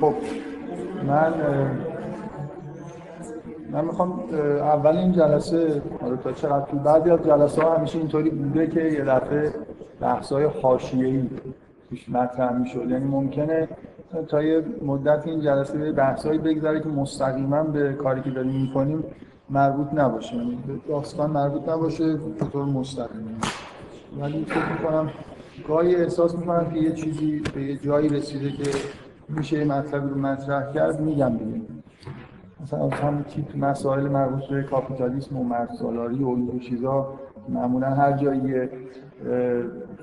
خب من من می‌خوام اول این جلسه تا چقدر بعضی از جلسه ها همیشه اینطوری بوده که یه دفعه بحث های حاشیه‌ای پیش مطرح می‌شد. یعنی ممکنه تا یه مدت این جلسه بحثایی بگذره که مستقیما به کاری که داریم می‌کنیم مربوط نباشه. یعنی داستان مربوط نباشه به طور مستقیم. ولی فکر می‌کنم گاهی احساس می‌کنم که یه چیزی به یه جایی رسیده که میشه مطلب رو مطرح کرد میگم دیگه. مثلا از همون تیپ مسائل مربوط به کاپیتالیسم و مرزسالاری و این چیزا معمولا هر جایی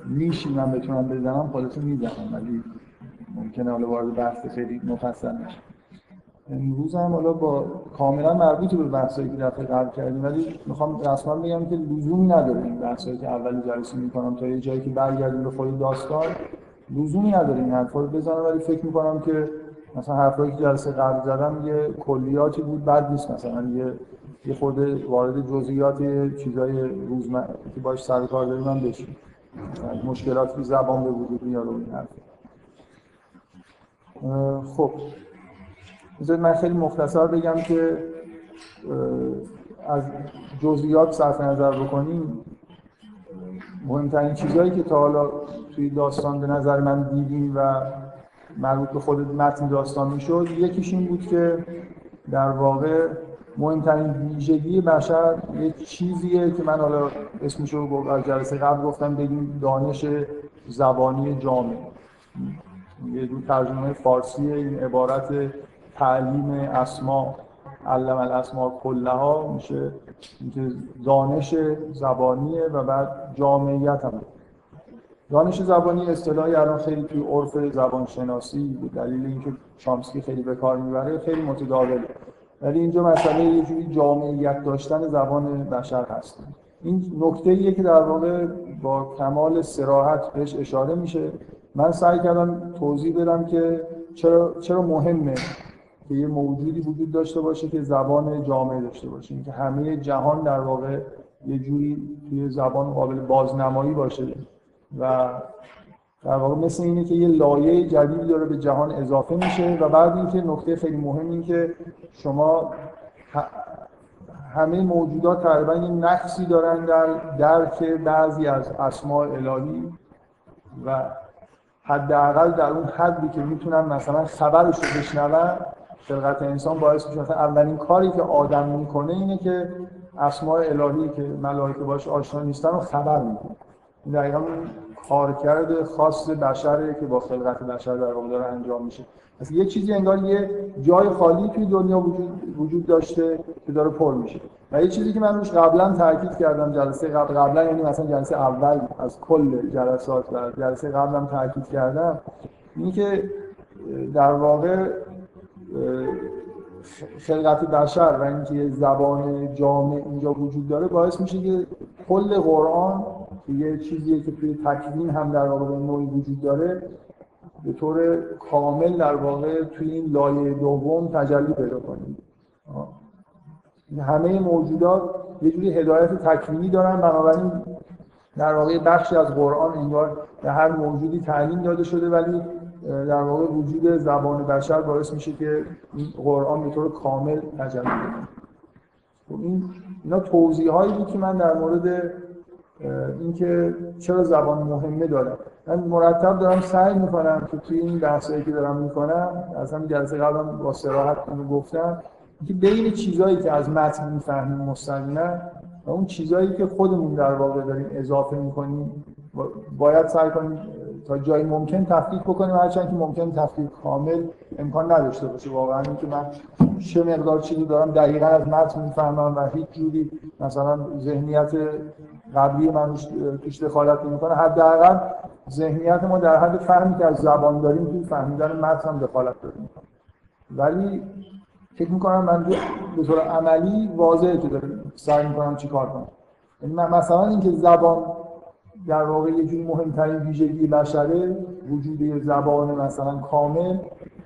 نیشی من بتونم بزنم خودتون می‌زنم ولی ممکنه حالا وارد بحث خیلی مفصل نشه. امروز هم حالا با کاملا مربوط به بحثایی که دفعه قبل کردیم ولی می‌خوام رسما بگم که لزومی نداره این بحثایی که اول جلسه می‌کنم تا یه جایی که برگردیم به خود داستان. لزومی نداره این حرفا رو بزنم ولی فکر می‌کنم که مثلا حرفایی که جلسه قبل زدم یه کلیاتی بود بعد نیست مثلا یه یه خورده وارد جزئیات چیزای روزمره که باش سر کار داریم من بشیم. مشکلاتی زبان به وجود میاره این حرف. خب. بذارید من خیلی مختصر بگم که از جزئیات صرف نظر بکنیم مهمترین چیزهایی که تا حالا توی داستان به نظر من دیدیم و مربوط به خود متن داستان می‌شد یکیش این بود که در واقع مهمترین ویژگی بشر یک چیزیه که من حالا اسمشو از جلسه قبل گفتم بگیم دانش زبانی جامع یه دو ترجمه فارسی این عبارت تعلیم اسما علم الاسما کلها میشه دانش زبانیه و بعد جامعیت هم. دانش زبانی اصطلاحی الان خیلی توی عرف زبان شناسی به دلیل اینکه شامسکی خیلی به کار می‌بره خیلی متداوله. ولی اینجا مسئله یه جوری جامعیت داشتن زبان بشر هست. این نکته ایه که در واقع با کمال سراحت بهش اشاره میشه. من سعی کردم توضیح بدم که چرا, چرا مهمه که یه موجودی وجود داشته باشه که زبان جامعه داشته باشه. که همه جهان در واقع یه جوری توی زبان قابل بازنمایی باشه. و در واقع مثل اینه که یه لایه جدیدی داره به جهان اضافه میشه و بعد اینکه نکته خیلی مهم این که شما همه موجودات تقریبا یه نقصی دارن در درک بعضی از اسماء الهی و حداقل در اون حدی که می‌تونن مثلا خبرش رو بشنون خلقت انسان باعث میشه. مثلا اولین کاری که آدم می‌کنه اینه که اسماء الهی که ملائکه باش آشنا نیستن رو خبر می‌کنه دقیقا کارکرد خاص بشره که با خلقت بشر در واقع داره انجام میشه. پس یه چیزی انگار یه جای خالی توی دنیا وجود, وجود داشته که داره پر میشه. و یه چیزی که من روش قبلا تاکید کردم جلسه قبل قبلا یعنی مثلا جلسه اول از کل جلسات و جلسه قبلا تاکید کردم اینی که در واقع خلقت بشر و اینکه زبان جامع اینجا وجود داره باعث میشه که کل قرآن یه چیزیه که توی تکوین هم در واقع به نوعی وجود داره به طور کامل در واقع توی این لایه دوم تجلی پیدا کنیم. همه موجودات یه جوری هدایت تکوینی دارن بنابراین در واقع بخشی از قرآن انگار به هر موجودی تعلیم داده شده ولی در واقع وجود زبان بشر باعث میشه که این قرآن به طور کامل تجلی کنه خب این اینا توضیح هایی بود که من در مورد اینکه چرا زبان مهمه داره. من مرتب دارم سعی می‌کنم که توی این بحثایی که دارم می‌کنم از همین جلسه قبلم با صراحت گفتم که بین چیزایی که از متن می‌فهمیم مستقیما و اون چیزایی که خودمون در واقع داریم اضافه می‌کنیم باید سعی کنیم تا جایی ممکن تفکیک بکنیم هرچند که ممکن تفکیک کامل امکان نداشته باشه. واقعا اینکه من چه مقدار چیزی دارم دقیقا از متن می‌فهمم و هیچ جوری مثلا ذهنیت قبلی من توش دخالت نمی‌کنه حداقل ذهنیت ما در حد فهمی که از زبان داریم توی فهمیدن متن هم دخالت داریم. ولی فکر می‌کنم من به طور عملی واضحه که دارم سعی می‌کنم چی کار کنم. یعنی مثلا اینکه زبان در واقع یه جوری مهمترین ویژگی بشره وجود زبان مثلا کامل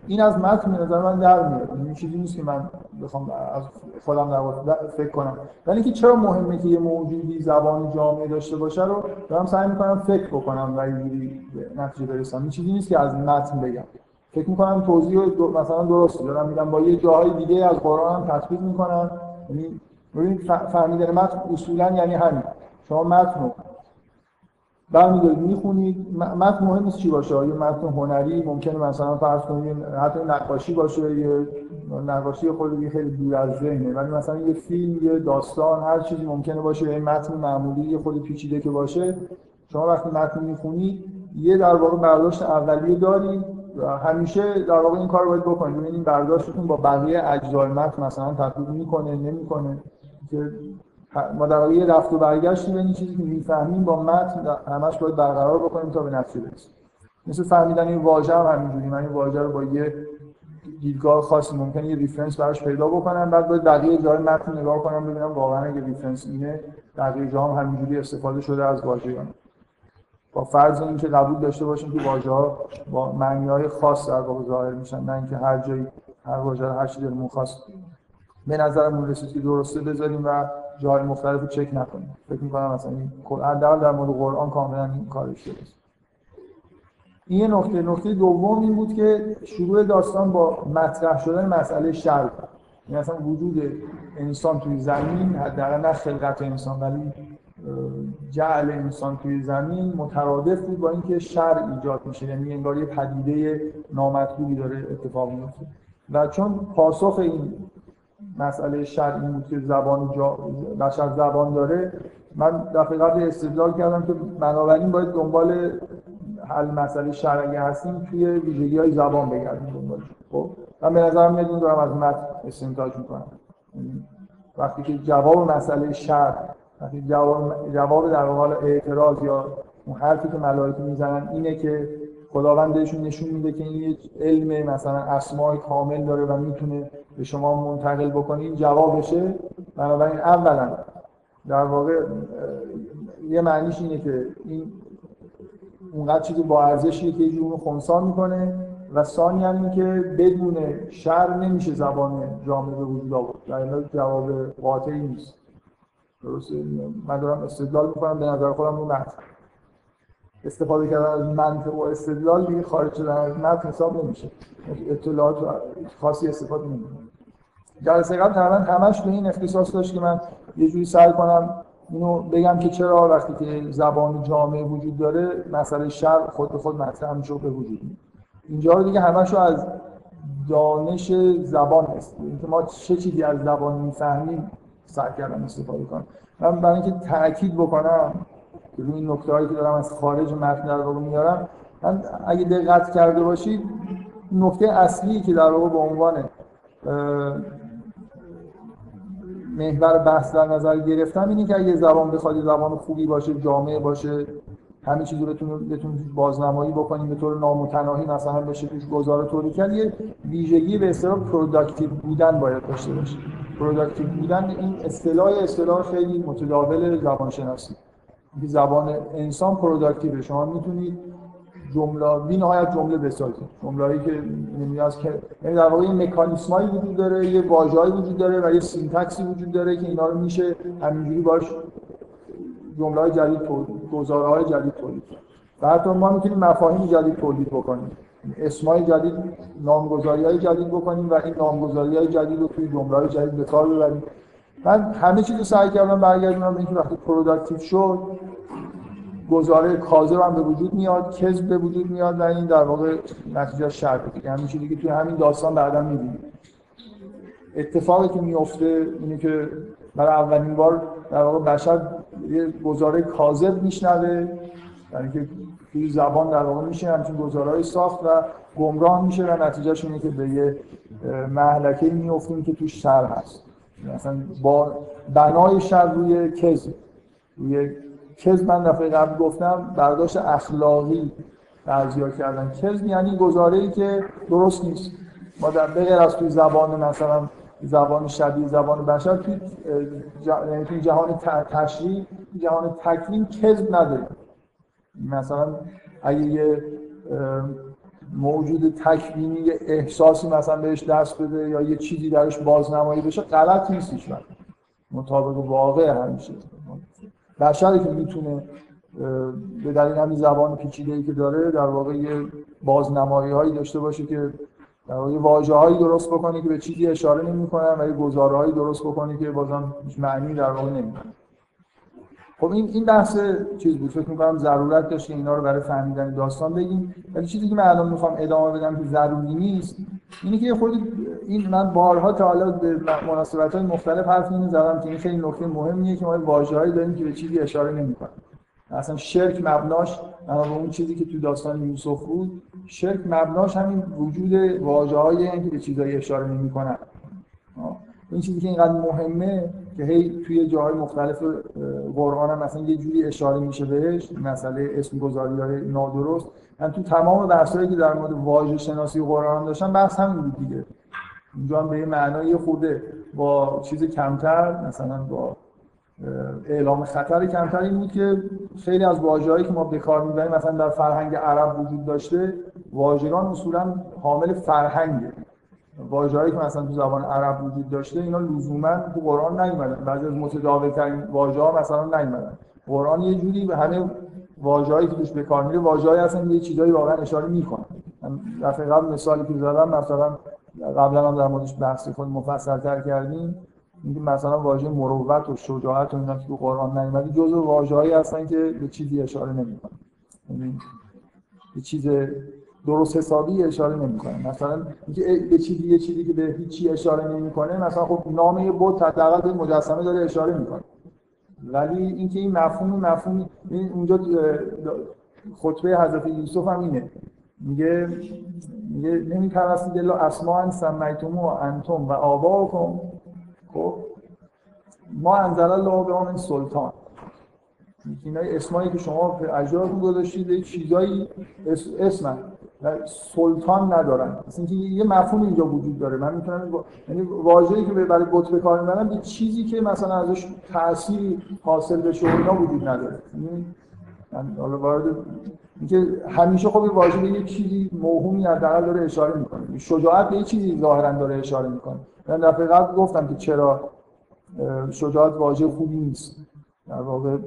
این از متن نظر من در میاد. این چیزی نیست که من بخوام از خودم در فکر کنم. ولی اینکه چرا مهمه که یه موجودی زبان جامعه داشته باشه رو دارم سعی می‌کنم فکر بکنم و اینجوری نتیجه برسم. این چیزی نیست که از متن بگم. فکر می‌کنم توضیح مثلا درست دارم میگم با یه جاهای دیگه از قرآن هم تطبیق می‌کنن یعنی ببینید فهمیدن متن اصولا یعنی همین. شما متن رو برمیدارید می‌خونید. متن مهم نیست چی باشه. یه متن هنری ممکنه مثلا فرض کنید حتی نقاشی باشه یه نقاشی خود خیلی دور از ذهنه. ولی مثلا یه فیلم یه داستان هر چیزی ممکنه باشه. یه متن معمولی یه خود پیچیده که باشه. شما وقتی متن می‌خونید یه در واقع برداشت اولیه دارید و همیشه در واقع این کار رو باید بکنید. ببینید برداشتتون با بقیه اجزای متن مثلا تطبیق می‌کنه نمی‌کنه. ما در واقع یه رفت و برگشتی این چیزی که می‌فهمیم با متن همش باید برقرار بکنیم تا به نتیجه برسیم. مثل فهمیدن این واژه هم همینجوری. من این واژه رو با یه دیدگاه خاصی ممکنه یه reference براش پیدا بکنم بعد باید بقیه جای متن نگاه کنم ببینم واقعا اگه reference اینه بقیه جا هم همینجوری استفاده شده از واژه با فرض اینکه قبول داشته باشیم که واژه ها با معنی های خاص در واقع ظاهر میشن نه اینکه هر جایی هر واژه هر چیزی دلمون خواست به نظرمون رسید که درسته بذاریم و جای مختلف رو چک نکنیم. فکر می‌کنم مثلا این قرآن در مورد قرآن کاملا این کارش شده این نکته. نکته دوم این بود که شروع داستان با مطرح شدن مسئله شر یعنی مثلا وجود انسان توی زمین حداقل نه خلقت انسان ولی جعل انسان توی زمین مترادف بود با اینکه شر ایجاد میشه. یعنی انگار یه پدیده نامطلوبی داره اتفاق میفته و چون پاسخ این مسئله شر این بود که زبان جا... بشر زبان داره. من دفعه قبل استدلال کردم که بنابراین باید دنبال حل مسئله شرعی هستیم توی ویژگی های زبان بگردیم دنبال. خب؟ من به نظرم میاد دارم از متن استنتاج می‌کنم. وقتی که جواب مسئله شر وقتی جواب, جواب در حال اعتراض یا اون حرفی که ملائکه می‌زنن اینه که خداوند بهشون نشون میده که این یک علم مثلا اسمای کامل داره و می‌تونه به شما منتقل بکنه. این جوابشه. بنابراین اولا در واقع یه معنیش اینه که این اونقدر چیزی با ارزشیه که یه خونسان می‌کنه و ثانی هم که بدون شر نمیشه زبان جامعه به وجود آورد. در جواب قاطعی نیست. درسته؟ من دارم استدلال می‌کنم. به نظر خودم رو استفاده کردن از منطق و استدلال دیگه خارج شدن. از متن حساب نمیشه. اطلاعات خاصی استفاده نمی‌کنم جلسه قبل تقریبا همش به این اختصاص داشت که من یه جوری سعی کنم اینو بگم که چرا وقتی که زبان جامعه وجود داره مسئله شر خود به خود مطرح میشه به وجود میاد. اینجا رو دیگه همش رو از دانش زبان است. اینکه ما چه چیزی از زبان می‌فهمیم سعی کردم استفاده کنم. من برای اینکه تاکید بکنم روی این نکته هایی که دارم از خارج متن در واقع میارم من اگه دقت کرده باشید نکته اصلی که در واقع به عنوان محور بحث در نظر گرفتم اینه که اگه زبان بخواد زبان خوبی باشه جامعه باشه همین چیزی رو بتونید بازنمایی بکنیم به طور نامتناهی مثلا بشه توش گزاره طوری کرد یه ویژگی به اصطلاح productive بودن باید داشته باشه productive بودن این اصطلاح اصطلاح خیلی متداول زبان شناسی زبان انسان productive شما می‌تونید جمله بی نهایت جمله بسازید. جمله‌ای که نیاز که یعنی در واقع مکانیسمایی وجود داره یه واژه‌ای وجود داره و یه syntax ی وجود داره که اینا رو میشه همینجوری باهاش جمله جدید تولید جدید تولید حتی ما می‌تونیم مفاهیم جدید تولید بکنیم. اسمای جدید نامگذاری های جدید بکنیم و این نامگذاری های جدید رو توی جمله های جدید به کار ببریم. من همه چیز رو سعی کردم برگردونم به اینکه وقتی productive شد گزاره کاذب هم به وجود میاد کذب به وجود میاد و این در واقع نتیجه شرط دیگه همین چیزی که توی همین داستان بعدا می‌بینیم. اتفاقی که میفته اینه که برای اولین بار در واقع بشر یه گزاره کاذب میشنوه یعنی که توی زبان در واقع میشه همچین گزارهای ساخت و گمراه میشه و نتیجهش اینه که به یه محلکه میفتیم که توش شر هست. مثلا با بنای شر روی کذب روی کذب من دفعه قبل گفتم برداشت اخلاقی بعضیا کردن. کذب یعنی گزاره که درست نیست. ما در بغیر از توی زبان مثلا زبان شبیه زبان بشر توی توی جهان تشریح جهان تکوین کذب نداریم. مثلا اگه یه موجود تکوینی احساسی مثلا بهش دست بده یا یه چیزی درش بازنمایی بشه غلط نیست هیچ مطابق واقع همیشه. بشری که می‌تونه به دلیل همین زبان پیچیده ای که داره در واقع یه بازنمایی هایی داشته باشه که در واقع واژه هایی درست بکنه که به چیزی اشاره نمی‌کنن و یه گزاره هایی درست بکنه که بازم معنی در واقع نمی‌کنه خب این این بحث چیز بود. فکر می‌کنم ضرورت داشت اینا رو برای فهمیدن داستان بگیم. ولی چیزی که من الان می‌خوام ادامه بدم که ضروری نیست اینه که خود این من بارها تا حالا به مناسبت های مختلف حرف زدم که این خیلی نکته مهمیه که ما واژه‌هایی داریم که به چیزی اشاره نمی‌کنه اصلا شرک مبناش اما اون چیزی که تو داستان یوسف بود شرک مبناش همین وجود واژه‌هایی که به چیزایی اشاره نمی‌کنن. این چیزی که اینقدر مهمه که هی توی جاهای مختلف قرآن هم مثلا یه جوری اشاره میشه بهش مسئله اسم گذاری های نادرست. من تو تمام بحثایی که در مورد واژه شناسی قرآن داشتم بحث همین بود دیگه. اونجا هم به معنای خوده با چیز کمتر مثلا با اعلام خطر کمتر این بود که خیلی از واژه‌هایی که ما به کار می‌بریم مثلا در فرهنگ عرب وجود داشته واژگان اصولا حامل فرهنگه. واژه‌ای که مثلا تو زبان عرب وجود داشته اینا لزوما تو قرآن نیومدن. بعضی از متداول‌ترین واژه‌ها مثلا نیومدن. قرآن یه جوری به همه واژه‌ای که توش به کار میره واژه‌ای هستن یه چیزایی واقعا اشاره می‌کنن دفعه قبل مثالی که زدم مثلا قبلا هم در موردش بحث خود مفصل‌تر کردیم اینکه مثلا واژه مروت و شجاعت و اینا که تو قرآن نیومده جزو واژه‌هایی هستن که به چیزی اشاره نمی‌کنن یعنی یه چیز درست حسابی اشاره نمی‌کنه. مثلا به چیزی یه چیزی که به هیچی اشاره نمی‌کنه مثلا خب نام یه بت حداقل به مجسمه داره اشاره می‌کنه. ولی اینکه این مفهوم مفهوم اونجا خطبه حضرت یوسف هم اینه. میگه میگه نمیترسید الا اسماء سمیتم و انتم و آباکم خب ما انزل الله به این سلطان. اینا اسمایی که شما به اجدادتون گذاشتید چیزایی اسمن سلطان ندارن. مثل اینکه یه مفهوم اینجا وجود داره. من می‌تونم. یعنی واژه‌ای که برای بت به کار می‌برم یه چیزی که مثلا ازش تأثیری حاصل بشه و اینا وجود نداره. یعنی من حالا وارد اینکه همیشه خب واژه به یه چیزی موهومی حداقل داره اشاره می‌کنه. شجاعت به یه چیزی ظاهرا داره اشاره می‌کنه. من دفعه قبل گفتم که چرا شجاعت واژه خوبی نیست. در واقع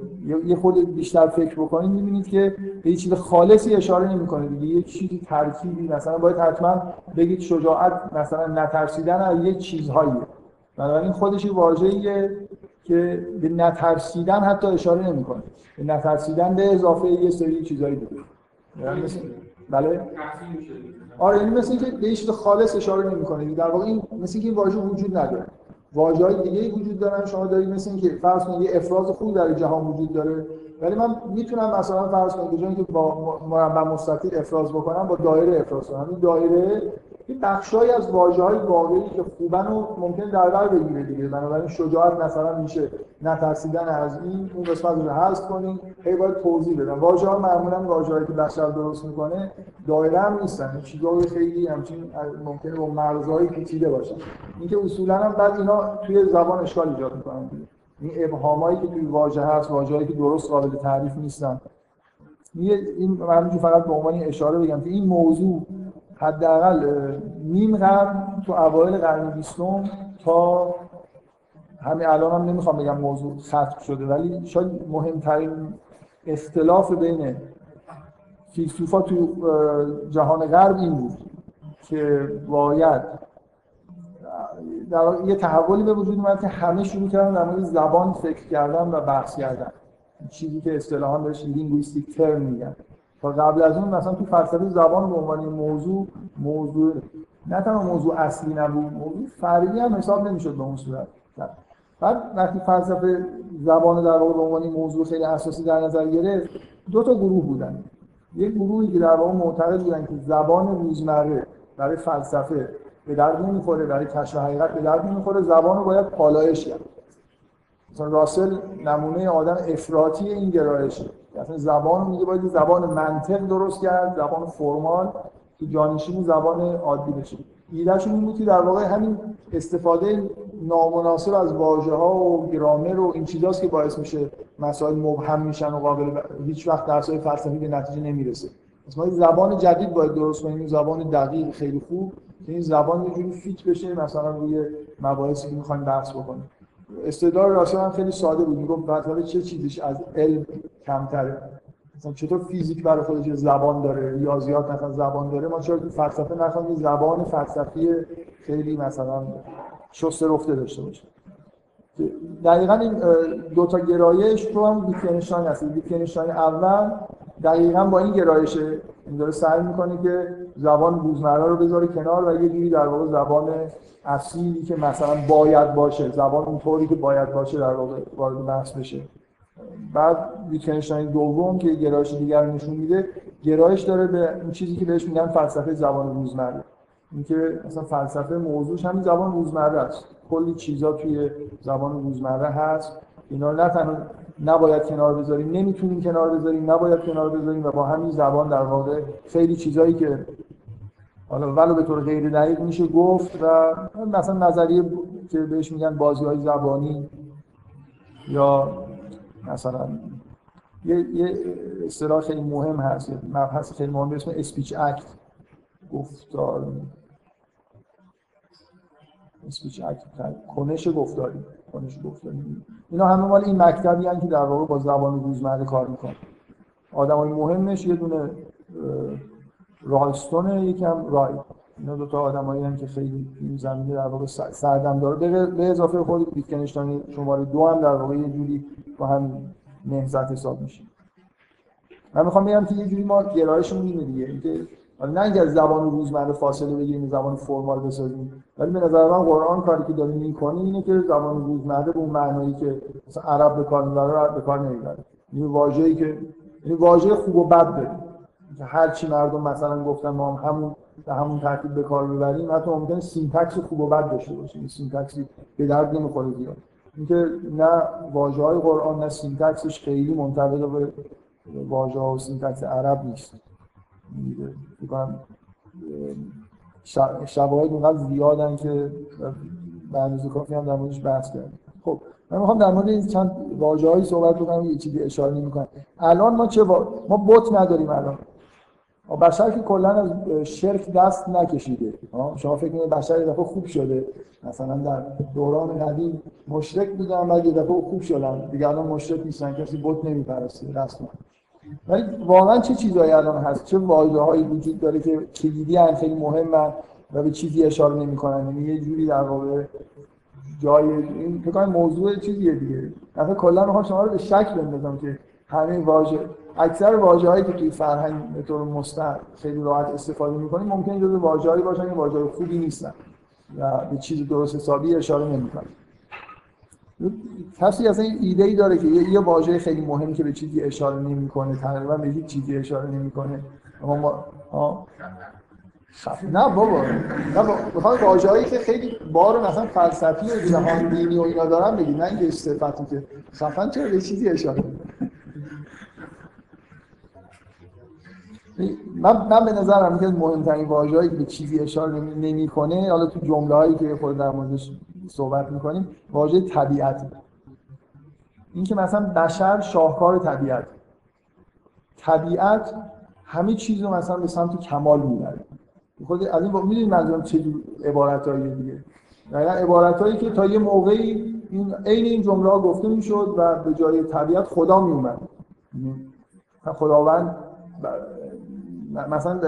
یه خود بیشتر فکر بکنید می‌بینید که به یه چیز خالصی اشاره نمی‌کنه دیگه. یه چیزی ترکیبی مثلا باید حتما بگید شجاعت مثلا نترسیدن از یه چیزهایی بنابراین خودش واژه‌ایه که به نترسیدن حتی اشاره نمی‌کنه. به نترسیدن به اضافه یه سری چیزایی دیگه یعنی مثل بله؟ آره این مثل اینکه به چیز خالص اشاره نمی‌کنه. در واقع این مثل اینکه این واژه وجود نداره. واژه های دیگه وجود دارن. شما دارید مثل اینکه فرض کنید یه افراز خوبی در جهان وجود داره. ولی من می‌تونم مثلا فرض کنید که با مربع مستطیل افراز بکنم با دایره افراز کنم. این دایره این بخشایی از واژه های واقعی که خوبن و ممکن در بر بگیره دیگه. بنابراین شجاعت مثلا میشه نترسیدن از این. اون قسمت رو حذف کنیم. هی باید توضیح بدم. واژه ها معمولا واژه‌ای که بشر درست می‌کنه دایره هم نیستن. چیزای خیلی همچین ممکنه با مرزهای پیچیده باشن. اینکه اصولا هم بعد اینا توی زبان اشکال ایجاد می‌کنن. این ابهامایی که توی واژه هست واژه‌ای که درست قابل تعریف نیستن. این من فقط به عنوان اشاره بگم که این موضوع حداقل نیم قرن تو اوایل قرن بیستم تا همین الان هم نمی‌خوام بگم موضوع ختم شده ولی شاید مهمترین اختلاف بین فیلسوفا تو جهان غرب این بود که باید در یه تحولی به وجود اومد که همه شروع کردن در مورد زبان فکر کردن و بحث کردن. چیزی که اصطلاحا بهش لینگویستیک ترم میگن. تا قبل از اون مثلا تو فلسفه زبان به عنوان موضوع موضوع نه تنها موضوع اصلی نبود موضوع فرعی هم حساب نمی‌شد به اون صورت. بعد وقتی فلسفه زبان در واقع به عنوان موضوع خیلی اساسی در نظر گرفت دو تا گروه بودن. یک گروهی که در واقع معتقد بودن که زبان روزمره برای فلسفه به درد نمی‌خوره برای کشف حقیقت به درد نمی‌خوره زبان رو باید پالایش کرد. مثلا راسل نمونه آدم افراطی این گرایشه. اصلا زبان میگه باید زبان منطق درست کرد زبان فرمال. که جانشین زبان عادی بشه. ایدهشون این بود که در واقع همین استفاده نامناسب از واژه ها و گرامر و این چیزاست که باعث میشه مسائل مبهم میشن و قابل هیچ وقت درسای فلسفی به نتیجه نمی‌رسه. ما زبان جدید باید درست کنیم زبان دقیق خیلی خوب که این زبان یه جوری فیت بشه مثلا روی مباحثی که می‌خوایم بحث بکنیم. استدلال راسل هم خیلی ساده بود. می‌گفت مطلب چه چیزیش از علم کمتره. مثلا چطور فیزیک برای خودش زبان داره ریاضیات مثلا زبان داره؟ ما چرا فلسفه نخواهیم زبان فلسفی خیلی مثلا شسته رفته داشته باشه دقیقا این دو تا گرایش رو هم ویتگنشتاین هست. ویتگنشتاین اول دقیقا با این گرایش این داره سعی می‌کنه که زبان روزمره رو بذاره کنار و یه جوری در واقع زبان اصیلی که مثلا باید باشه زبان اونطوری که باید باشه در واقع وارد بحث بشه. بعد ویتگنشتاین دوم که گرایش دیگر نشون میده گرایش داره به این چیزی که بهش میگن فلسفه زبان روزمره. اینکه مثلا فلسفه موضوعش همین زبان روزمره است. کلی چیزا توی زبان روزمره هست. اینا نه تنها نباید کنار بذاریم. نمی‌تونیم کنار بذاریم نباید کنار بذاریم و با همین زبان در واقع خیلی چیزایی که حالا ولو به طور غیر دقیق میشه گفت و مثلا نظریه که بهش میگن بازی های زبانی یا مثلا یه, یه اصطلاح خیلی مهم هست مبحث خیلی مهم به اسم اسپیچ اکت گفتار. اسپیچ اکت کنش گفتاری. کنش گفتاری اینا همه مال این مکتبی که در واقع با زبان روزمره کار می‌کنن. آدمای مهمش یه دونه رالستون یکم رای. اینا دو تا آدمایی هم که خیلی این زمینه در واقع سردم داره. به اضافه خود ویتکنشتاین شماره دو هم در واقع یه جوری با هم نهضت حساب میشه. من می‌خوام بگم که یه جوری ما گرایشمون اینه دیگه. اینکه نه اینکه از زبان روزمره فاصله بگیریم زبان formal بسازیم ولی به نظر من قرآن کاری که داره می‌کنه اینه که زبان روزمره به اون معنایی که مثلا عرب به کار می‌بره به کار نمی‌بره. این واژه‌ای که یعنی واژه خوب و بد داره که هر چی مردم مثلا گفتن ما هم همون به همون ترتیب به کار ببریم حتی ممکنه syntax خوب و بد داشته باشه این syntax ی به درد نمی‌خوره زیاد. اینکه نه واژه های قرآن نه syntax ش خیلی منطبق به واژه ها و syntax عرب نیست. شواهد اونقدر زیادن که به اندازه کافی هم در موردش بحث کردیم. خب من می‌خوام در مورد این چند واژه‌ای صحبت بکنم یه چیزی اشاره نمی‌کنم الان ما چه وا... ما بوت نداریم الان. بشر که کلا از شرک دست نکشیده. شما فکر کنید بشر یه دفعه خوب شده. مثلا در دوران قدیم مشرک بودن بعد یه دفعه خوب شدن. دیگه الان مشرک نیستن کسی بت نمیپرسته رسما. ولی واقعا چه چیزایی الان هست؟ چه واژه‌هایی وجود داره که کلیدی ان خیلی مهمن و به چیزی اشاره نمی‌کنن؟ یعنی یه جوری در واقع جای این فکر موضوع چیزیه دیگه. مثلا کلا می‌خوام شما رو به شک بندازم که همه واژه اکثر واژه‌هایی که توی فرهنگ به طور خیلی راحت استفاده می‌کنیم ممکن جزو واژه‌هایی باشن که واژه خوبی نیستن و به چیز درست حسابی اشاره نمی‌کنن. کسی اصلا ایده ای داره که یه واژه خیلی مهمی که به چیزی اشاره نمی‌کنه تقریبا به هیچ چیزی اشاره نمی‌کنه. اما ما ها نه بابا. نه بابا. واژه‌ای که خیلی بار مثلا فلسفی و جهان دینی و اینا دارن بگید نه اینکه صفتی که خفن چرا به چیزی اشاره من من به نظرم که مهمترین واژه‌ای به چیزی اشاره نمی‌کنه حالا تو جمله‌هایی که خود در موردش صحبت می‌کنیم واژه طبیعت. این که مثلا بشر شاهکار طبیعت. طبیعت همه چیز رو مثلا به سمت کمال می‌بره. خود از این می‌دونید منظورم چه عبارتایی دیگه. یعنی عبارتایی که تا یه موقعی این عین این جمله ها گفته می‌شد و به جای طبیعت خدا میومد خداوند مثلا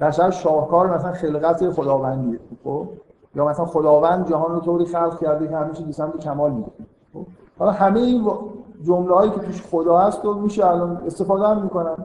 بشر شاهکار مثلا خلقت خداوندیه خب؟ یا مثلا خداوند جهان رو طوری خلق کرده که همه چیز سمت کمال میره. خب؟ حالا همه این جمله هایی که توش خدا هست رو میشه الان استفاده هم می‌کنن.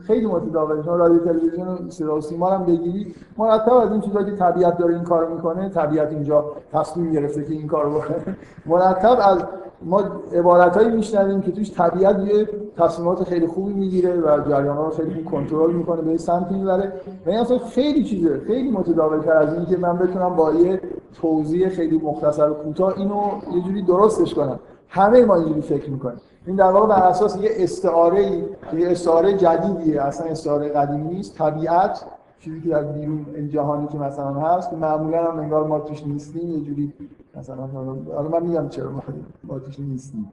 خیلی متداول شما رادیو تلویزیون و صدا و سیما هم بگیرید. مرتب از این چیزایی که طبیعت داره این کارو می‌کنه طبیعت اینجا تصمیم گرفته که این کارو بکنه. مرتب از ما عبارتایی میشنویم که توش طبیعت یه تصمیمات خیلی خوبی می‌گیره و جریان‌ها رو خیلی کنترل می‌کنه به سمتی می‌بره. و این اصلا خیلی چیزه خیلی متداول تر از این که من بتونم با یه توضیح خیلی مختصر و کوتاه اینو یه جوری درستش کنم. همه ما اینجوری فکر می‌کنیم. این در واقع بر اساس یه استعاره یه استعاره جدیدیه اصلا استعاره قدیمی نیست. طبیعت چیزی که در بیرون جهانی که مثلا هست که معمولا هم انگار ما توش نیستیم یه جوری مثلا حالا من میگم چرا ما توش نیستیم.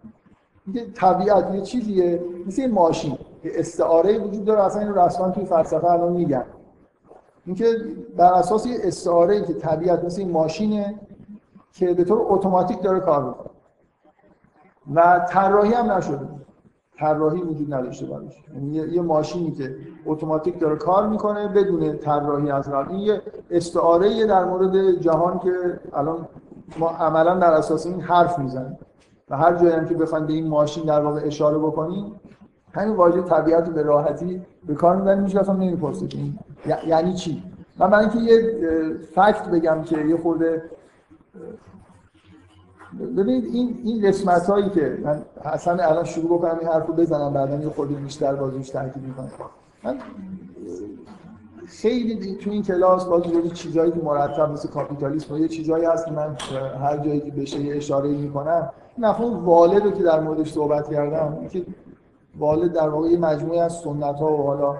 اینکه طبیعت یه چیزیه مثل این ماشین. که استعاره وجود داره اصلا این رسما توی فلسفه الان میگن. اینکه بر اساس یه استعاره که طبیعت مثل این ماشینه که به طور اتوماتیک داره کار می‌کنه. و طراحی هم نشده. طراحی وجود نداشته باشه یعنی یه ماشینی که اتوماتیک داره کار می‌کنه بدون طراحی از قبل. این یه استعاره در مورد جهان که الان ما عملا در اساس این حرف می‌زنیم. و هر جایی هم که بخواید به این ماشین در واقع اشاره بکنیم همین واژه طبیعت رو به راحتی به کار می‌بریم هیچ اصلا نمی‌پرسید یعنی چی؟ من برای اینکه یه فکت بگم که یه خورده ببینید این این قسمت که من اصلا الان شروع بکنم این حرف رو بزنم بعدا یه خورده بیشتر بازوش تاکید می‌کنم. من خیلی تو این کلاس باز یه چیزایی که مرتب مثل کاپیتالیسم یه چیزایی هست که من هر جایی که بشه یه اشاره می‌کنم. مفهوم والد رو که در موردش صحبت کردم که والد در واقع یه مجموعه از سنت ها و حالا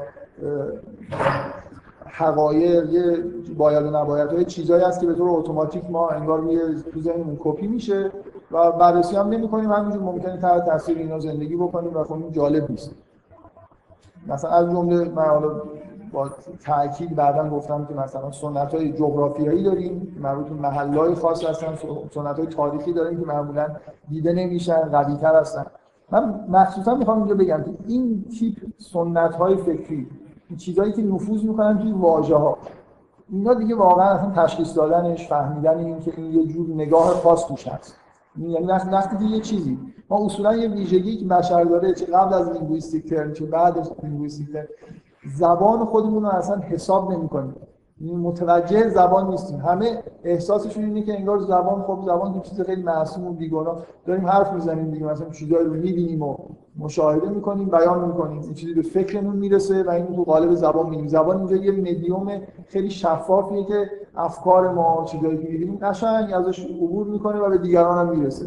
حقایق یه باید و نباید های چیزایی هست که به طور اتوماتیک ما انگار روی تو ذهنمون کپی میشه و بررسی هم نمی‌کنیم. همینجور ممکنه تحت تاثیر اینا زندگی بکنیم و خب جالب نیست. مثلا از جمله من حالا با تاکید بعدا گفتم که مثلا سنت های جغرافیایی داریم مربوط به محلهای خاص هستن سنت های تاریخی داریم که معمولا دیده نمیشن قوی هستن. من مخصوصا می‌خوام اینجا بگم که این تیپ سنت های فکری چیزایی که نفوذ می‌کنن توی واژه ها اینا دیگه واقعا اصلا تشخیص دادنش فهمیدن این که این یه جور نگاه خاص توش هست. یعنی وقتی که یه چیزی ما اصولا یه ویژگی که بشر داره چه قبل از linguistic turn چه بعد از linguistic زبان خودمون رو اصلا حساب نمی‌کنیم. متوجه زبان نیستیم. همه احساسشون اینه که انگار زبان خب زبان یه چیز خیلی معصوم و بیگناه. داریم حرف می‌زنیم دیگه مثلا چیزایی رو می‌بینیم و مشاهده می‌کنیم بیان می‌کنیم. این چیزی به فکرمون می‌رسه و این تو قالب زبان می‌بینیم زبان اینجا یه مدیوم خیلی شفافیه که افکار ما چیزایی که می‌بینیم قشنگ ازش عبور می‌کنه و به دیگران هم می‌رسه.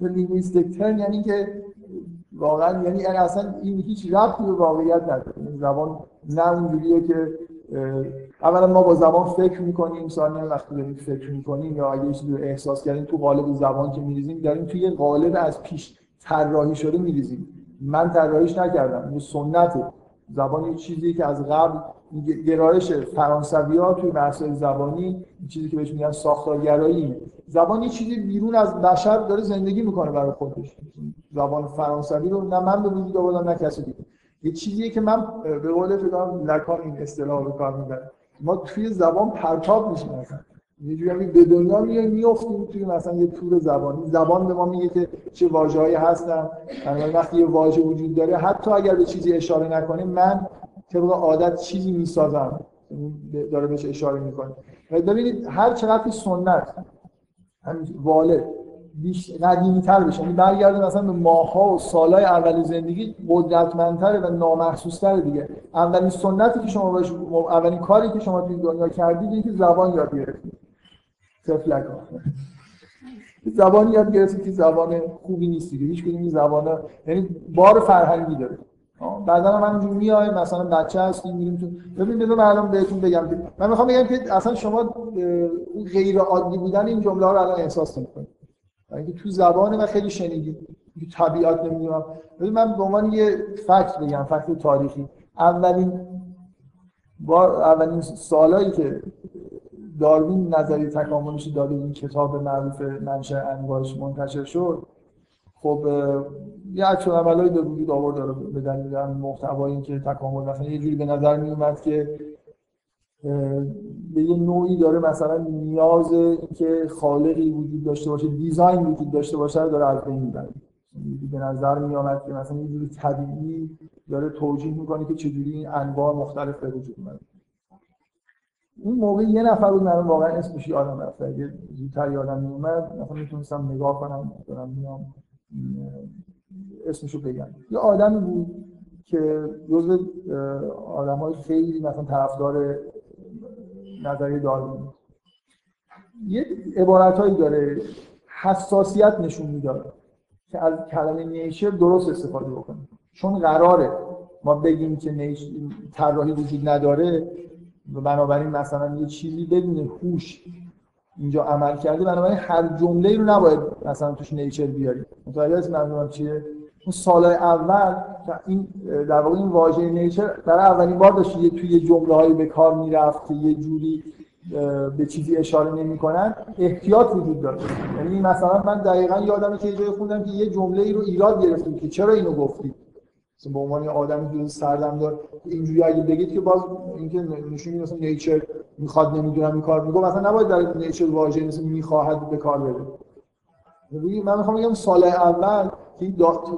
لینگویستیک یعنی که واقعا یعنی اصلا این هیچ ربطی به واقعیت نداره. زبان نه اونجوریه که اولا ما با زبان فکر می‌کنیم ثانیا وقتی داریم فکر می‌کنیم یا اگه چیزی رو احساس کردیم تو قالب زبان که میریزیم داریم توی قالب از پیش طراحی شده میریزیم. من طراحیش نکردم این سنت. زبان یه چیزی که از قبل گرایش فرانسوی ها توی مسائل زبانی چیزی که بهش میگن ساختارگرایی. زبان چیزی بیرون از بشر داره زندگی می‌کنه برای خودش. زبان فرانسوی رو نه من به وجود آوردم نه کسی دیگه. یه چیزیه که من به قول فکر لکان این اصطلاح رو کار می‌برم ما توی زبان پرتاب میشیم مثلا یه جوری به دنیا میایم میافتیم توی مثلا یه تور زبانی. زبان به ما میگه که چه واژه‌هایی هستن. یعنی وقتی یه واژه وجود داره حتی اگر به چیزی اشاره نکنه من طبق عادت چیزی می‌سازم داره بهش اشاره می‌کنه. ببینید هر چقدر سنت همین والد قدیمی تر بشه یعنی برگرده مثلا به ماها و سالهای اول زندگی قدرتمندتره و نامحسوستره دیگه. اولین سنتی که شما باش اولین کاری که شما توی دنیا کردید اینکه زبان یاد گرفتید. تفلک زبان یاد گرفتید که زبان خوبی نیست دیگه. هیچ کدوم زبان یعنی بار فرهنگی داره. بعدا من اینجوری میایم مثلا بچه هستیم میریم تو ببین بذار من الان بهتون بگم. من می‌خوام بگم که اصلا شما غیر عادی بودن این جمله ها رو الان احساس نمی‌کنید اینکه تو زبان من خیلی شنیدید طبیعت نمی‌دونم. ولی من به عنوان یه فکت بگم فکت تاریخی. اولین بار اولین سالایی که داروین نظری تکاملش داده این کتاب معروف منشأ انواعش منتشر شد خب یه عکس عملایی به وجود آورد داره به دلیل محتوایی که تکامل مثلا یه جوری به نظر می اومد که به یه نوعی داره مثلا نیاز که خالقی وجود داشته باشه دیزاین وجود داشته باشه داره از بین می‌بره. به نظر می آمد که مثلا یه جوری طبیعی داره توجیه می‌کنه که چجوری این انواع مختلف به وجود اومده اون موقع یه نفر بود من واقعا اسمش یادم رفت. اگه زودتر یادم میومد مثلا می‌تونستم نگاه کنم دارم میام اسمشو بگم. یه آدمی بود که جزو آدم های خیلی مثلا طرفدار نظریه داروین یه عبارت هایی داره حساسیت نشون میداره که از کلمه نیچر درست استفاده بکنیم. چون قراره ما بگیم که طراحی وجود نداره و بنابراین مثلا یه چیزی بدون هوش اینجا عمل کرده بنابراین هر جمله رو نباید مثلا توش نیچر بیاریم متوجه هست منظورم چیه؟ اون سالهای اول این در واقع این واژه نیچر برای اولین بار داشت یه توی جمله هایی به کار می‌رفت که یه جوری به چیزی اشاره نمی‌کنن احتیاط وجود داره یعنی مثلا من دقیقا یادمه که جای خوندم که یه جمله ای رو ایراد گرفتیم که چرا اینو گفتی مثلا به عنوان آدمی که سردم دار اینجوری اگه بگید که باز اینکه نشون میده مثلا نیچر می‌خواد نمی‌دونم این کار میگه مثلا نباید در نیچر واژه مثل می‌خواهد به کار بره. من می‌خوام بگم سال اول که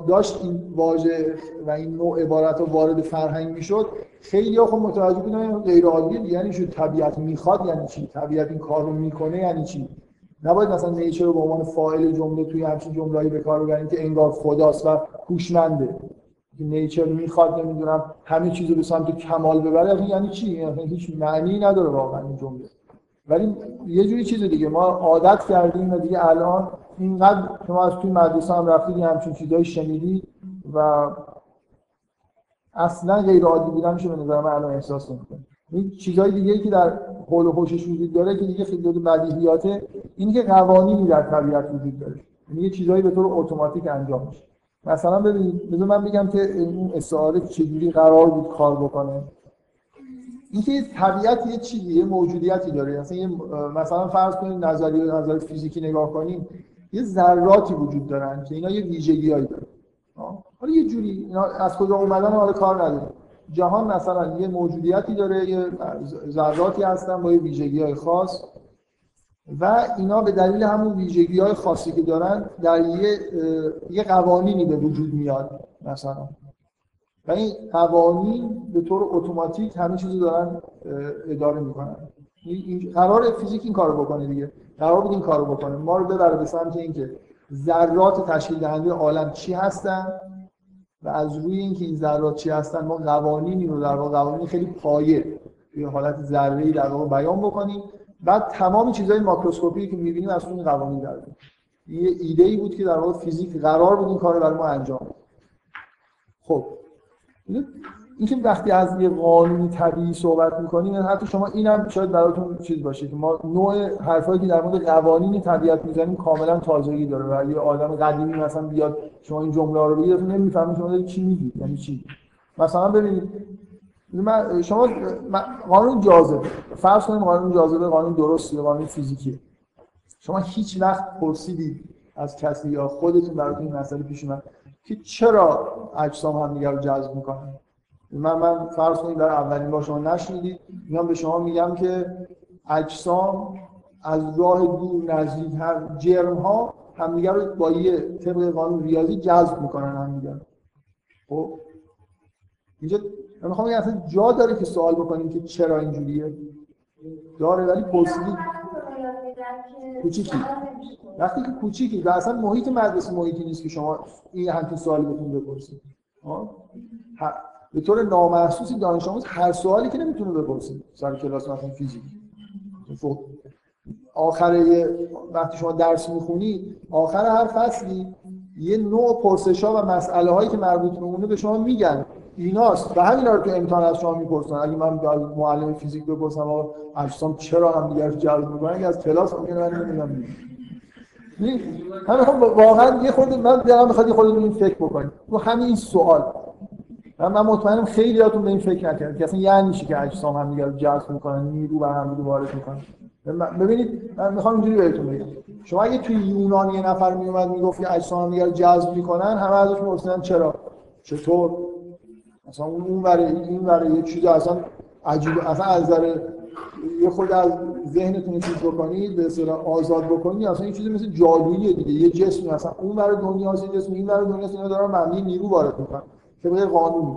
داشت این واژه و این نوع عبارت رو وارد فرهنگ می‌شد خیلی ها خب متوجه بودن غیر عادیه یعنی شو طبیعت می‌خواد یعنی چی؟ طبیعت این کار رو می‌کنه یعنی چی؟ نباید مثلا نیچر رو به عنوان فاعل جمله توی همچین جمله‌ای به کار ببریم که انگار خداست و هوشمنده. نیچر می‌خواد نمی‌دونم همه چیز رو به سمت کمال ببره یعنی چی؟ یعنی هیچ معنی نداره واقعا این جمله. ولی یه جوری چیز دیگه ما عادت کردیم و دیگه الان اینقدر شما از توی مدرسه هم رفتید همچین چیزایی شنیدی و اصلا غیر عادی بودن میشه به نظر من الان احساس نمی‌کنه این چیزهای دیگه که در حول و حوشش وجود داره که دیگه خیلی بدیهیاته اینی که قوانینی در طبیعت وجود داره. یعنی یه چیزایی به طور اتوماتیک انجام میشه. مثلا ببینید بذار من بگم که این استعاره چجوری قرار بود کار بکنه. اینکه طبیعت یه چیزی یه موجودیتی داره. مثلا یه مثلا فرض کنید نظریه نظر فیزیکی نگاه کنیم یه ذراتی وجود دارن که اینا یه ویژگیایی دارن. حالا یه جوری اینا از کجا اومدن حالا کار نداره جهان مثلا یه موجودیتی داره یه ذراتی هستن با یه ویژگی های خاص. و اینا به دلیل همون ویژگی های خاصی که دارن در یه, یه قوانینی به وجود میاد مثلا. و این قوانین به طور اتوماتیک همه چیزو دارن اداره می‌کنن. این قرار فیزیک این کارو بکنه دیگه. قرار بود این کارو بکنه. ما رو ببره به سمت اینکه ذرات تشکیل دهنده عالم چی هستن و از روی اینکه این ذرات چی هستن ما قوانینی رو در واقع قوانین خیلی پایه به حالت ذره‌ای در واقع بیان بکنیم. بعد تمام چیزهای ماکروسکوپی که می‌بینیم از اون قوانین در یه ایده ای بود که در واقع فیزیک قرار بود این کارو برای ما انجام خب اینکه وقتی از یه قانونی طبیعی صحبت می‌کنیم حتی شما اینم شاید براتون چیز باشه که ما نوع حرفایی که در مورد قوانین طبیعت می‌زنیم کاملا تازگی داره و یه آدم قدیمی مثلا بیاد شما این جمله رو بگید نمی‌فهمید شما دارید چی میگید یعنی چی؟ مثلا ببینید شما قانون جاذبه. فرض کنیم قانون جاذبه قانون درستی قانون فیزیکیه شما هیچ وقت پرسیدید از کسی یا خودتون براتون این مسئله پیش اومد که چرا اجسام هم دیگر رو جذب می‌کنن؟ من من فرض کنید در اولین بار شما نشنیدید میام به شما میگم که اجسام از راه دور نزدیک هم جرم ها همدیگر رو با یه طبق قانون ریاضی جذب می‌کنن همدیگر خب؟ اینجا من می‌خوام بگم اصلا جا داره که سوال بکنیم که چرا اینجوریه. داره ولی پرسیدید کوچیکی. وقتی که کوچیکی و اصلا محیط مدرسه محیطی نیست که شما این همچین سوالی بتون بپرسید. به طور نامحسوسی دانش آموز هر سوالی که نمی‌تونه بپرسید سر کلاس مثلا فیزیک. خب، آخر وقتی شما درس می‌خونید آخر هر فصلی یه نوع پرسش ها و مسئله هایی که مربوط به اونه به شما میگن. ایناست. و همین رو تو امتحان از شما می‌پرسن. اگه من معلم فیزیک بپرسم آقا اجسام چرا هم دیگه جلب می‌کنن؟ از کلاس ممکنه من نمی‌دونم همین واقعا یه خورده من دلم می‌خواد یه خورده این فکر بکنید رو همین سوال. من مطمئنم خیلیاتون به این فکر نکردید که اصلا یعنی چی که اجسام هم دیگه رو جذب می‌کنن نیرو و هم دیگه وارد می‌کنن. ببینید من می‌خوام اینجوری بهتون بگم. شما اگه توی یونان یه نفر میومد می‌گفت که اجسام هم دیگه رو جذب می‌کنن همه ازش میپرسیدن چرا؟ چطور؟ مثلا اون اون برای این برای یه چیزی اصلا عجیب اصلا از نظر یه خود از ذهنتون چیز بکنید به اصطلاح آزاد بکنید اصلا یه چیزی مثل جادویی دیگه یه جسمی اصلا اون برای دنیا هست جسم این برای دنیا اینا دارن مبنی نیرو وارد می‌کنن غیر قانونی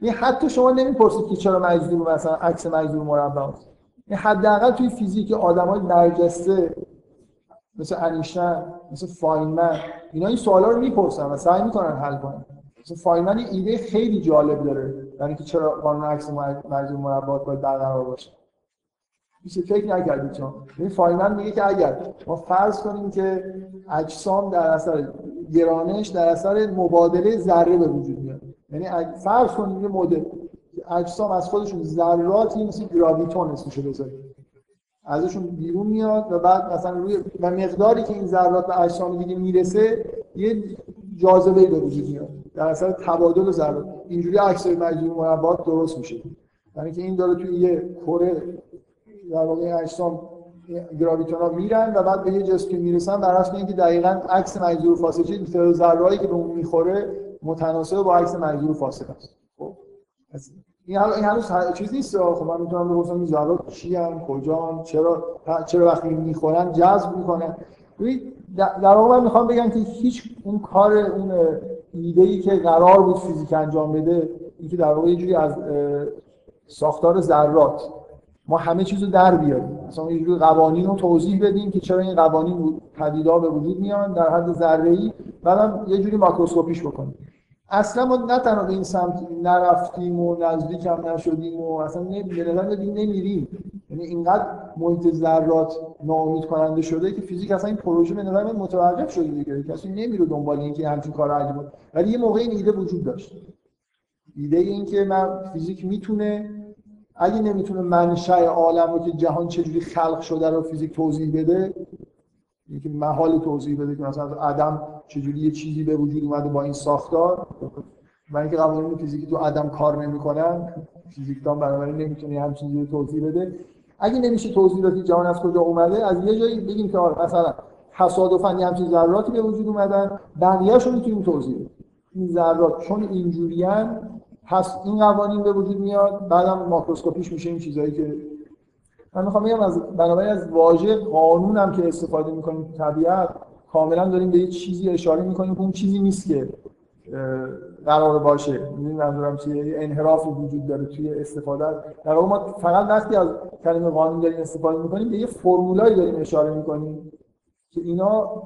این حتی شما نمی‌پرسید که چرا مجذوب مثلا عکس مجذوب مربع است این حداقل توی فیزیک آدمای برجسته مثل انیشتین مثل فاینمن اینا این سوالا رو می‌پرسن و سعی می‌کنن حل کنن. مثل فاینمن ایده خیلی جالب داره. یعنی که چرا قانون عکس مجذور مربع باید برقرار باشه. میشه فکر نکردید چون این فاینمن میگه که اگر ما فرض کنیم که اجسام در اثر گرانش در اثر مبادله ذره به وجود میاد. یعنی فرض کنیم یه مدل. اجسام از خودشون ذراتی مثل graviton اسمشو بذاریم. ازشون بیرون میاد و بعد مثلا روی و مقداری که این ذرات به اجسام دیگه می‌رسه یه جاذبه به وجود میاد. در اثر تبادل ذرات اینجوری عکس مجموع مربعات درست میشه. یعنی که این داره توی یه کره در واقع اجسام گراویتون ها میرن و بعد به یه جسم که می‌رسن در اصل اینکه دقیقاً عکس مجذور فاصله چیز تعداد که به اون می‌خوره متناسب با عکس مجذور فاصله است. خب. این حالا این هنوز چیز نیست. خب من می‌تونم بگم این ذرات چی ان کجا چرا چرا وقتی می‌خورن جذب می‌کنن؟ در واقع من می‌خوام بگم که هیچ اون کار اون ایده ای که قرار بود فیزیک انجام بده اینکه در واقع یه جوری از ساختار ذرات ما همه چیزو در بیاریم. مثلا یه جوری قوانین رو توضیح بدیم که چرا این قوانین پدیدا به وجود میان در حد ذره ای بعدم یه جوری ماکروسکوپیش بکنیم. اصلا ما نه تنها به این سمت نرفتیم و نزدیک هم نشدیم و اصلا به نمیریم. یعنی اینقدر محیط ذرات ناامید کننده شده که فیزیک اصلا این پروژه به نظر متوقف شده دیگه. کسی نمیره دنبال اینکه همچین کارا انجام بده. ولی یه موقع ایده وجود داشت. ایده این که من فیزیک می‌تونه اگه نمی‌تونه منشأ عالم رو که جهان چجوری خلق شده رو فیزیک توضیح بده اینکه محال توضیح بده که مثلا از چجوری یه چیزی به وجود اومده با این ساختار. و اینکه قوانین فیزیکی تو عدم کار نمی‌کنن فیزیکدان بنابراین نمی‌تونه همین چیزی توضیح بده. اگه نمیشه توضیح داد جهان از کجا اومده از یه جایی بگیم که آره مثلا تصادفا یه همچین ذراتی به وجود اومدن بقیه‌اشو می‌تونیم توضیح بدیم. این ذرات چون اینجوریان پس این قوانین به وجود میاد بعدم ماکروسکوپیش میشه این چیزایی که من می‌خوام بگم از بنابراین از واژه قانون هم که استفاده می‌کنیم طبیعت کاملا داریم به یه چیزی اشاره می‌کنیم که اون چیزی نیست که قرار باشه. می‌دونید منظورم چیه؟ انحرافی وجود داره توی استفاده. در ما فقط وقتی از کلمه قانون داریم استفاده می‌کنیم به یه فرمولایی داریم اشاره می‌کنیم که اینا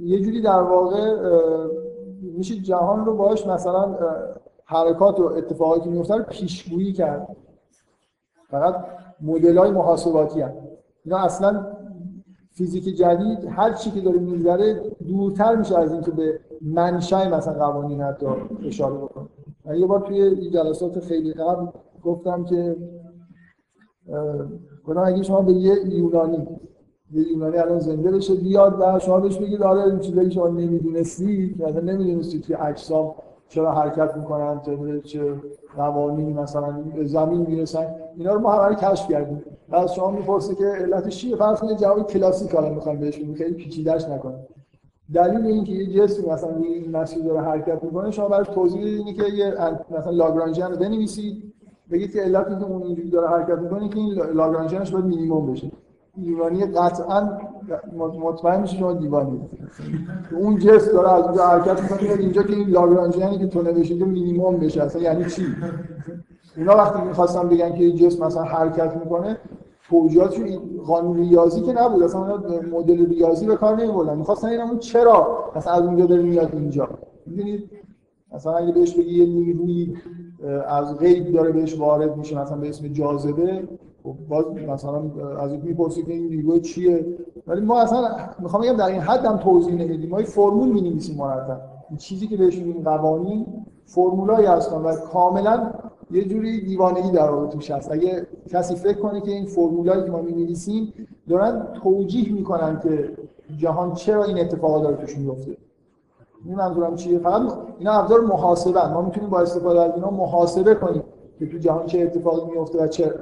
یه جوری در واقع میشه جهان رو باش مثلا حرکات و اتفاقاتی که میفته رو پیشگویی کرد. فقط مدل های محاسباتی هم. اینا اصلا فیزیک جدید هر چی که داره میگذره دورتر میشه از اینکه به منشأ مثلا قوانین حتی اشاره بکنه. من یه بار توی جلسات خیلی قبل گفتم که گفتم اگه شما به یه یونانی یه یونانی الان زنده بشه بیاد و شما بهش بگید آره این چیزایی شما نمی‌دونستی مثلا نمی‌دونستی که اجسام چرا حرکت می‌کنن چه قوانینی مثلا زمین می‌رسن اینا رو ما همه کشف کردیم. بعد شما می‌پرسه که علتش چیه؟ فرض کنید جواب کلاسیک حالا می‌خوام بهش خیلی پیچیده‌اش نکنه. دلیل اینکه یه جسمی مثلا این مسیر داره حرکت می‌کنه شما برای توضیح اینه که یه مثلا لاگرانژیان رو بنویسید بگید که علت اینکه اون اینجوری داره حرکت می‌کنه که این لاگرانژیانش باید مینیمم بشه. ایرانی قطعا مطمئن میشه شما دیوانی اون جس داره از اونجا حرکت می‌کنه اینجا که این لاگرانژیانی که تو نوشیده مینیمم بشه اصلا یعنی چی؟ اینا وقتی می‌خواستم بگن که جسم مثلا حرکت می‌کنه توجیهات قانون ریاضی که نبود اصلا مدل ریاضی به کار نمیبردن. می‌خواستن اینم چرا مثلا از اونجا داره میاد اینجا؟ می‌دونید؟ مثلا اگه بهش بگی یه نیروی از غیب داره بهش وارد میشه مثلا به اسم جاذبه خب باز مثلا از این می‌پرسی که این نیروی چیه؟ ولی ما اصلا می‌خوام بگم در این حد هم توضیح نمیدیم. ما فرمول می‌نویسیم مرتب. این چیزی که بهش میگیم قوانین فرمولایی هستن و کاملا یه جوری دیوانگی در واقع هست. اگه کسی فکر کنه که این فرمولایی که ما می‌نویسیم دارن توجیه می‌کنن که جهان چرا این اتفاقات داره توش میفته این منظورم چیه؟ فقط اینا ابزار محاسبه ما می‌تونیم با استفاده از اینا محاسبه کنیم که تو جهان چه اتفاقی میفته و چه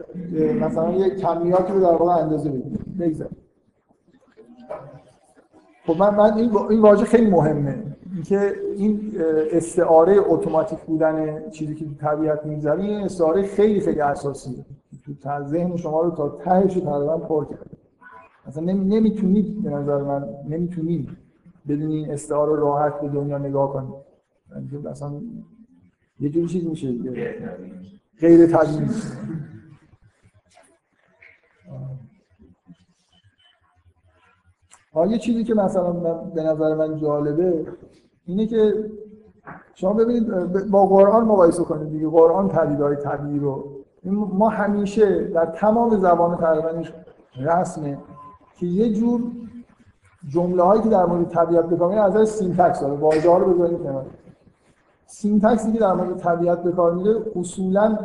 مثلا یه کمیاتی رو در واقع اندازه بگذاریم خب من, من این, این واژه خیلی مهمه. اینکه این استعاره اتوماتیک بودن چیزی که طبیعت میگذره این استعاره خیلی خیلی اساسیه تو ذهن شما رو تا تهش رو تقریبا پر کرده مثلا نمی‌تونید به نظر من نمی‌تونید بدون این استعاره راحت به دنیا نگاه کنید. مثلا یه جوری چیز میشه غیر طبیعی یه چیزی که مثلا من به نظر من جالبه اینه که شما ببینید با قرآن مقایسه کنید دیگه قرآن پدیده‌های طبیعی رو. ما همیشه در تمام زبان تقریبا رسمه که یه جور جمله هایی که در مورد طبیعت بکنید از نظر syntax داره. واژه ها رو بذارید کنار. syntax ی که در مورد طبیعت به کار میره اصولا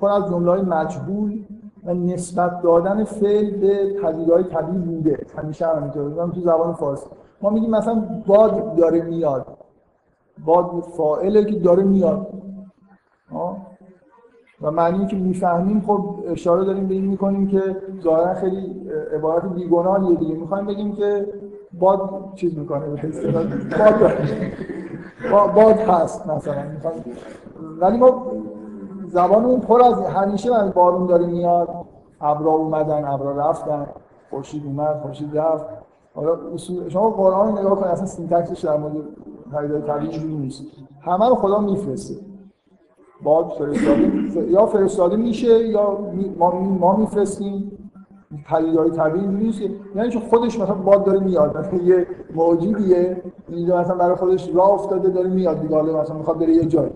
پر از جمله های مجهول و نسبت دادن فعل به پدیدهای طبیعی بوده. همیشه همینطوره تو زبان فارسی. ما میگیم مثلا باد داره میاد. باد فاعله که داره میاد. و معنی که می‌فهمیم خب اشاره داریم به این می‌کنیم که ظاهرا خیلی عبارت بیگناهیه دیگه. می‌خوایم بگیم که باد چیز می‌کنه باد باد هست مثلا. ولی ما زبانمون پر از همیشه من بارون داره میاد. ابرا اومدن ابرا رفتن. خورشید اومد خورشید رفت. حالا شما قرآن نگاه کنید اصلا syntax ش در مورد پدیده‌های طبیعی اینجوری نیست. همه رو خدا میفرسته. باد فرستاده یا فرستاده میشه یا ما ما میفرستیم. پدیده‌های طبیعی اینجوری نیست یعنی چون خودش مثلا باد داره میاد مثلا یه موجودیه اینجا مثلا برای خودش راه افتاده داره میاد دیگه مثلا می‌خواد بره یه جایی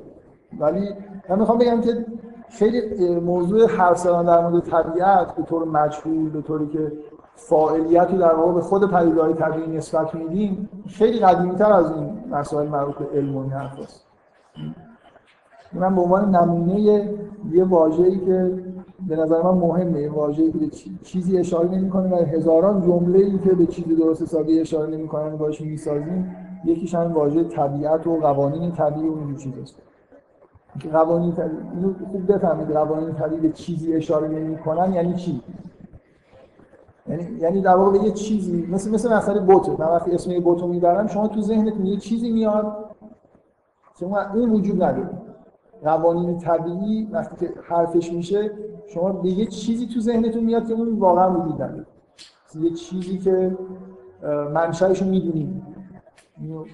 ولی من می‌خوام بگم که خیلی موضوع حرف زدن در مورد طبیعت به طور مجهول به طوری که فاعلیتی در واقع به خود پدیده‌های طبیعی نسبت میدیم خیلی قدیمی‌تر از این مسائل مربوط به علم و است من به عنوان نمونه یه واژه‌ای که به نظر من مهمه یه واژه‌ای که چیزی اشاره نمی‌کنه و هزاران جمله‌ای که به چیزی درست حسابی اشاره نمی‌کنن باهاش می‌سازیم یکیش همین واژه طبیعت و قوانین طبیعی و این چیزاست قوانین طبیعی اینو خوب بفهمید قوانین طبیعی به چیزی اشاره نمی‌کنن یعنی چی؟ یعنی یعنی در واقع یه چیزی مثل مثل مسئله بوته من وقتی اسم یه بوتو می‌برم شما تو ذهنت یه چیزی میاد شما اون وجود نداره. قوانین طبیعی وقتی که حرفش میشه شما به یه چیزی تو ذهنتون میاد که اون واقعا وجود نداره. یه چیزی که منشأش رو می‌دونیم.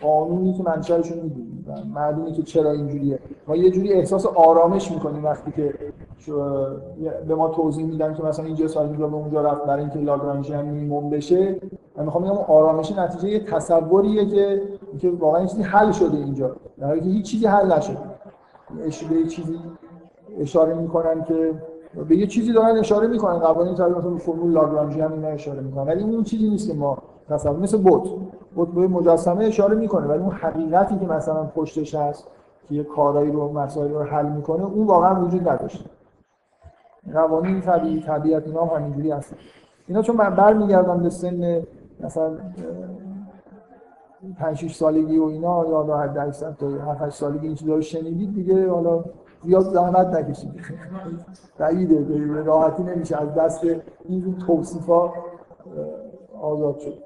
قانونی که منشأش رو می‌دونیم و معلومه که چرا اینجوریه. ما یه جوری احساس آرامش می‌کنیم وقتی که به ما توضیح میدن که مثلا اینجا سال اینجا به اونجا رفت برای اینکه لاگرانژیان مینیمم بشه. من می‌خوام بگم آرامش نتیجه یه تصوریه که که واقعا چیزی حل شده اینجا. در حالی که هیچ چیزی حل نشده. به چیزی اشاره می‌کنن که به یه چیزی دارن اشاره می‌کنن. قوانین مثلا فرمول لاگرانژی هم اینا اشاره می‌کنن. ولی اون چیزی نیست که ما تصور مثل بوت بوت به مجسمه اشاره می‌کنه ولی اون حقیقتی که مثلا پشتش هست که یه کارایی رو مسائل رو حل می‌کنه اون واقعا وجود نداشته. قوانین طبیعی طبیعت اینا هم همینجوری هست. اینا چون من برمیگردم به سن مثلا 5 6 سالگی و اینا یا حد 800 تا 7 8 سالگی این چیزا رو شنیدید دیگه حالا زیاد زحمت نکشید. بعیده راحتی نمیشه از دست این توصیفا آزاد شد.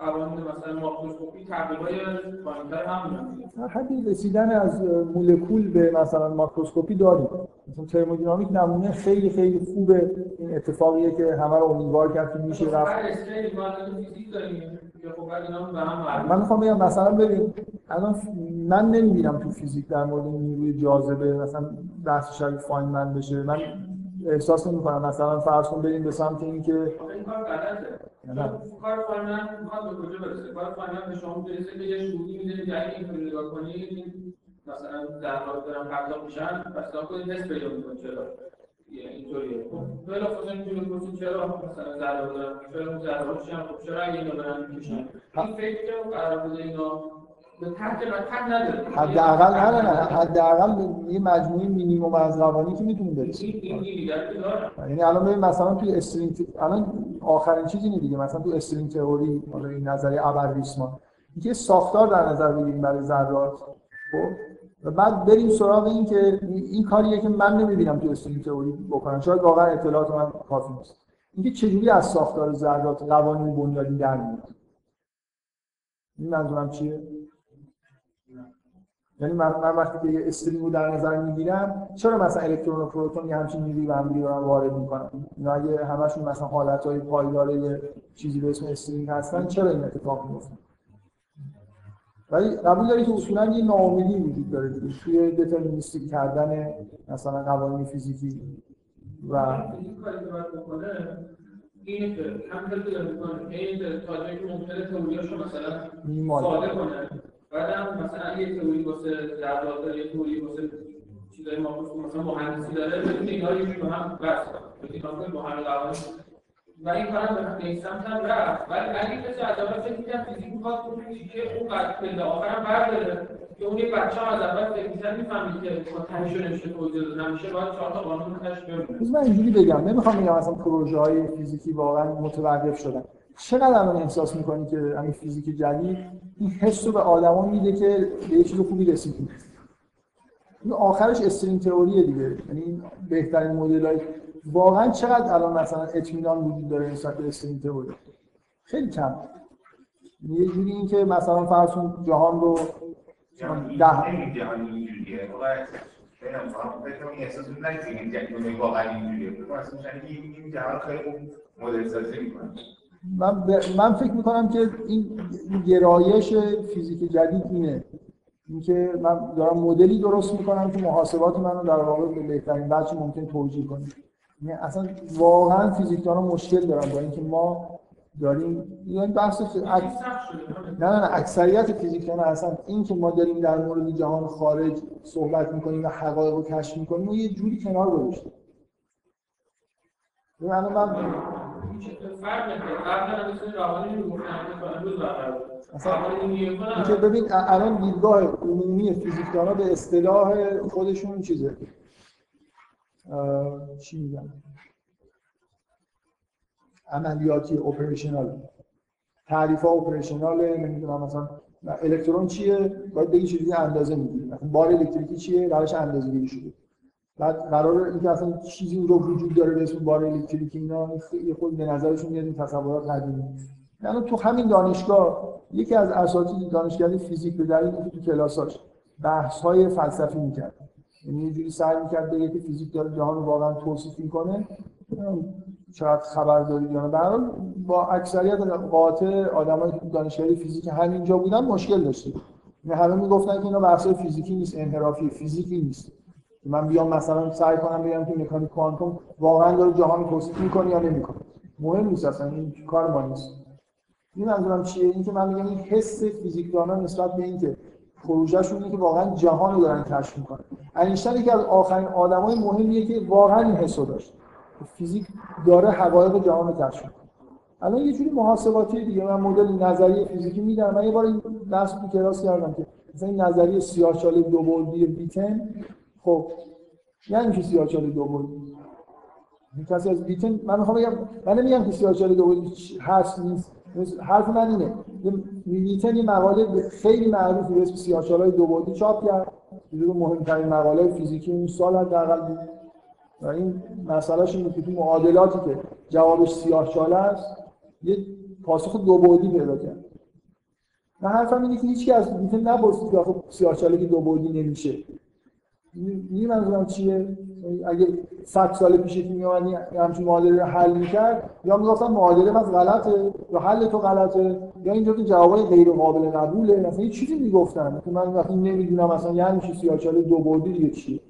قوانین مثلا ماکروسکوپی پایین‌تر همونه حدی رسیدن از مولکول به مثلا ماکروسکوپی داریم. مثلا ترمودینامیک نمونه خیلی خیلی خوبه. این اتفاقیه که همه رو امیدوار کرد که میشه رفت. من می‌خوام بگم مثلا ببین الان من نمی‌بینم تو فیزیک در مورد نیروی جاذبه مثلا بحث شبیه فاینمن بشه. من احساس نمی کنم مثلا فرض کن بریم به سمت این که این کار فاینمن می‌خواد به کجا برسه کار فاینمن به شما برسه که یه شهودی میده که اگه اینطوری نگاه کنید مثلا در حال دارن پرداخت میشن پس تا کنید نصف پیدا می‌کنید چرا اینطوریه بلا خود نمی‌تونه بپرسید چرا مثلا ذره دارن چرا ذره میشن خب چرا اگه اینا برن می‌کشن این فکر قرار بوده اینا حداقل نه نه نه حداقل یه مجموعه مینیمم از قوانین که می‌تونیم برسیم یعنی الان ببین مثلا توی string الان آخرین چیزی اینه دیگه مثلا تو string theory حالا این نظریه ابرریسمان اینکه ساختار در نظر بگیریم برای ذرات خب؟ و بعد بریم سراغ این که این کاریه که من نمی‌بینم تو string theory بکنن شاید واقعا اطلاعات من کافی نیست. اینکه چجوری از ساختار ذرات قوانین بنیادی در میاد. این منظورم چیه؟ یعنی من, من وقتی که یه string رو در نظر می‌گیرم چرا مثلا الکترون و پروتون یه همچین نیروی به هم دارن وارد می‌کنن؟ اینا اگه همشون مثلا حالتهای پایدار یه چیزی به اسم استرینگ هستن چرا این اتفاق میفته ولی قبول داری که اصولا یه ناامیدی وجود داره دیگه. توی دترمینیستیک کردن مثلا قوانین فیزیکی و این کاری که باید بکنه اینه که داره می‌کنه این تا جایی که ممکنه تئوریاشو مثلا ساده کنه. بعدم مثلا یه تئوری واسه ذرات داره یه تئوری واسه چیزای ماکروسکوپ مثلا مهندسی داره بتونه اینا رو با هم بس کنه با هم قوانین و این کارم به این سمت هم رفت. ولی کسی از اول فکر می‌کرد فیزیک می‌خواد که اون قد پله آخرم برداره. که اون یه بچه از اول می‌کنه می‌فهمید که با تهش نوشته توضیح داده. نمیشه باید چهار تا قانون تهش بمونه من اینجوری بگم. نمی‌خوام بگم مثلا پروژه های فیزیکی واقعا متوقف شدن. چقدر الان احساس می‌کنی که همین فیزیک جدید این حس رو به آدما میده که به یه چیز خوبی رسیدیم. این آخرش استرینگ تئوریه دیگه. یعنی بهترین مدل واقعا چقدر الان مثلا اطمینان وجود داره نسبت به استرینگ تئوری؟ خیلی کم. یه جوری این که مثلا فرض جهان رو ده جهان اینجوریه احساس واقعا اینجوریه این جهان خیلی مدل سازی می‌کنه. من, من فکر می‌کنم که این گرایش فیزیک جدید اینه. اینکه من دارم مدلی درست می‌کنم که محاسبات منو در واقع به بهترین وجه ممکن توجیه کنه. یعنی اصلا واقعا فیزیکدانا مشکل دارن با اینکه ما داریم یعنی بحث اک... نه نه نه اکثریت فیزیکدانا اصلا این که ما داریم در مورد جهان خارج صحبت می‌کنیم و حقایق رو کشف می‌کنیم و یه جوری کنار گذاشتیم. من اینکه ببین الان دیدگاه عمومی فیزیکدانا به اصطلاح خودشون چیزه. چی میگن عملیاتی اپریشنال. تعریف ها اپریشنال نمی‌دونم مثلا الکترون چیه؟ باید بگی چیزی اندازه می‌گیری بار الکتریکی چیه؟ روش اندازه گیری شده. بعد قرار اینکه اصلا چیزی رو وجود داره به اسم بار الکتریکی اینا یه خود به نظرشون میاد این تصورات قدیمی. یعنی تو همین دانشگاه یکی از اساتید دانشگاه فیزیک به دلیل اینکه تو کلاساش بحث های فلسفی می‌کرد. یعنی یه جوری سعی می‌کرد بگه که فیزیک داره جهان رو واقعا توصیف می‌کنه. چقدر خبر دارید یا نه با اکثریت قاطع آدمای دانشگاه فیزیک همینجا بودن مشکل داشته یعنی همه می‌گفتن که اینا بحث فیزیکی نیست انحرافی. فیزیکی نیست. من بیام مثلا سعی کنم بگم که مکانیک کوانتوم واقعا داره جهان توصیف می‌کنه یا نمی‌کنه. مهم نیست اصلا این کار ما نیست. این منظورم چیه؟ این که من میگم این حس فیزیکدانا نسبت به اینکه پروژهشون که واقعا جهان رو دارن کشف می‌کنن. اینشتین یکی از آخرین آدمای مهمیه که واقعا این حس رو داشت. فیزیک داره حقایق جهان رو کشف می‌کنه. الان یه جوری محاسباتی دیگه من مدل نظری فیزیکی میدم من یه بار این درس کلاس کردم که مثلا این نظریه سیاهچاله دو بعدی بیتن خب یعنی چی سیاهچاله دو بعدی کسی از بیتن من می‌خوام بگم من نمیگم که سیاهچاله دو بعدی هست نیست. حرف من اینه بیتن یه مقاله خیلی معروفی به اسم سیاهچاله دو بعدی چاپ کرد. جزو مهمترین مقاله فیزیکی اون سال حداقل بود. و این مسئلهش اینه که تو معادلاتی که جوابش سیاهچاله است یه پاسخ دو بعدی پیدا کرد. من حرفم اینه که هیچ از بیتن نپرسید که آخه سیاهچاله که دو بعدی نمیشه. این منظورم چیه؟ اگه 100 سال پیش که میومدی همچین معادله رو حل می‌کرد یا می‌گفتن معادله من غلطه یا حل تو غلطه یا اینجا که جوابای غیر قابل قبوله. مثلا یه چیزی می‌گفتن که من وقتی نمی‌دونم مثلا یعنی چی سیاهچاله دو بعدی دیگه چیه.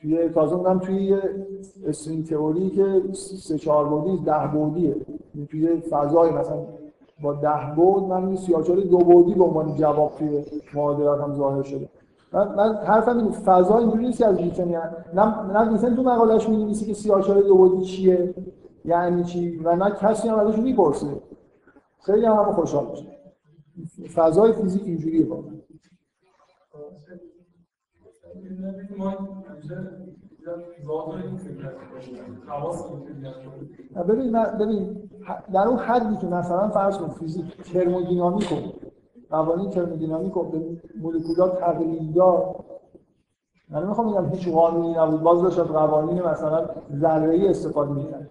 توی تازه اونم توی یه استرینگ تئوری که سه چهار بعدی ده بعدیه توی فضای مثلا با ده بعد من این سیاهچاله دو بعدی به عنوان جواب توی معادلات هم ظاهر شده. من, من حرفم اینه فضا اینجوری نیست از بیتن نه نه بیتن تو مقالهش می‌نویسه که سیاهچاله دو بعدی چیه یعنی چی؟ و نه کسی هم ازش می‌پرسه. خیلی هم, هم خوشحال میشه فضای فیزیک اینجوریه واقعا. ببین ببین در اون حدی که مثلا فرض کن فیزیک ترمودینامیک قوانین ترمودینامیک و به مولکولات تغییر من می‌خوام بگم هیچ قانونی نبود. باز داشت قوانین مثلا ذره استفاده می‌کرد.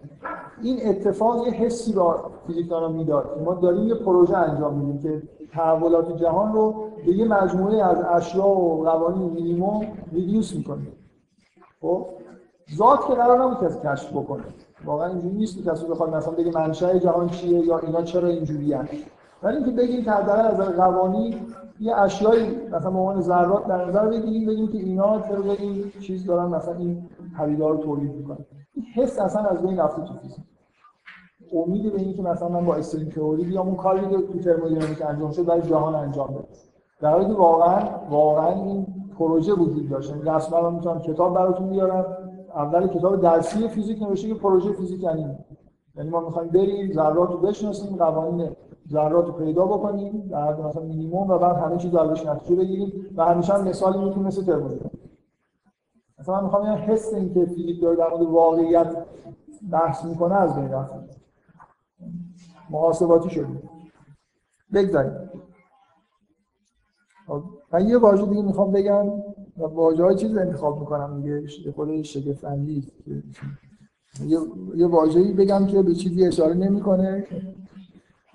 این اتفاق یه حسی با فیزیکدانا می‌داد. ما داریم یه پروژه انجام میدیم که تحولات جهان رو به یه مجموعه از اشیاء و قوانین مینیمم ریدیوس می‌کنیم. خب؟ ذات که قرار نبود کسی کشف بکنه. واقعا اینجوری نیست که کسی بخواد مثلا بگه منشأ جهان چیه یا اینا چرا اینجوریه. ولی اینکه بگیم که حداقل از قوانین یه اشیایی مثلا به عنوان ذرات در نظر بگیریم بگیم که اینا طبق این چیز دارن مثلا این پدیدار رو تولید می‌کنن. این حس اصلا از بین رفته تو فیزیک. امید به اینکه مثلا من با استرینگ تئوری بیام اون کاری که تو ترمودینامیک انجام شد برای جهان انجام بدم در حالی که واقعا واقعا این پروژه وجود داشت. یعنی رسما من می‌تونم کتاب براتون بیارم. اول کتاب درسی فیزیک نوشته که پروژه فیزیک یعنی یعنی ما می‌خوایم بریم ذرات رو بشناسیم قوانین ذرات رو پیدا بکنیم در مثلا مینیمم و بعد همه چیز ازش نتیجه بگیریم و همیشه هم مثالی می‌تونه مثل ترمودینامیک مثلا من می‌خوام حس این که فیزیک داره در مورد واقعیت بحث می‌کنه از بین رفته محاسباتی شده. بگذاریم. خب، من یه واژه دیگه می‌خوام بگم و واژه های چیز انتخاب می‌کنم دیگه خود شگفت یه یه واژه‌ای بگم که به چیزی اشاره نمی‌کنه.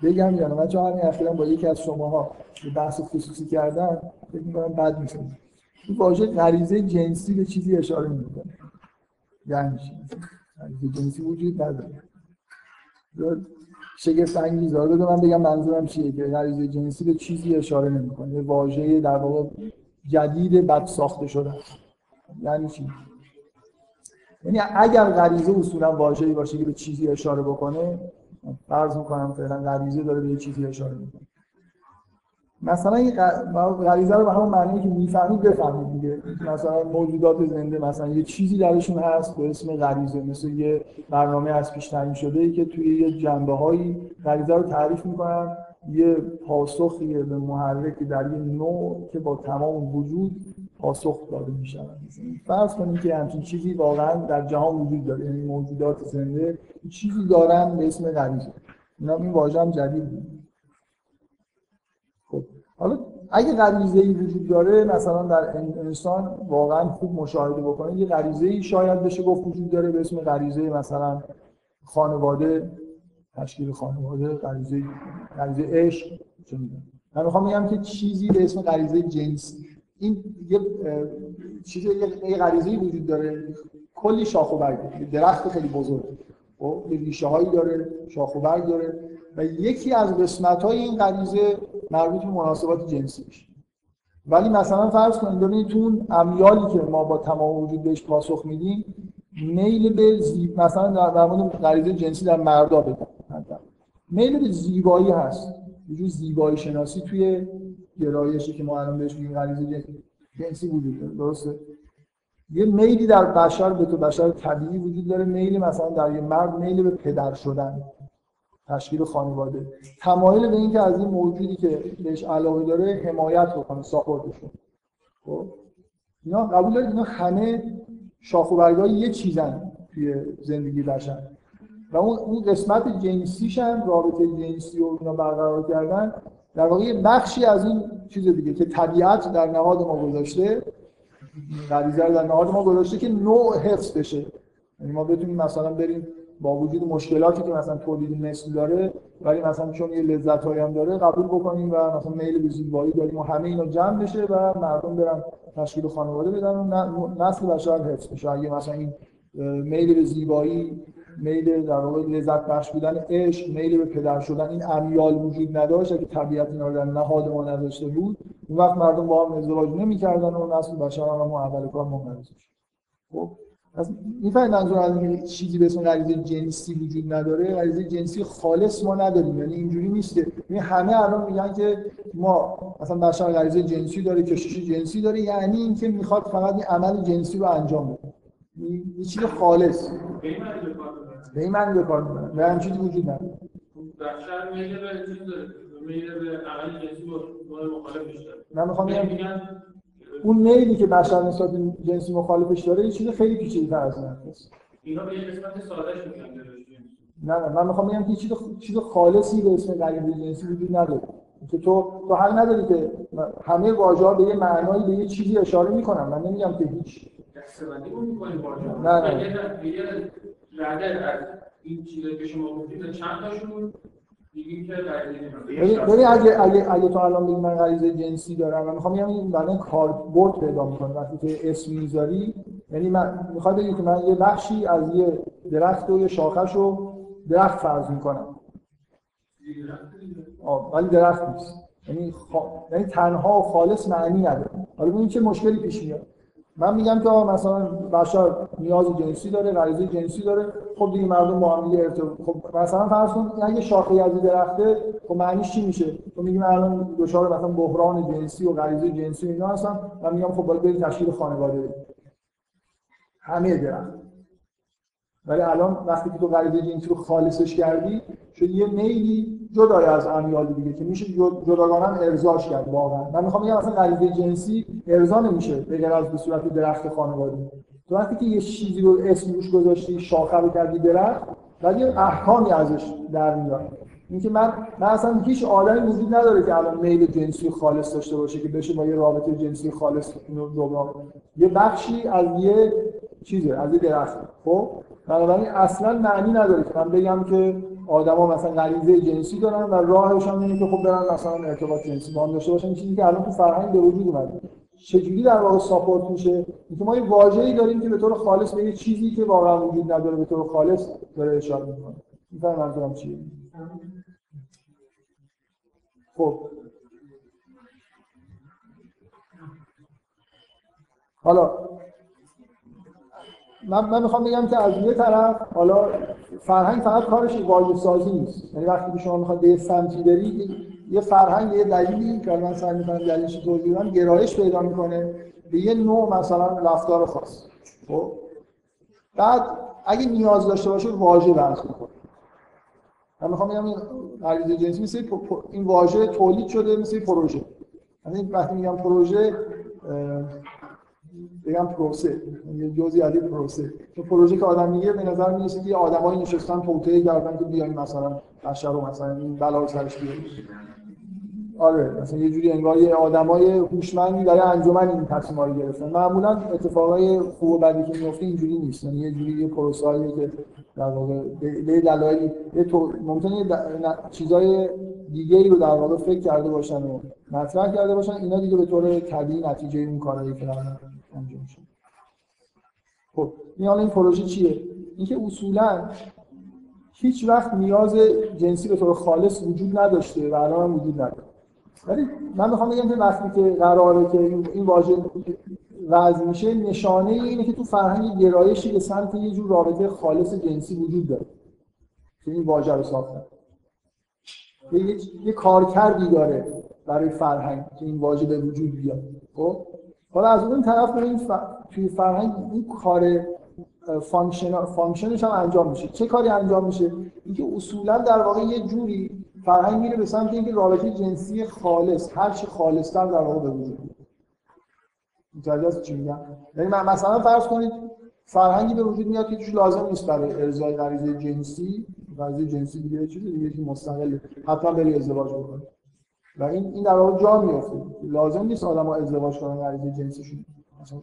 بگم یا نه من چون همین اخیرا با یکی از شماها بحث خصوصی کردن فکر می‌کنم بد میشه این واژه غریزه جنسی به چیزی اشاره می‌کنه یعنی چی؟ غریزه جنسی وجود نداره. شگفت انگیز. داره من بگم منظورم چیه که غریزه جنسی به چیزی اشاره نمی‌کنه. یه واژه در واقع جدید بد ساخته شده. یعنی چی؟ یعنی اگر غریزه اصولا واژه‌ای باشه که به چیزی اشاره بکنه فرض می‌کنم فعلا غریزه داره به چیزی اشاره می‌کنه. مثلا این غریزه رو به همون معنی که می‌فهمید بفهمید دیگه. مثلا موجودات زنده مثلا یه چیزی درشون هست به اسم غریزه مثل یه برنامه از پیش تعیین شده ای که توی یه جنبه هایی غریزه رو تعریف می‌کنن. یه پاسخیه به محرکی در یه نوع که با تمام وجود پاسخ داده میشن فرض کنیم که همچین چیزی واقعا در جهان وجود داره یعنی موجودات زنده چیزی دارن به اسم غریزه اینا این واژه هم جدید بود. خب حالا اگه غریزه ای وجود داره مثلا در انسان واقعا خوب مشاهده بکنه یه غریزه ای شاید بشه گفت وجود داره به اسم غریزه مثلا خانواده تشکیل خانواده غریزه غریزه عشق من می‌خوام بگم که چیزی به اسم غریزه جنسی. این یه چیز یه غریزه وجود داره. کلی شاخ و برگ. درخت خیلی بزرگ. خب ریشه هایی داره شاخ و برگ داره. و یکی از قسمت های این غریزه مربوط به مناسبات جنسی میشه. ولی مثلا فرض کنید ببینید تو اون امیالی که ما با تمام وجود بهش پاسخ میدیم میل به زیب مثلا در مورد غریزه جنسی در مردا بگم میل به زیبایی هست. یه زیبایی شناسی توی گرایشی که ما الان بهش میگیم غریزه جنسی وجود داره درسته؟ یه میلی در بشر به تو بشر طبیعی وجود داره میلی مثلا در یه مرد میلی به پدر شدن تشکیل خانواده. تمایل به اینکه از این موجودی که بهش علاقه داره حمایت بکنه ساپورتش خب؟ اینا قبول دارید؟ اینا همه شاخ و برگای یه چیزن توی زندگی بشر. و اون اون قسمت جنسیش هم رابطه جنسی و اینا برقرار کردن در واقع بخشی از این چیز دیگه که طبیعت در نهاد ما گذاشته غریزه در نهاد ما گذاشته که نوع حفظ بشه. یعنی ما بتونیم مثلا بریم با وجود مشکلاتی که مثلا تولید مثل داره ولی مثلا چون یه لذت هم داره قبول بکنیم و مثلا میل به زیبایی داریم و همه اینا جمع بشه و مردم برن تشکیل خانواده بدن و نسل بشر حفظ بشه. اگه مثلا این میل به زیبایی میل در واقع لذت بخش بودن عشق میل به پدر شدن این امیال وجود نداشت. که طبیعت اینا در نهاد ما نداشته بود اون وقت مردم با هم ازدواج نمی‌کردن و نسل بشر هم اول کار منقرض خب از می‌فهمید منظور از چیزی به اسم غریزه جنسی وجود نداره. غریزه جنسی خالص ما نداریم یعنی اینجوری نیسته یعنی همه الان میگن که ما مثلا بشر غریزه جنسی داره کشش جنسی داره یعنی اینکه می‌خواد فقط این عمل جنسی رو انجام بده. یه چیز خالص. به این معنی به کار می‌برن به همین چیزی وجود نداره. بشر میل به چیز داره. میل به عمل جنسی مخالفش داره من می‌خوام بگم اون میلی که بشر نسبت جنسی مخالفش داره یه چیز خیلی پیچیده‌تر از هست اینا به یه قسمت سادهش میگن نه نه من می‌خوام بگم که چیز چیز خالصی به اسم غریبه جنسی وجود نداره. که تو تو حق نداری که همه واژه‌ها به یه معنایی به یه چیزی اشاره می‌کنن. من نمیگم که هیچ. نه نه. رده از این چیزایی که شما گفتید چند تاشون ببین اگه اگه اگه تو الان بگی من غریزه جنسی دارم من می‌خوام بگم این بعدا کاربرد پیدا می‌کنه. وقتی که اسم می‌ذاری یعنی من می‌خواد بگی که من یه بخشی از یه درخت و یه شاخش رو درخت فرض می‌کنم. آه ولی درخت نیست. یعنی خ... یعنی تنها و خالص معنی نداره. حالا ببین چه مشکلی پیش میاد. من میگم که مثلا بشر نیاز جنسی داره غریزه جنسی داره. خب دیگه مردم با هم ارتباط خب مثلا فرض کن اگه شاخه از درخته خب معنیش چی میشه؟ تو میگیم الان دچار مثلا بحران جنسی و غریزه جنسی اینا هستن. من میگم خب باید برید تشکیل خانواده بدید همه درخت. ولی الان وقتی که تو غریزه جنسی رو خالصش کردی شد یه میلی جدای از امیال دیگه که میشه جداگانه ارزاش کرد واقعا. من می‌خوام بگم مثلا غریزه جنسی ارضا نمیشه به از به صورت درخت خانوادگی تو وقتی که یه چیزی رو اسم روش گذاشتی شاخه رو کردی درخت ولی احکامی ازش در میاد. اینکه من من اصلا هیچ آدمی وجود نداره که الان میل جنسی خالص داشته باشه که بشه با یه رابطه جنسی خالص اینو جبران یه بخشی از یه چیزه از یه درخت خب؟ بنابراین اصلا معنی نداره که من بگم که آدما مثلا غریزه جنسی دارن و راهشون اینه که خب برن مثلا ارتباط جنسی با هم داشته باشن. چیزی که الان تو فرهنگ به وجود اومده. چجوری در واقع ساپورت میشه؟ اینکه ما یه واژه‌ای داریم که به طور خالص به یه چیزی که واقعا وجود نداره به طور خالص داره اشاره می‌کنه. می‌فهمی منظورم چیه؟ خب. حالا من, من می‌خوام بگم که از یه طرف حالا فرهنگ فقط کارش واژه سازی نیست. یعنی وقتی که شما می‌خواد به سمتی بری یه فرهنگ یه دلیلی که من سعی می‌کنم دلیلش توضیح بدم گرایش پیدا می‌کنه به یه نوع مثلا رفتار خاص. خب؟ بعد اگه نیاز داشته باشه واژه بحث می‌کنه. من می‌خوام بگم این غریزه جنسی مثل این واژه تولید شده مثل پروژه. یعنی وقتی میگم پروژه بگم پروسه. یه جزئی از پروسه. تو پروژه که آدم میگه به نظر می‌رسه که آدمایی نشستن توطئه کردن که بیاین مثلا بشر رو مثلا این بلا سرش بیاریم. آره مثلا یه جوری انگار یه آدمای هوشمندی برای انجمن این تصمیم‌ها رو گرفتن. معمولا اتفاقای خوب و بدی که میفته اینجوری نیست. یعنی یه جوری یه پروسه‌ای که در واقع به دلایلی ممکنه چیزای دیگه ای رو در واقع فکر کرده باشن و مطرح کرده باشن. اینا دیگه به طور طبیعی نتیجه اون کارهایی که انجام شد خب این حالا این پروژه چیه؟ اینکه اصولا هیچ وقت نیاز جنسی به طور خالص وجود نداشته و الان وجود نداره. ولی من می‌خوام بگم که وقتی که قراره که این واژه وضع میشه نشانه اینه که تو فرهنگ گرایشی به سمت یه جور رابطه خالص جنسی وجود داره که این واژه رو ساختن. یه, یه کارکردی داره برای فرهنگ که این واژه به وجود بیاد. خب؟ حالا از اون طرف این توی فرهنگ این کار function function ش هم انجام میشه. چه کاری انجام میشه؟ اینکه اصولا در واقع یه جوری فرهنگ میره به سمت اینکه رابطه جنسی خالص هر چی خالصتر در واقع به وجود بیاد متوجه چی میگم؟ یعنی مثلا فرض کنید فرهنگی به وجود میاد که توش لازم نیست برای ارزای غریزه جنسی. غریزه جنسی دیگه چیزی دیگه که مستقل حتما بری ازدواج بکنه و این این در واقع جا میفته لازم نیست آدم‌ها ازدواج کنن غریزه جنسیشون. مثلا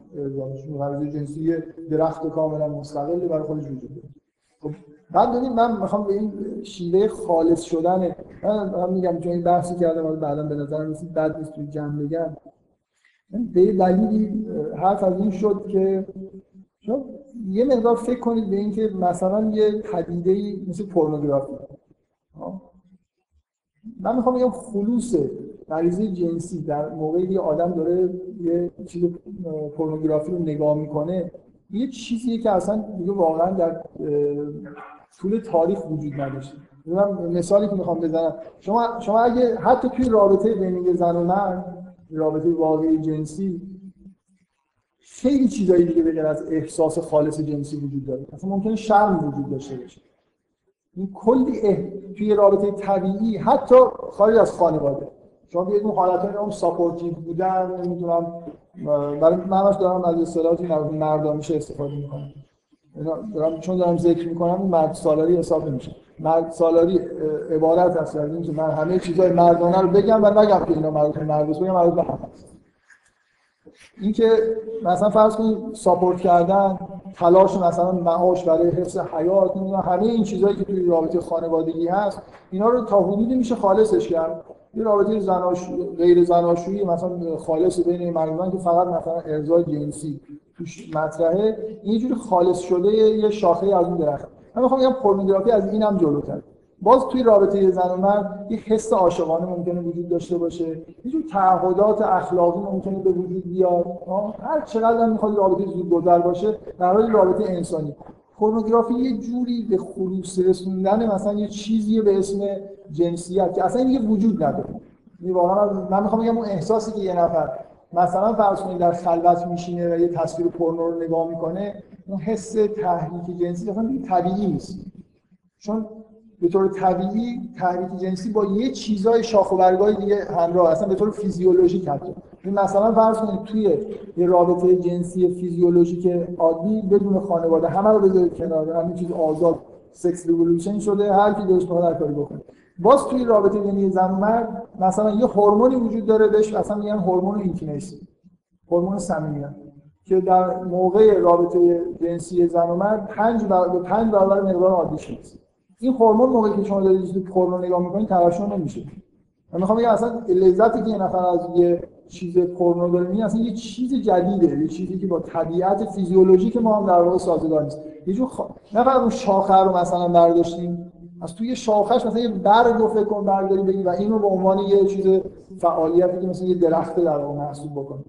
غریزه جنسی درخت کاملا مستقلی برای خودش وجود داره. خب بعد ببین من می‌خوام به این شیوه خالص شدن من میگم چون این بحثی کردم بعدا به نظر رسید بعد نیست توی جمع بگم. به دلیلی حرف از این شد که یه مقدار فکر کنید به اینکه مثلا یه پدیده مثل پورنوگرافی. من می‌خوام بگم خلوص غریزه جنسی در موقعی که آدم داره یه چیز پورنوگرافی رو نگاه می‌کنه یه چیزیه که اصلا دیگه واقعا در طول تاریخ وجود نداشته مثالی که می‌خوام بزنم. شما شما اگه حتی توی رابطه بین زن و مرد رابطه واقعی جنسی خیلی چیزایی دیگه بغیر از احساس خالص جنسی وجود داره. مثلا ممکنه شرم وجود داشته باشه. این کلی توی رابطه طبیعی حتی خارج از خانواده. شما بیاید اون حالت هم ساپورتیو بودن نمی‌دونم برای من دارم از اصطلاحاتی میشه استفاده می‌کنم. دارم چون دارم ذکر می‌کنم مرد سالاری حساب نمیشه. مرد سالاری عبارت هست از اینکه من همه چیزای مردانه رو بگم و نگم که اینا به مرد بگم مربوط به اینکه مثلا فرض کنید ساپورت کردن تلاش مثلا معاش برای حفظ حیات نمی‌دونم همه این چیزهایی که توی رابطه خانوادگی هست اینا رو تا حدودی میشه خالصش کرد. یه رابطه زناش غیر زناشویی مثلا خالص بین مردان که فقط مثلا ارزای جنسی توش مطرحه اینجوری خالص شده یه شاخه از اون درخت. من می‌خوام بگم پورنوگرافی از اینم جلوتر باز توی رابطه زن و مرد یه حس عاشقانه ممکنه وجود داشته باشه. یه جور تعهدات اخلاقی ممکنه به وجود بیاد. هر چقدر هم می‌خواد رابطه زود گذر باشه در حال رابطه انسانی. پورنوگرافی یه جوری به خلوص رسوندن مثلا یه چیزی به اسم جنسیت که اصلا دیگه وجود نداره. یعنی واقعا من می‌خوام بگم اون احساسی که یه نفر مثلا فرض کنید در خلوت میشینه و یه تصویر پورنو رو نگاه می‌کنه اون حس تحریک جنسی اصلا طبیعی نیست. چون به طور طبیعی تحریک جنسی با یه چیزای شاخ و برگای دیگه همراه اصلا به طور فیزیولوژیک حتی. مثلا فرض کنید توی یه رابطه جنسی فیزیولوژیک عادی بدون خانواده همه رو بذارید کنار همین چیز آزاد sex revolution شده هر کی دوست هر کاری بکنه. باز توی رابطه بین زن و مرد مثلا یه هورمونی وجود داره بهش اصلا میگن هورمون intimacy هورمون صمیمیت که در موقع رابطه جنسی زن و مرد 5 برابر 5 برابر مقدار عادیش نیست این هورمون موقعی که شما دارید پورنو نگاه می‌کنید ترشح نمیشه. من می‌خوام بگم اصلا لذتی که یه نفر از یه چیز پورنو داره میگه اصلا یه چیز جدیده یه چیزی که با طبیعت فیزیولوژیک ما هم در واقع سازگار نیست. یه جور خ... نه فقط اون شاخه رو مثلا برداشتیم از توی شاخش مثلا یه برگ رو فکر کن برداری بگی و اینو به عنوان یه چیز فعالیتی که مثلا یه درخت در واقع محسوب بکنی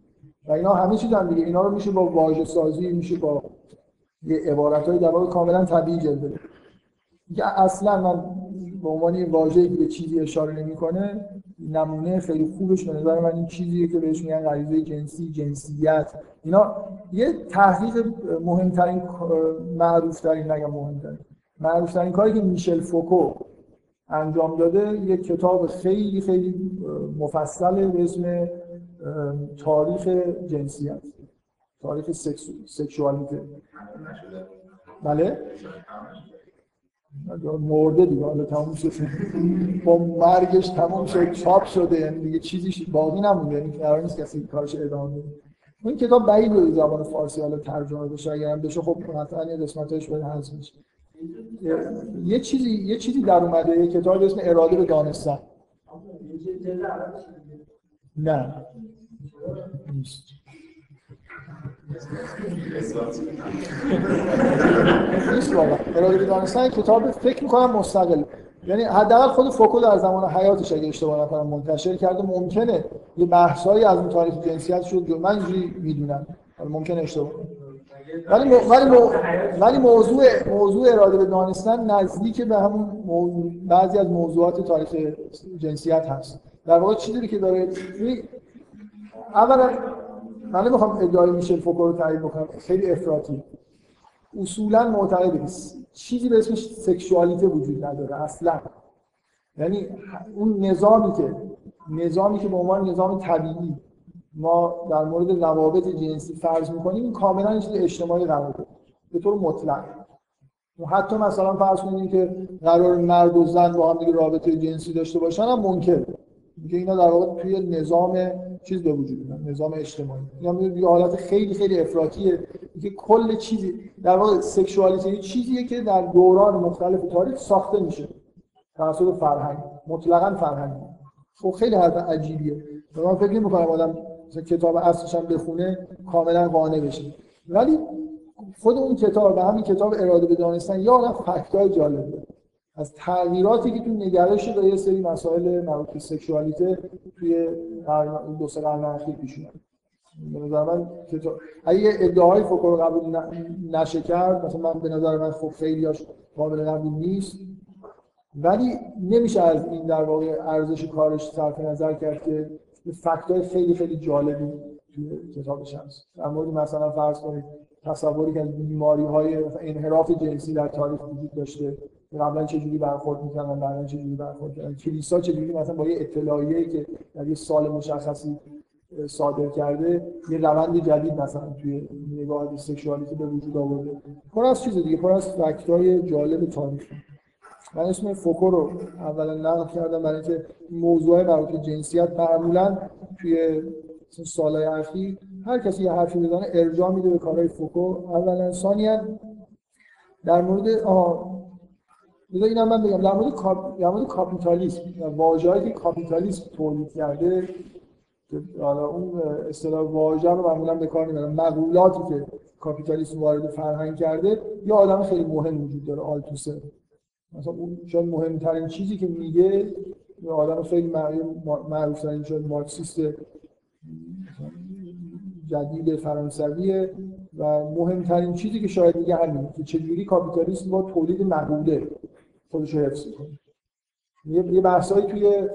و اینا همه چیز هم دیگه. اینا رو میشه با واژه سازی میشه با یه عبارت های در واقع کاملا طبیعی جلوه که اصلا من به عنوان یه واژه‌ای که به چیزی اشاره نمی‌کنه نمونه خیلی خوبش به نظر من این چیزیه که بهش میگن غریزه جنسی جنسیت. اینا یه تحقیق مهمترین معروف ترین نگم مهمترین معروف ترین کاری که میشل فوکو انجام داده یه کتاب خیلی خیلی مفصل به اسم تاریخ جنسیت تاریخ سکس بله؟ مرده دیگه حالا تموم شد. با مرگش تموم شد چاپ شده یعنی دیگه چیزی باقی نمونده یعنی قرار نیست کسی کارش ادامه بده. این کتاب بعید به زبان فارسی حالا ترجمه بشه اگر هم بشه خب قطعا یه قسمتش باید حذف میشه یه چیزی یه چیزی در اومده یه کتاب اسم اراده به دانستن. نه. نیست. نیست واقعا. اراده به دانستن کتاب فکر می‌کنم مستقل. یعنی حداقل خود فوکو در زمان حیاتش اگه اشتباه نکنم منتشر کرده ممکنه یه بحثایی از اون تاریخ جنسیت شد من اینجوری می‌دونم. ممکنه اشتباه. ولی ولی ولی موضوع موضوع اراده به دانستن نزدیک به همون بعضی از موضوعات تاریخ جنسیت هست. در واقع چیزی که داره اولا من نمی‌خوام ادعای میشل فوکو رو تعریف بکنم. خیلی افراطی. اصولا معتقده که چیزی به اسم سکشوالیته وجود نداره اصلا. یعنی اون نظامی که نظامی که به عنوان نظام طبیعی ما در مورد روابط جنسی فرض می‌کنیم این کاملا چیز اجتماعی قرار داره. به طور مطلق. حتی مثلا فرض کنیم که قرار مرد و زن با هم دیگه رابطه جنسی داشته باشن هم ممکنه که اینا در واقع توی نظام چیز به وجود میاد نظام اجتماعی. اینا یه حالت خیلی خیلی افراطیه. که کل چیزی در واقع سکشوالیته چیزیه که در دوران مختلف تاریخ ساخته میشه. توسط فرهنگ مطلقاً فرهنگ. خب خیلی حرف عجیبیه. من فکر نمی‌کنم آدم کتاب اصلش هم بخونه کاملا قانع بشه. ولی خود اون کتاب و همین کتاب اراده به دانستن یا آدم فکتای جالبه. از تغییراتی که تو نگرش به یه سری مسائل مربوط به سکشوالیته توی دو سه قرن اخیر پیش اومد به نظر من اگه ادعای فوکو قبول نشه کرد مثلا من به نظر من خب خیلیاش قابل قبول نیست. ولی نمیشه از این در واقع ارزش کارش صرف نظر کرد که فکتای خیلی خیلی جالبی توی کتابش هست در مورد مثلا فرض کنید تصوری که از بیماری های انحراف جنسی در تاریخ وجود داشته. قبلا چه جوری برخورد می‌کردن بعدا چه جوری برخورد کردن. کلیسا چه جوری مثلا با یه اطلاعیه‌ای که در یه سال مشخصی صادر کرده یه روند جدید مثلا توی نگاه سکشوالیتی به وجود آورده. پر از چیز دیگه پر از جالب تاریخ من اسم فوکو رو اولا نقل کردم برای اینکه موضوع مربوط به جنسیت معمولا توی سالهای اخیر هر کسی یه حرفی بزنه ارجاع میده به کارهای فوکو. اولا ثانیا در مورد بذار اینم من بگم در مورد کاپ... در مورد کاپیتالیسم واژه‌ای که کاپیتالیسم تولید کرده حالا اون اصطلاح واژه رو معمولا به کار نمی‌برن مقولاتی که کاپیتالیسم وارد فرهنگ کرده یه آدم خیلی مهم وجود داره آلتوسه. مثلا اون شاید مهمترین چیزی که میگه یه آدم خیلی معروف ترین شاید مارکسیست جدید فرانسویه و مهمترین چیزی که شاید میگه همینه که چجوری کاپیتالیسم با تولید مقوله خودش رو حفظ کنه یه بحثایی توی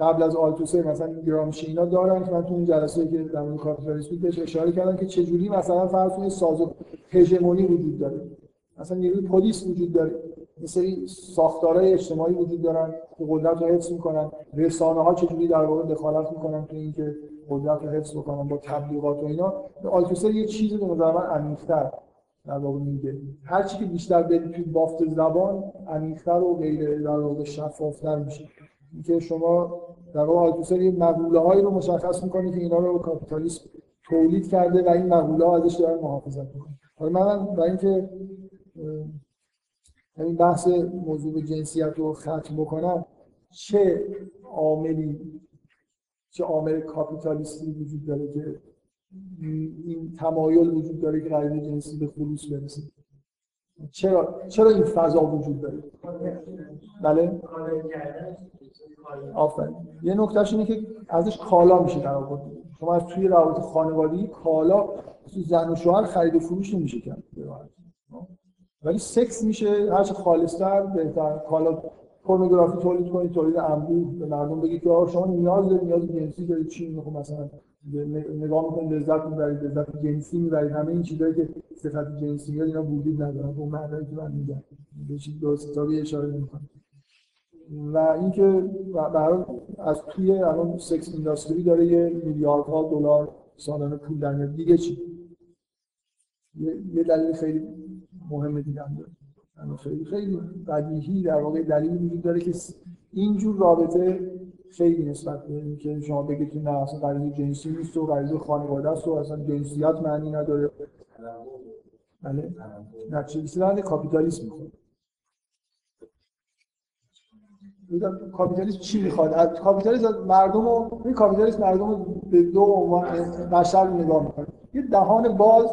قبل از آلتوسه مثلا گرامشی اینا دارن که من تو اون جلسه که در مورد کاپیتالیسم بهش اشاره کردم که چجوری مثلا فرض کنید ساز هژمونی وجود داره. مثلا نیروی پلیس وجود داره. یه سری ساختارهای اجتماعی وجود دارن که قدرت رو حفظ می‌کنن. رسانه ها چجوری در واقع دخالت می‌کنن تو اینکه قدرت رو حفظ بکنن با تبلیغات و اینا. آلتوسر یه چیزی به نظر من عمیق‌تر. در واقع میگه هر چی که بیشتر برید توی بافت زبان عمیق‌تر و غیر در واقع شفافتر میشه. اینکه شما در واقع آلتوسر یه رو مشخص می‌کنه که اینا رو کاپیتالیسم تولید کرده و این مقوله ها ازش دارن محافظت می‌کنه حالا من برای اینکه این بحث موضوع جنسیت رو ختم بکنم چه عاملی چه عامل کاپیتالیستی وجود داره که این تمایل وجود داره که غریزه جنسی به خلوص برسه. چرا؟ چرا این فضا وجود داره؟ بله؟ آفرین. یه نکتهش اینه که ازش کالا میشه در آورد شما از توی روابط خانوادگی کالا زن و شوهر خرید و فروش نمیشه کرد ولی سکس میشه هرچه خالصتر بهتر. کالا پورنوگرافی تولید کنید تولید انبوه به مردم بگید که شما نیاز دارید نیاز جنسی دارید چی می‌خوام مثلا؟ نگاه می‌کنید لذت می‌برید لذت جنسی می‌برید همه این چیزایی که صفت جنسی میاد اینا وجود ندارن اون معنی که من میگم. به چیز درست اشاره نمی‌کنم و اینکه به از توی الان سکس اینداستری داره یه میلیاردها دلار سالانه پول در میاد. دیگه چی؟ یه دلیل خیلی مهم دیگه هم داره. خیلی خیلی بدیهی در واقع دلیلی وجود داره که اینجور رابطه خیلی نسبت به اینکه شما بگید که نه اصلا غریزه جنسی نیست و غریزه خانواده است و اصلا جنسیت معنی نداره. بله. نه چیزی کاپیتالیسم می‌خواد. کاپیتالیسم چی می‌خواد؟ کاپیتالیسم مردم رو این کاپیتالیسم مردم رو به دو عنوان بشر نگاه می‌کنه. یه دهان باز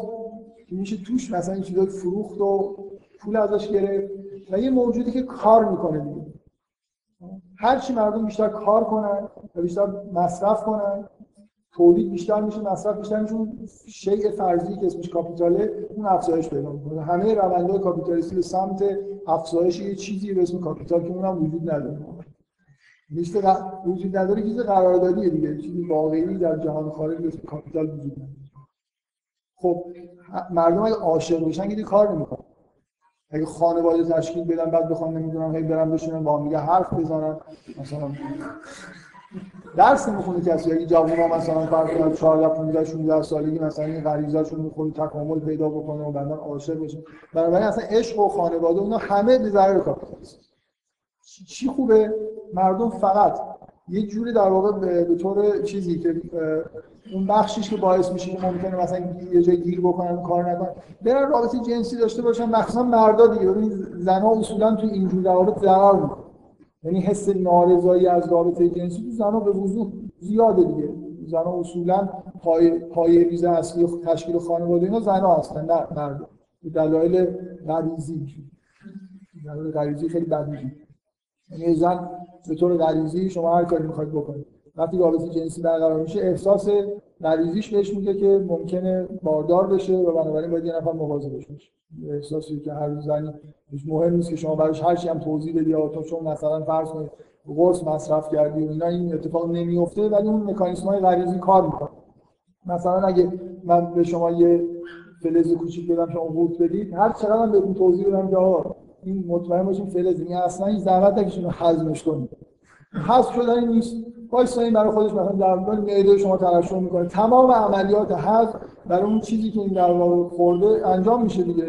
که میشه توش مثلا این چیزای فروخت و پول ازش گرفت و یه موجودی که کار می‌کنه دیگه. هر چی مردم بیشتر کار کنن و بیشتر مصرف کنن تولید بیشتر میشه مصرف بیشتر میشه اون شیء فرضی که اسمش capital ه اون افزایش پیدا می‌کنه. همه روندهای کاپیتالیستی به سمت افزایش یه چیزی به اسم capital که اونم وجود نداره. لیست وجود نداره چیز قراردادیه دیگه. چیزی واقعی در جهان خارج به اسم capital وجود نداره. خب مردم اگه عاشق بشن که کار نمی‌کنن. اگه خانواده تشکیل بدن بعد بخوام نمی‌دونم هی برن بشینن با هم حرف بزنن. مثلا درس نمی‌خونه کسی؟ اگه جوونا مثلا فرض کنید 14 15 16 سالگی مثلا این غریزه‌شون می‌خونه تکامل پیدا بکنه و بعدا عاشق بشه. بنابراین اصلا عشق و خانواده اونا همه به ضرر کاپیتالیسم چی خوبه؟ مردم فقط یه جوری در واقع به طور چیزی که اون بخشیش که باعث میشه که ممکنه مثلا یه جای گیر بکنن کار نکنن. برن رابطه جنسی داشته باشن مخصوصا مردا دیگه. ببین زنها اصولا تو اینجور روابط ضرر می‌کنن. یعنی حس نارضایی از رابطه جنسی تو زنها به وضوح زیاده دیگه. زنها اصولا پای پای ریز اصلی تشکیل خانواده اینا زنها هستن نه مرد. دلایل غریزی. دلایل غریزی خیلی بدیهی یعنی زن به طور غریزی شما هر کاری می‌خواید بکنید. وقتی رابطه جنسی برقرار میشه احساس غریزیش بهش میگه که ممکنه باردار بشه و بنابراین باید یه نفر مواظبش باشه. احساسی که هر زنی مهم نیست که شما براش هر چی هم توضیح بدی یا تو چون مثلا فرض کنید قرص مصرف کردی و اینا این اتفاق نمیفته ولی اون مکانیزم های غریزی کار می‌کنه. مثلا اگه من به شما یه فلز کوچیک بدم شما قورت بدید هر چقدر من بهتون توضیح بدم که این مطمئن باشین فلز این اصلا این زحمت نکشین هضمش کنید حذف شدن نیست. وایسا برای خودش مثلا در مورد معده شما ترشح می‌کنه تمام عملیات حذف برای اون چیزی که این در واقع خورده انجام میشه دیگه.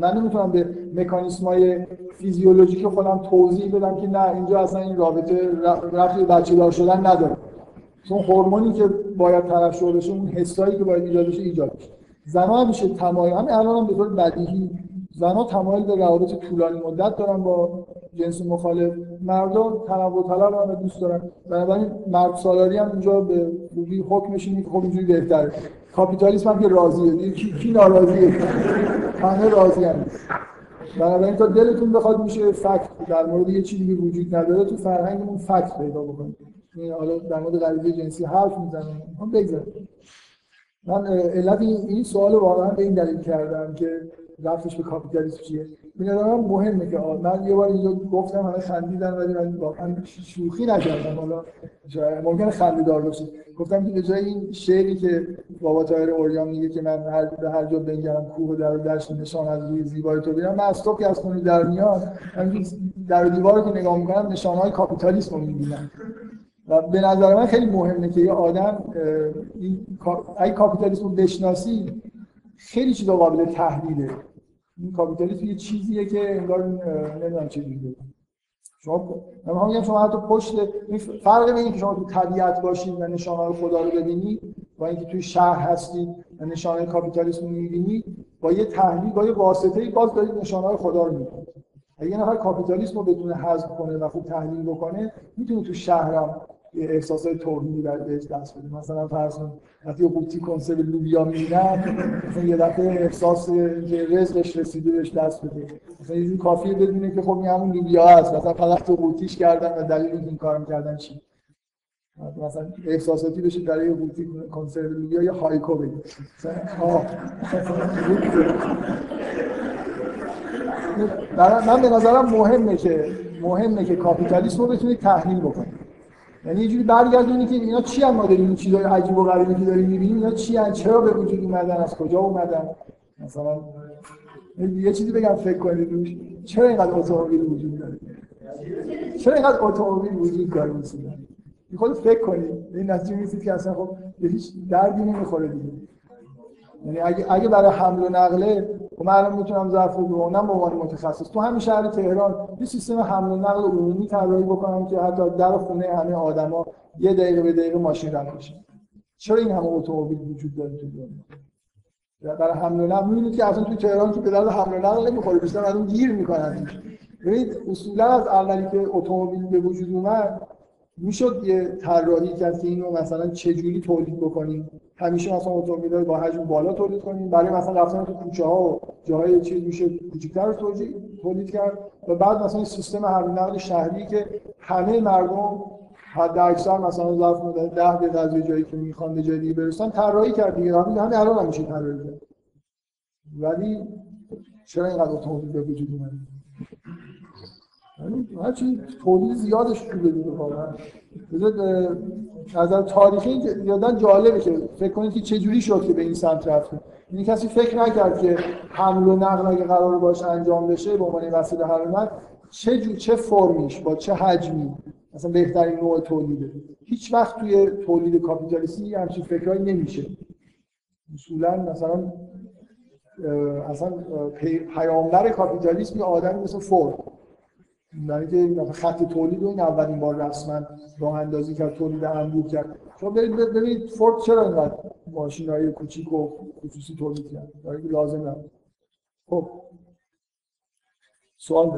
من نمی‌تونم به مکانیسم های فیزیولوژیک خودم توضیح بدم که نه اینجا اصلا این رابطه رفتی بچه دار شدن نداره. چون هورمونی که باید ترشح بشه اون حسایی که باید ایجاد بشه ایجاد بشه زنا میشه تمایل همین الان هم به طور بدیهی زنها تمایل به روابط طولانی مدت دارن با جنس مخالف. مردم تنوع طلب هم دوست دارن. بنابراین مرد سالاری هم اینجا به خوبی حکمش اینه که خب اینجوری بهتره. کاپیتالیسم هم که راضیه. کی, کی ناراضیه؟ همه راضی هم بنابراین تا دلتون بخواد میشه فکت در مورد یه چیزی که وجود نداره تو فرهنگمون فکت پیدا بکنید. حالا در مورد غریزه جنسی حرف می‌زنم. من بگذارم. من علت این سوال واقعا به این دلیل کردم که رفتش به کاپیتالیسم چیه؟ نظرم مهمه که من یه بار اینجا گفتم همه خندیدن ولی من واقعا شوخی نکردم. حالا ممکنه خنده دار باشه گفتم که به جای این شعری که بابا تایر اوریان میگه که من هر به هر جا بنگرم کوه در و دشت نشان از روی زیبای تو بیارم من از تو که از خونه در میاد. در دیوار که نگاه می‌کنم نشانهای کاپیتالیسم رو می‌بینم. و به نظر من خیلی مهمه که یه آدم این اگه کاپیتالیسم رو بشناسی خیلی چیزا قابل تحلیله. این کاپیتالیسم یه چیزیه که انگار نمی‌دونم چه جوریه شما من میگم شما حتی پشت فرق بین که شما تو طبیعت باشید و نشانه خدا رو ببینید با اینکه توی شهر هستید و نشانه کاپیتالیسم رو می‌بینید با یه تحلیل با یه واسطه باز دارید نشانه خدا رو می‌بینید. اگه یه نفر کاپیتالیسم رو بدون حذف کنه و خوب تحلیل بکنه می‌تونه تو شهرم یه احساس توهینی بهش دست بده. مثلا فرض کن وقتی قوطی کنسرو لوبیا می‌بینن مثلا یه دفعه احساس رزقش رسیده بهش دست بده. مثلا یه کافیه بدونه که خب این همون لوبیا هست. مثلا فقط تو قوطیش کردن و دلیل این کار می‌کردن چی؟ مثلا احساساتی بشه برای قوطی کنسرو لوبیا یا هایکو بگید من به نظرم مهمه که مهمه که کاپیتالیسم رو بتونید تحلیل بکنید یعنی یه جوری برگردونی که اینا چی هم ما داریم؟ این چیزای عجیب و غریبی که داریم می‌بینیم اینا چی هم چرا به وجود اومدن؟ از کجا اومدن؟ مثلا یه چیزی بگم فکر کنید روش. چرا اینقدر اتومبیل وجود داره؟ چرا اینقدر اتومبیل وجود داره؟ مثلا خود فکر کنید. این نتیجه می‌رسید که اصلا خب هیچ دردی نمی‌خوره دیگه. یعنی اگه اگه برای حمل و نقله و من الان می‌تونم ظرف رو بمونم به عنوان متخصص. تو همین شهر تهران یه سیستم حمل و نقل عمومی طراحی بکنم که حتی در خونه همه آدما یه دقیقه به دقیقه ماشین رد بشه چرا این همه اتومبیل وجود داره تو دنیا؟ برای حمل و نقل. می‌بینید که اصلا تو تهران که به درد حمل و نقل نمی‌خوره بیشتر مردم گیر می‌کنن. ببینید اصولا از اولی که اتومبیل به وجود اومد می‌شد یه طراحی کرد که اینو مثلا چه جوری تولید بکنیم. همیشه مثلا اتومبیل با حجم بالا تولید کنیم. برای مثلا رفتن تو کوچه ها و جاهای چیز میشه کوچیک‌تر رو تولید کرد. و بعد مثلا سیستم حمل نقل شهری که همه مردم حد اکثر مثلا ظرف مدت 10 دقیقه از جایی که می‌خوان به جایی برسن طراحی کرد دیگه. همین الان هم میشه طراحی کرد. ولی چرا اینقدر اتومبیل به وجود اومد یعنی هرچی تولید زیادش شده دیگه واقعا. نظر تاریخی یادن جالبه که فکر کنید که چه جوری شد که به این سمت رفته این کسی فکر نکرد که حمل و نقل اگه قرار باشه انجام بشه به عنوان وسیله حمل چه جو چه فرمیش با چه حجمی؟ مثلا بهترین نوع تولیده هیچ وقت توی تولید کاپیتالیستی همچین فکرایی نمیشه. اصولا مثلا اصلا پیامبر کاپیتالیسم یه آدمی مثل فورد. برای که خط تولید این اولین بار رسما راه اندازی کرد تولید انبوه کرد برید ببینید فورد چرا اینقدر ماشین های کوچیک و خصوصی تولید کرد برای لازم نبود خب سوال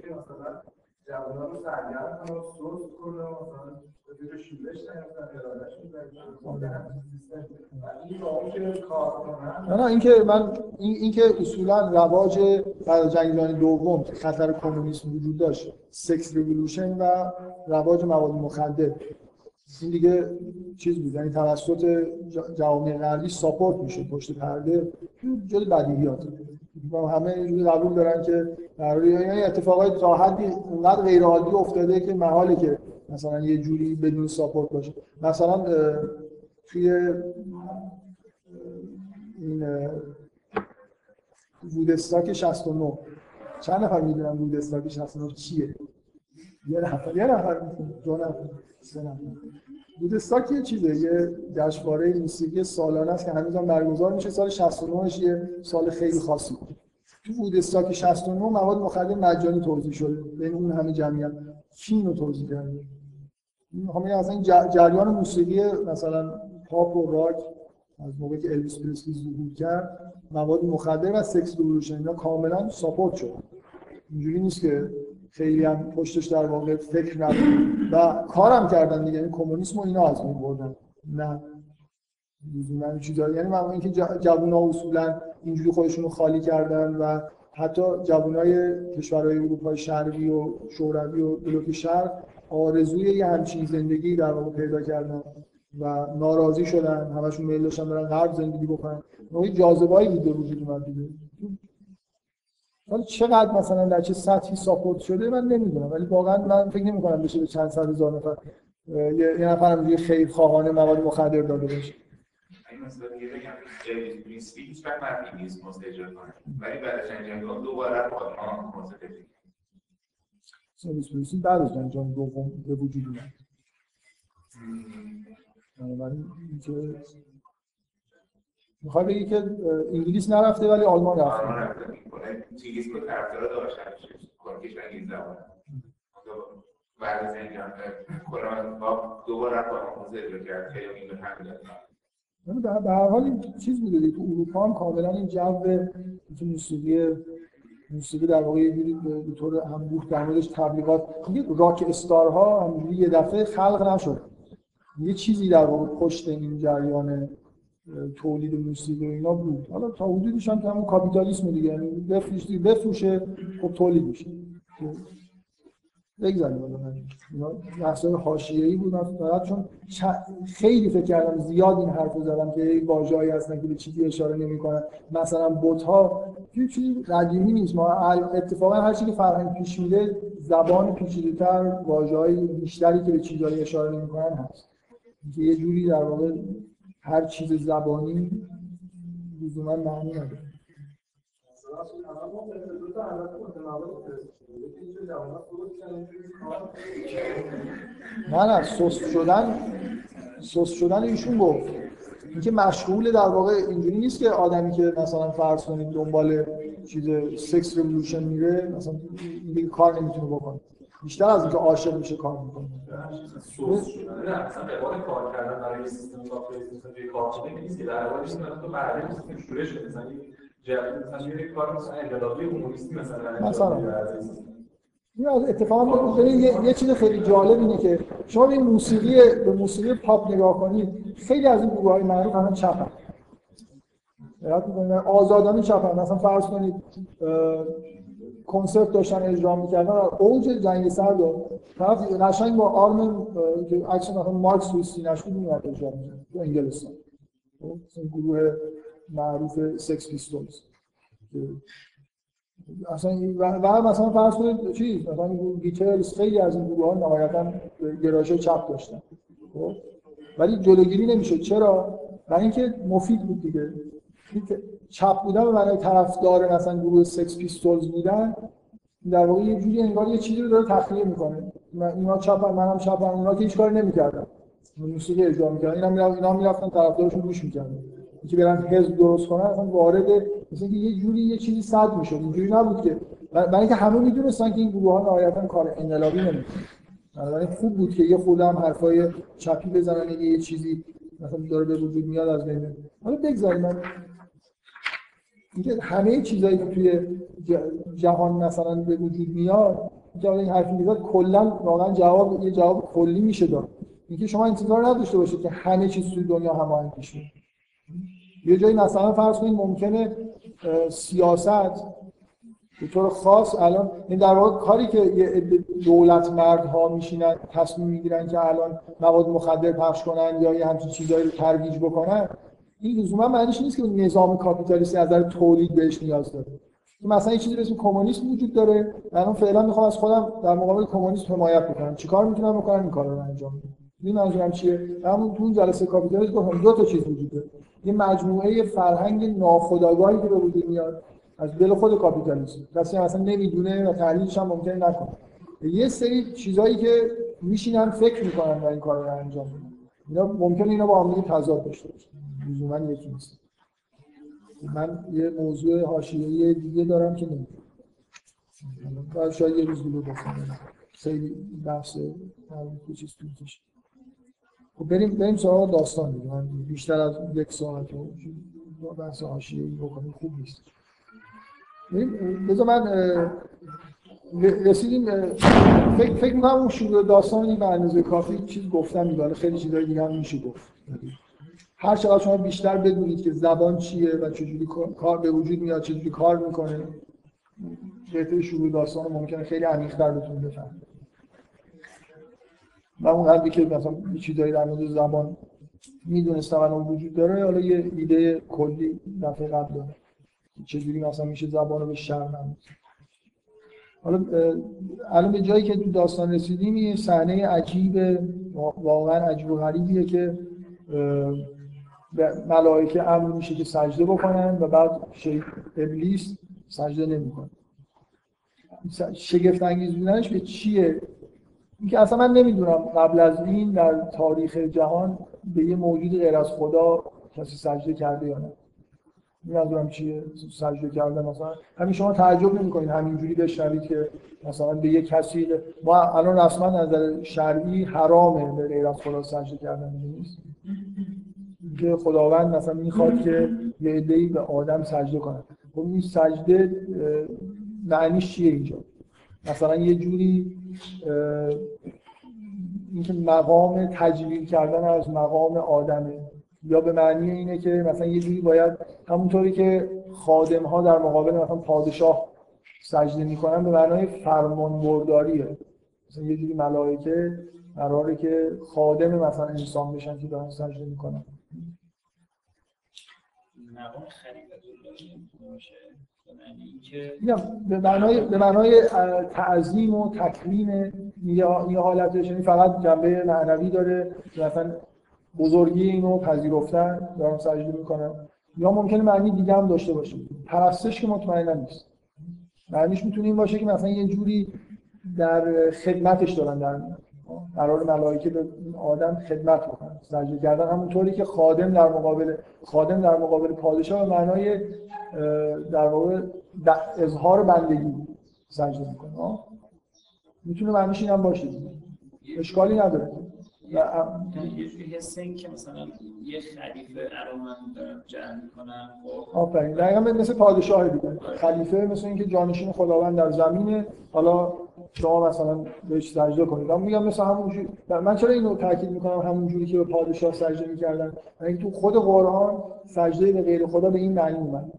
که مثلا جوانان رو سرگرم کنه و سوز کنه مثلا به شورش نیفتن ارادهشون نه نه اینکه من این اینکه اصولا رواج بعد جنگ جهانی دوم خطر کمونیسم وجود داشت سکس ریولوشن و رواج مواد مخدر. این دیگه چیز بود یعنی توسط جوامع غربی ساپورت میشه پشت پرده جز بدیهیات. همه اینجوری قبول دارن که در یعنی اتفاقای تا حدی اونقدر غیر عادی افتاده که محاله که مثلا یه جوری بدون ساپورت باشه. مثلا توی این وودستاک 69 چند نفر می‌دونن وودستاک 69 چیه؟ یه نفر یه نفر دو نفر سه نفر. وودستاک یه چیزه یه جشنواره موسیقی سالانه است که هنوز هم برگزار میشه. سال 69 یه سال خیلی خاصی بود. تو وودستاک 69 مواد مخدر مجانی توزیع شده. بین اون همه جمعیت کی رو توزیع کرده می‌خوام اصلا جریان موسیقی مثلا پاپ و راک از موقعی که الویس پرسلی ظهور کرد مواد مخدر و sex revolution اینا کاملا support شد. اینجوری نیست که خیلی هم پشتش در واقع فکر نبود. و کارم کردن دیگه. یعنی کمونیسم و اینا از اون بردن. نه. لزوما چیزا یعنی من اینکه جوونا اصولا اینجوری خودشون خالی کردن و حتی جوانای کشورهای اروپای شرقی و شوروی و بلوک شرق آرزوی یه همچین زندگی در واقع پیدا کردن و ناراضی شدن. همشون میل داشتن برن غرب زندگی بکنن. نوعی جاذبه‌ای بود وجود اومد حالا چقدر مثلا در چه سطحی ساپورت شده من نمی‌دونم. ولی واقعا من فکر نمی کنم بشه به چند صد هزار نفر یه نفر هم دیگه خیر خواهانه مواد مخدر داده باشه. مثلا دیگه بگم پرینسپی هیچ وقت منفی نیست مستجر کنه. ولی بعدش انجام دوباره پادمان مستجر سرویس پلیسی بعد از انجام دوم به وجود اومد. بنابراین اینکه می‌خوای بگی که انگلیس نرفته ولی آلمان رفته. رفته انگلیس به طرفدارا داشت کشور انگلیس زبان بعد از انجام کلا دوباره پادمان اجرا کرد خیلی این به همین به هر حال این چیز بوده تو اروپا هم کاملا این جو موسیقی موسیقی در واقع به طور انبوه در موردش تبلیغات. راک استارها همینجوری یه دفعه خلق نشد. یه چیزی در واقع پشت این جریان تولید موسیقی و اینا بود. حالا تا حدودیش هم همون کاپیتالیسم دیگه یعنی بفروشه خب تولید میشه. بگذاریم حالا اینا بحثای حاشیه‌ای بود. فقط چون خیلی فکر کردم زیاد این حرفو زدم که واژه‌ای هستن که چیزی اشاره نمی‌کنن. مثلا بوت ها چیزی قدیمی نیست. ما اتفاقا هر چیزی که فرهنگ پیش میده زبان پیچیده‌تر واژه‌های بیشتری که به چیزایی اشاره نمی‌کنن هست. یه جوری در واقع هر چیز زبانی لزوما معنی نداره. نه نه سست شدن سست شدن ایشون گفت. اینکه مشغول در واقع اینجوری نیست که آدمی که مثلا فرض کنید دنبال چیز سکس ریولوشن میره مثلا دیگه کار نمی‌تونه بکنه. بیشتر از اینکه عاشق میشه کار می‌کنه. کار کردن برای سیستم نیست. که در مثلا مثلا این اتفاقا یه،, یه چیز خیلی جالب اینه که شما به موسیقی به موسیقی پاپ نگاه کنید خیلی از این گروه های معروف همه چپ آزادانه چپ مثلا فرض کنید کنسرت داشتن اجرا می‌کردن. اوج جنگ سرد و طرف قشنگ با آرمن که عکس مثلا مارکس روی سینه‌اش بود میاد اجرا تو انگلستان. خب، گروه معروف سکس پیستولز. اصلا و مثلا فرض کنید چی؟ مثلا بیتلز خیلی از این گروه ها نهایتا گرایش چپ داشتن. خب ولی جلوگیری نمیشه چرا؟ برای اینکه مفید بود دیگه. چپ بودن به معنای طرفدار مثلا گروه سکس پیستولز بودن در واقع یه جوری انگار یه چیزی رو داره تخلیه می‌کنه. من اینا چپن منم چپم اونا که هیچ کاری نمی‌کردن. موسیقی اجرا می‌کردن. اینا می‌رفتن اینا می‌رفتن طرفدارشون گوش می‌کردن. که برن حزب درست کنن اصلا وارد مثلا که یه جوری یه چیزی صد می‌شد. اینجوری نبود که. برای اینکه همه می‌دونستن که این گروه ها نهایتا کار انقلابی نمی‌کنن. خوب بود که یه خود هم حرفای چپی بزنن یه چیزی مثلا داره به وجود میاد از بین. حالا بگذاریم. من اینکه همه چیزایی که توی جهان مثلا به وجود میاد که این حرفی می‌زد کلا واقعا جواب یه جواب کلی میشه داد. اینکه شما انتظار نداشته باشید که همه چیز توی دنیا هماهنگ بشه یه جایی مثلا فرض کنید ممکنه سیاست به طور خاص الان این در واقع کاری که دولت مردها میشینن تصمیم می‌گیرن که الان مواد مخدر پخش کنن یا یه همچین چیزایی رو ترویج بکنن این لزوما معنیش نیست که نظام کاپیتالیستی از نظر تولید بهش نیاز داره. مثلا یه چیزی به اسم کمونیسم وجود داره. من فعلا می‌خوام از خودم در مقابل کمونیسم حمایت بکنم. چیکار می‌تونم بکنم؟ این کارو رو انجام بدم. این منظورم چیه؟ همون تو جلسه کاپیتالیسم گفتم دو تا چیز وجود داره. یه مجموعه فرهنگ ناخودآگاهی که به وجود میاد از دل خود کاپیتالیسم. کسی اصلا نمی‌دونه و تحلیلش هم ممکنه نکنه. یه سری چیزایی که میشینن فکر می‌کنن و این کار انجام میدن. اینا ممکنه اینا با هم تضاد داشته باشه لزوما یکی نیست من یه موضوع حاشیه‌ای دیگه دارم که نمی‌دونم. و شاید یه روز دیگه بکنم خیلی بحث چیز طول خب بریم بریم سراغ داستان دیگه. من بیشتر از یک ساعت و بحث حاشیه‌ای بکنیم خوب نیست. بذار من رسیدیم فکر فکر می‌کنم اون شروع داستان به اندازه کافی چیز گفتم دیگه. خیلی چیزای دیگه هم میشه گفت. هر چقدر شما بیشتر بدونید که زبان چیه و چجوری کار به وجود میاد چجوری کار می‌کنه بهتر شروع داستان ممکنه خیلی عمیق‌تر بتونید بفهمید. و اون قدری که مثلا چیزایی در مورد زبان می‌دونستم الان وجود داره حالا یه ایده کلی دفعه قبل داره چجوری مثلا میشه زبان رو به شر حالا الان به جایی که تو داستان رسیدیم یه صحنه عجیب واقعا عجیب و غریبیه که ملائکه امر میشه که سجده بکنن و بعد ابلیس سجده نمی‌کنه. شگفت انگیز بودنش به چیه؟ اینکه اصلا من نمی‌دونم. قبل از این در تاریخ جهان به یه موجود غیر از خدا کسی سجده کرده یا نه. نمی‌دونم چیه سجده کرده مثلا. همین شما تعجب نمی‌کنید همینجوری بشنوید که مثلا به یه کسی ما الان رسما نظر شرعی حرامه به غیر از خدا سجده کردن نیست. که خداوند مثلا می‌خواد که یه عده‌ای به آدم سجده کنه. خب این سجده معنیش چیه اینجا؟ مثلا یه جوری اینکه مقام تجلیل کردن از مقام آدمه. یا به معنی اینه که مثلا یه جوری باید همونطوری که خادم ها در مقابل مثلا پادشاه سجده می‌کنن به معنای فرمان برداریه مثلا یه جوری ملائکه قراره که خادم مثلا انسان بشن که دارن سجده می‌کنن. به معنای به معنای تعظیم و تکریم یه حالتش یعنی فقط جنبه معنوی داره مثلا بزرگی اینو پذیرفتن دارن سجده می‌کنن یا ممکنه معنی دیگه هم داشته باشه پرستش که مطمئنا نیست. معنیش می‌تونه این باشه که مثلا یه جوری در خدمتش دارن در قرار ملائکه به آدم خدمت بکنن سجده کردن همونطوری که خادم در مقابل خادم در مقابل پادشاه به معنای در واقع اظهار بندگی سجده می‌کنه. می‌تونه معنیش این هم باشه. اشکالی نداره. یه جوری حس این که مثلا یه خلیفه الان دارم جمع می‌کنم خب؟ آفرین. دقیقا مثل پادشاه دیگه. خلیفه مثل اینکه جانشین خداوند در زمینه. حالا شما مثلا بهش سجده کنید. من میگم مثل همون من چرا اینو تاکید می‌کنم همون جوری که به پادشاه سجده می‌کردن؟ اینکه تو خود قرآن سجده به غیر خدا به این معنی اومد.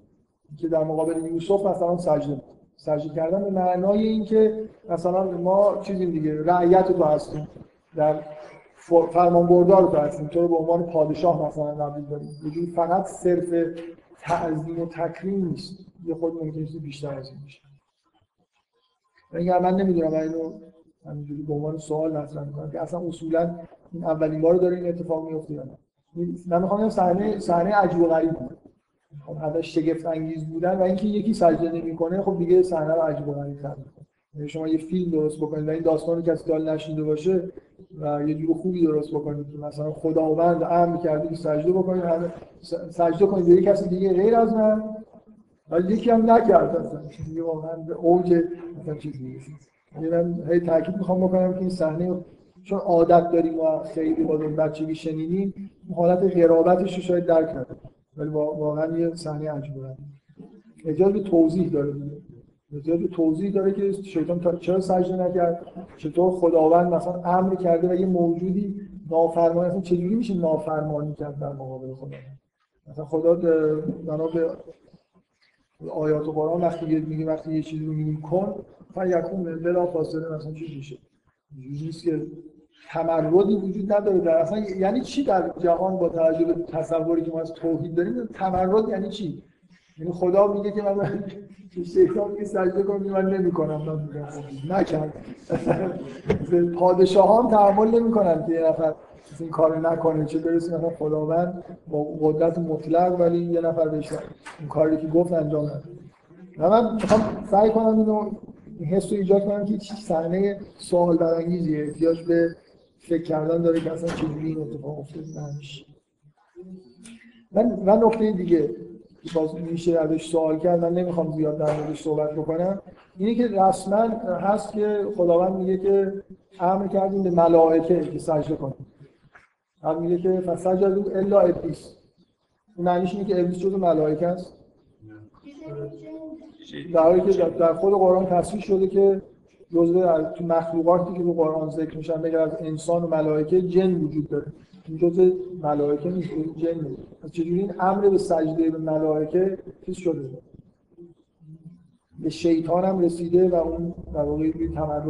که در مقابل یوسف مثلا سجده سجده کردن به معنای اینکه مثلا ما چیزی دیگه رعیت تو هستیم. در فرمان بردار رو هستیم. تو رو به عنوان پادشاه مثلا نبید داریم فقط صرف تعظیم و تکریم نیست. یه خود ممکنه بیشتر از این میشه اگر من نمی‌دونم اینو همینجوری به عنوان سوال مطرح می‌کنم که اصلا اصولا این اولین بار داره این اتفاق میفته یا نه. من می‌خوام صحنه صحنه عجیب و غریب خب هدف شگفت انگیز بودن و اینکه یکی سجده نمی‌کنه خب دیگه صحنه رو عجیب و غریب یعنی شما یه فیلم درست بکنید و این داستان رو کسی دال نشینده باشه و یه جور خوبی درست بکنید. که مثلا خداوند امر کرده که سجده بکنید سجده کنید. به کسی دیگه غیر از من یکی هم نکرد اصلا یه واقعا به اوج مثلا چیزی یعنی من هی تاکید می‌خوام بکنم که این صحنه چون عادت داریم و خیلی با بچگی شنیدیم حالت غرابتش رو شاید درک نداریم ولی واقعا یه صحنه عجیبه اجازه توضیح داره. زیاد توضیح داره که شیطان چرا سجده نکرد؟ چطور خداوند مثلا امر کرده و یه موجودی نافرمانی اصلا چجوری میشه نافرمانی کرد در مقابل خدا مثلا خدا بنا به آیات قرآن وقتی میگه وقتی یه چیزی رو میگیم کن فیکون بلا فاصله مثلا چی میشه؟ نیست که تمردی وجود نداره در اصلا یعنی چی در جهان با توجه به تصوری که ما از توحید داریم تمرد یعنی چی؟ یعنی خدا میگه که من شیطان میگه سجده کنم من نمی‌کنم من نکرد پادشاهان تحمل نمی‌کنن که یه نفر این کار نکنه چه برسه مثلا خداوند با قدرت مطلق ولی یه نفر بهش این کاری که گفت انجام نده و من می‌خوام سعی کنم اینو این حس رو ایجاد کنم که صحنه سوال برانگیزیه. احتیاج به فکر کردن داره که اصلا چجوری این اتفاق افتاد من و نکته دیگه باز میشه ازش سوال کرد من نمی‌خوام زیاد در موردش صحبت بکنم. اینه که رسما هست که خداوند میگه که امر کردیم به ملائکه که سجده کنیم. هم میگه که فسجدوا الا ابلیس. معنیش اینه که ابلیس جزو ملائکه است. در حالی که در خود قرآن تصویر شده که جزء تو مخلوقاتی که تو قرآن ذکر میشن بگر از انسان و ملائکه جن وجود داره. این جزء ملائکه نیست جن نیست. چجوری این امر به سجده به ملائکه چیز شده؟ به شیطان هم رسیده و اون در واقع تمرد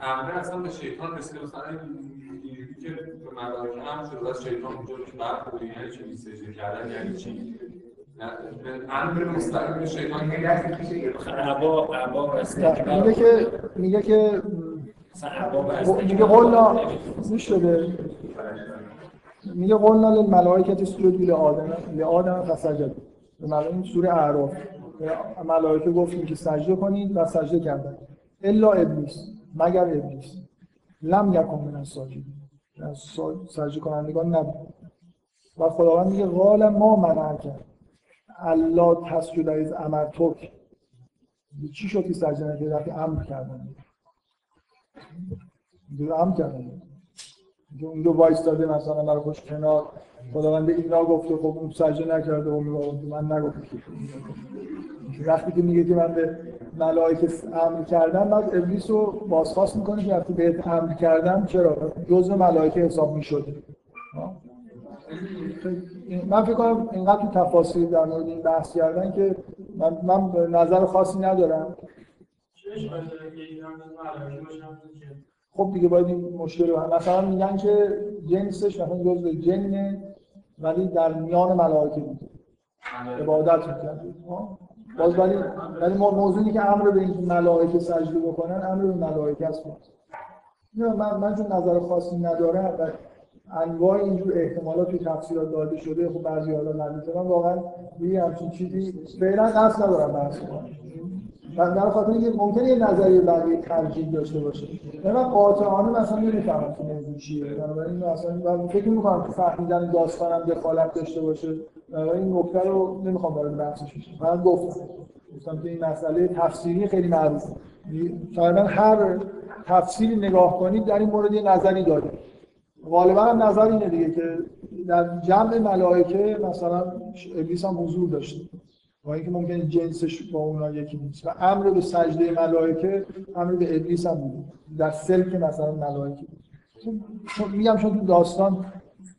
امر اصلا به شیطان رسیده مثلا که به مدارک هم شده از شیطان اونجا که برخورد یعنی چی سجده کردن یعنی چی؟ امر مستقیم شیطان میگه. که میگه که میگه قلنا گوش شده؟ میگه قلنا للملائکه اسجدوا لآدم لآدم فسجد به معنی سوره اعراف. ملائکه گفتیم که سجده کنید و سجده کردن. الا ابلیس مگر ابلیس. لم یکن من الساجدین. سجده کنندگان نبود. و خداوند میگه قال ما منع کرد الله تسجد از امرتک چی شد که سجده نکرد؟ وقتی امر کردن. امر کردن. اونجا وایستاده مثلا برای خوش کنار. خداوند اینا گفته خب اون سجده نکرده و من نگفته وقتی که میگه من به ملائکه امر کردم بعد ابلیس رو بازخواست می‌کنه که وقتی بهت امر کردم چرا؟ جزء ملائکه حساب می‌شده من فکر کنم اینقدر تو تفاصیل در مورد این بحث کردن که من, من نظر خاصی ندارم. خب دیگه باید این مشکل رو مثلا میگن که جنسش مثلا جزء جنه ولی در میان ملائکه بوده عبادت می‌کرد. باز ولی ولی موضوعی که امر به اینکه ملائکه سجده بکنن امر به ملائکه است. من من چون نظر خاصی ندارم و انواع اینجور احتمالات توی تفسیرات داده شده خب بعضی حالا من واقعا یه همچین چیزی فعلا قصد ندارم بحث کنم. در خاطر اینکه ممکنه یه نظریه بقیه ترجیح داشته باشه. من قاطعانه مثلا نمی‌فهمم که موضوع چیه. بنابراین مثلا فکر می‌کنم که فهمیدن داستانم دخالت داشته باشه. این نکته رو نمی‌خوام وارد بحثش بشم. من گفتم. گفتم که این مسئله تفسیری خیلی معروفه تقریبا هر تفسیری نگاه کنید در این مورد یه نظری داره غالبا هم نظر اینه دیگه که در جمع ملائکه مثلا ابلیس هم حضور داشته. با اینکه ممکنه جنسش با اونا یکی نیست. و امر به سجده ملائکه امر به ابلیس هم بود در سلک مثلا ملائکه. میگم چون تو داستان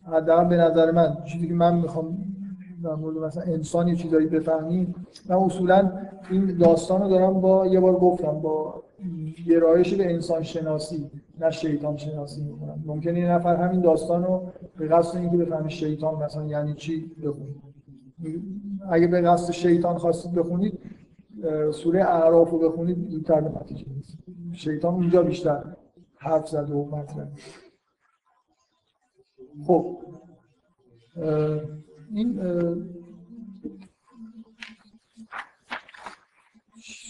حداقل به نظر من چیزی که من می‌خوام در مورد مثلا انسان یه چیزایی بفهمیم من اصولا این داستان رو دارم با یه بار گفتم با گرایش به انسان شناسی نه شیطان شناسی می‌کنم. ممکنه یه نفر همین داستان رو به قصد اینکه بفهمه شیطان مثلا یعنی چی بخونه. اگه به قصد شیطان خواستید بخونید سوره اعراف رو بخونید زودتر به نتیجه شیطان اونجا بیشتر حرف زده و مطرح. خب. این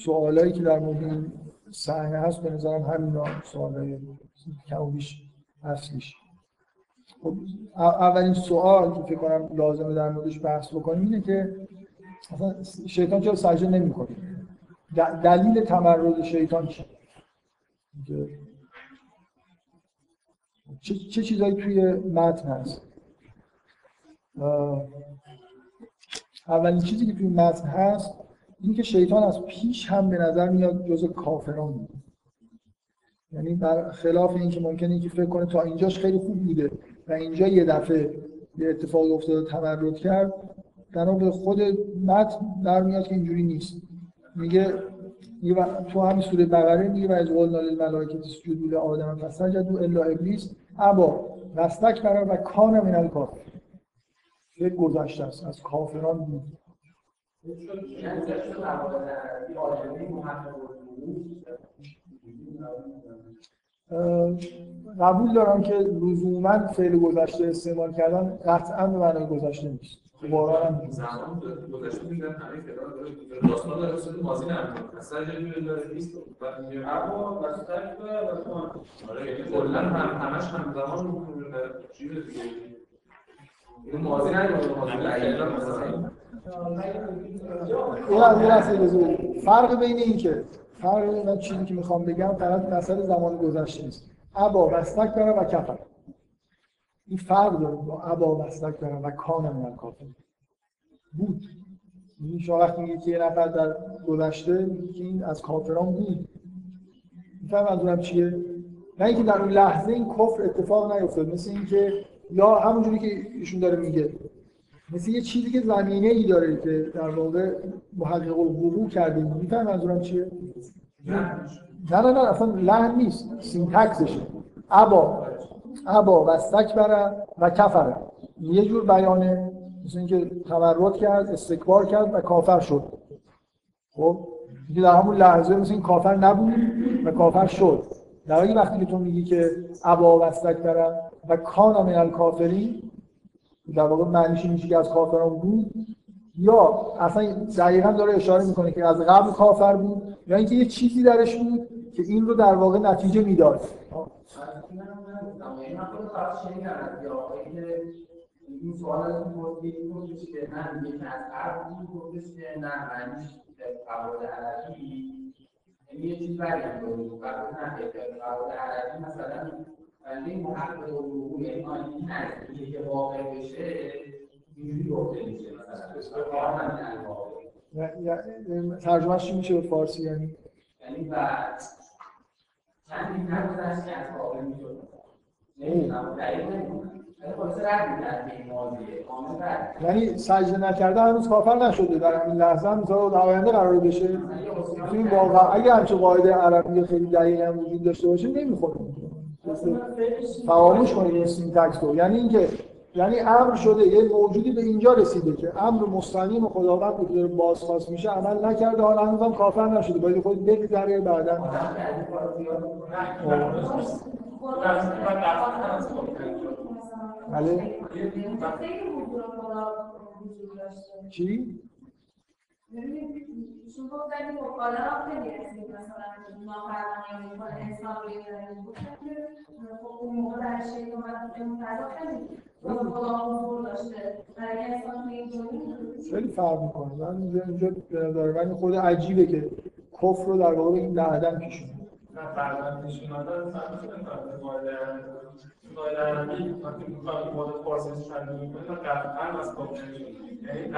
سوالایی که در مورد این صحنه هست به نظرم همینا سوالای کموبیش اصلیش. خب اولین سوال که فکر کنم لازمه در موردش بحث بکنیم اینه که مثلا شیطان چرا سجده نمی‌کنه؟ دلیل تمرد شیطان چیه؟ چه, چه چیزایی توی متن هست؟ اولین چیزی که توی متن هست این که شیطان از پیش هم به نظر میاد جز کافران یعنی بر خلاف این که ممکنه که فکر کنه تا اینجاش خیلی خوب بوده. و اینجا یه دفعه یه اتفاق افتاده تمرد کرد. در به خود متن در میاد که اینجوری نیست. میگه تو همین سوره بقره میگه و از قلنا للملائکه اسجدوا لآدم فسجدوا الا ابلیس. ابا واستکبر و کان من الکافر. یک گذشته است از کافران بود. قبول دارم که لزوما فعل گذشته استعمال کردن قطعا به معنای گذشته نیست. قرآن هم زمان گذشته میگن همه کتاب داستان داره. اصلا ماضی نمیاد اصلا جایی داره. نیست. اما آره یعنی کلا هم همش هم زمان چیز دیگه؟ اینو ماضی نمیاد ماضی فرق بین این که فرق من چیزی که می‌خوام بگم فقط مسئله زمان گذشته نیست. ابا وستک دارم و کفر این فرق داره با ابا وستک دارم و کانم من کافر بود. این شما وقتی میگه که یه نفر در گذشته که این از کافران بود. میفهم منظورم چیه؟ نه اینکه در اون لحظه این کفر اتفاق نیفتاد. مثل اینکه یا همونجوری که ایشون داره میگه. مثل یه چیزی که زمینه ای داره که در واقع محقق الوقوع کرده. میفهم منظورم چیه؟ نه نه نه اصلا لحن نیست. سینتکسشه. ابا ابا و استکبر و کفر یه جور بیانه. مثل اینکه تورط کرد استکبار کرد و کافر شد. خب دیگه در همون لحظه مثل این کافر نبود و کافر شد. در حالی وقتی که تو میگی که ابا و استکبر و کان من الکافرین در واقع معنیش میشه که از کافران بود. یا اصلا دقیقا داره اشاره می‌کنه که از قبل کافر بود یا اینکه یه چیزی درش بود که این رو در واقع نتیجه می‌داد. این سوال از این گفتش که نه که از معنیش قواعد عربی یعنی قواعد عربی مثلا این یعنی این ترجمهش چی میشه به فارسی یعنی؟ یعنی بعد چندی نگذشت که از واقع می‌شد. نمی‌دونم دقیق نمی‌دونم یعنی سجده نکرده هنوز کافر نشده. در همین لحظه هم مثلا آینده قرار بشه. این واقعا اگه همچه قاعده عربی خیلی دقیق هم وجود داشته باشه نمی‌خوره. فراموش کنید این سینتکس رو. یعنی اینکه یعنی امر شده یه موجودی به اینجا رسیده که امر مستقیم خداوند که داره بازخواست میشه عمل نکرده حالا هنوز کافر نشده. باید خود بگذره بعدا. بله. چی؟ مثلا خب خیلی فرق می‌کنه من اینجا به نظر من خود عجیبه که کفر رو در واقع این نه از کافر یعنی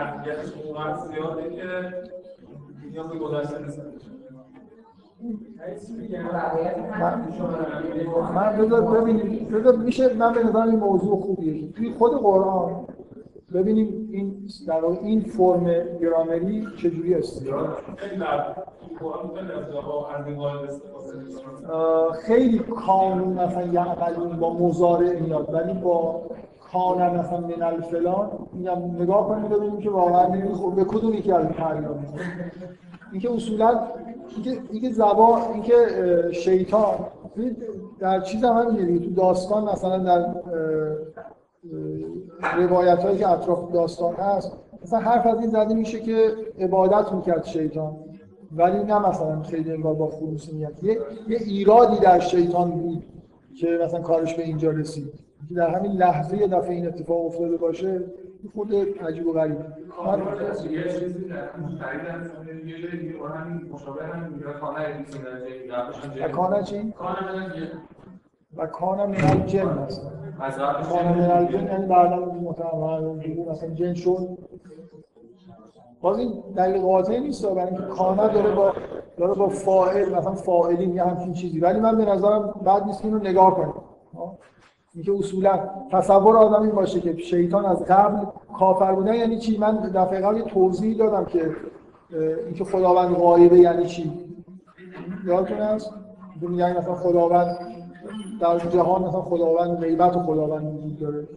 نیاز به من بذار ببینیم بذار میشه من به نظر این موضوع خوبیه. توی خود قرآن ببینیم این در این فرم گرامری چجوری استفاده خیلی کانون مثلا یعملون با مزارع میاد ولی با کان مثلا من الفلان میگم نگاه کنید ببینیم که واقعا خب به کدوم یکی از تعریف اینکه اصولا اینکه اینکه زبان اینکه شیطان در چیز هم همینه تو داستان مثلا در روایت هایی که اطراف داستان هست مثلا حرف از این زده میشه که عبادت می‌کرد شیطان. ولی نه مثلا خیلی انگار با خلوصیت یه،, یه ایرادی در شیطان بود که مثلا کارش به اینجا رسید. که در همین لحظه یه دفعه این اتفاق افتاده باشه خود عجیب و غریب. کانه چی؟ و کانه من جن هست کانه من الجن یعنی بعدا متعمل مثلا جن شد. باز این دلیل قاطعی نیست برای اینکه کانه داره با داره با فاعل مثلا فاعلین یا همچین چیزی. ولی من به نظرم بعد نیست اینو نگاه کنیم اینکه اصولا تصور آدم این باشه که شیطان از قبل کافر بودن یعنی چی؟ من دفعه قبل توضیح دادم که اینکه خداوند غایبه یعنی چی؟ یادتون هست میگن مثلا خداوند در جهان مثلا خداوند غیبت و خداوند وجود داره.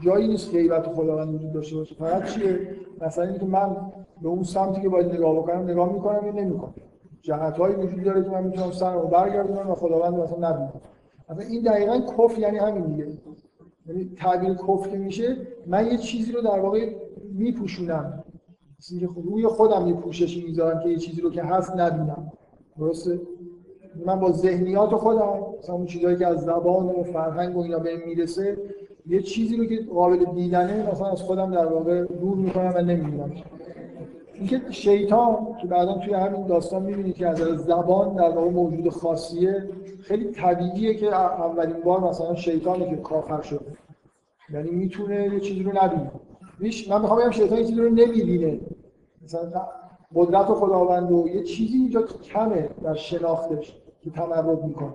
جایی نیست غیبت و خداوند وجود داشته باشه. فقط چیه؟ مثلا اینکه من به اون سمتی که باید نگاه بکنم نگاه می‌کنم یا نمی‌کنم؟ جهت هایی وجود داره که من می‌تونم سر رو برگردونم و خداوند مثلا نبینم. مثلا این دقیقا کفر یعنی همین دیگه. یعنی تعبیر کفر میشه. من یه چیزی رو در واقع میپوشونم. روی خودم یه پوششی می‌ذارم که یه چیزی رو که هست نبینم. درسته؟ من با ذهنیات خودم مثلا اون چیزایی که از زبان و فرهنگ و اینا بهم می‌رسه یه چیزی رو که قابل دیدنه مثلا از خودم در واقع دور می‌کنم و نمی‌بینم. اینکه شیطان که بعدا توی همین داستان می‌بینید که از زبان در واقع موجود خاصیه خیلی طبیعیه که اولین بار مثلا شیطانی که کافر شده یعنی می‌تونه یه چیزی رو نبینه. من می‌خوام بگم شیطان یه چیزی رو نمی‌بینه. مثلا قدرت خداوند و یه چیزی اینجا کمه در شناختش که تمرد می‌کنه.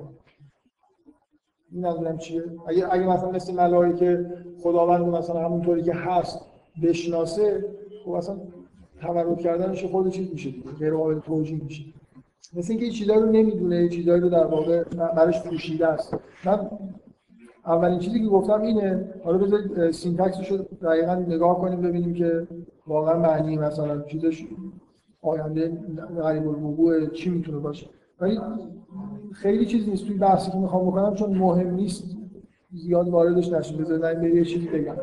این نظرم چیه؟ اگه اگه مثلا مثل ملائکه خداوند مثلا همونطوری که هست بشناسه خب اصلا تمرد کردنش خود چیز میشه غیر قابل توجیه میشه. مثل اینکه چیزایی رو نمی‌دونه چیزایی رو در واقع برش پوشیده است. من اولین چیزی که گفتم اینه حالا بذارید سینتکسش رو دقیقا نگاه کنیم ببینیم که واقعا معنی مثلا چیزش آینده غریب الوقوع چی می‌تونه باشه. ولی خیلی چیز نیست توی بحثی که می‌خوام بکنم چون مهم نیست. زیاد واردش نشیم. بذارید من یه چیزی بگم.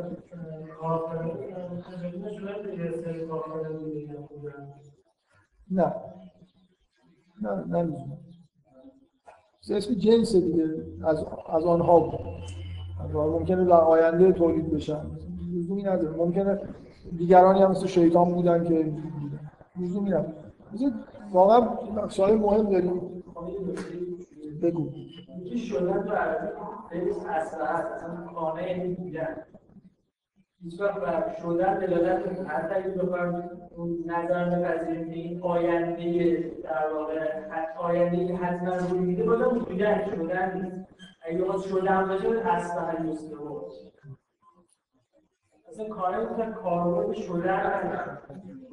نه. نه نه. اسم جنس دیگه. از از آنها. بود ممکنه در آینده تولید بشن. لزومی نداره. ممکنه دیگرانی هم مثل شیطان بودن که لزومی نداره. واقعا سوال مهم داریم. بگو. که شدن تو عربی هیچ وقت بر شدن دلالت حتی اگه بخوایم نظر بپذیریم که این آینده در واقع آینده که حتما روی میده بازم بودن شدن نیست. اگه باز شدن باشه اصلا نیست اصلا کاره می‌تونن کاربرد شدن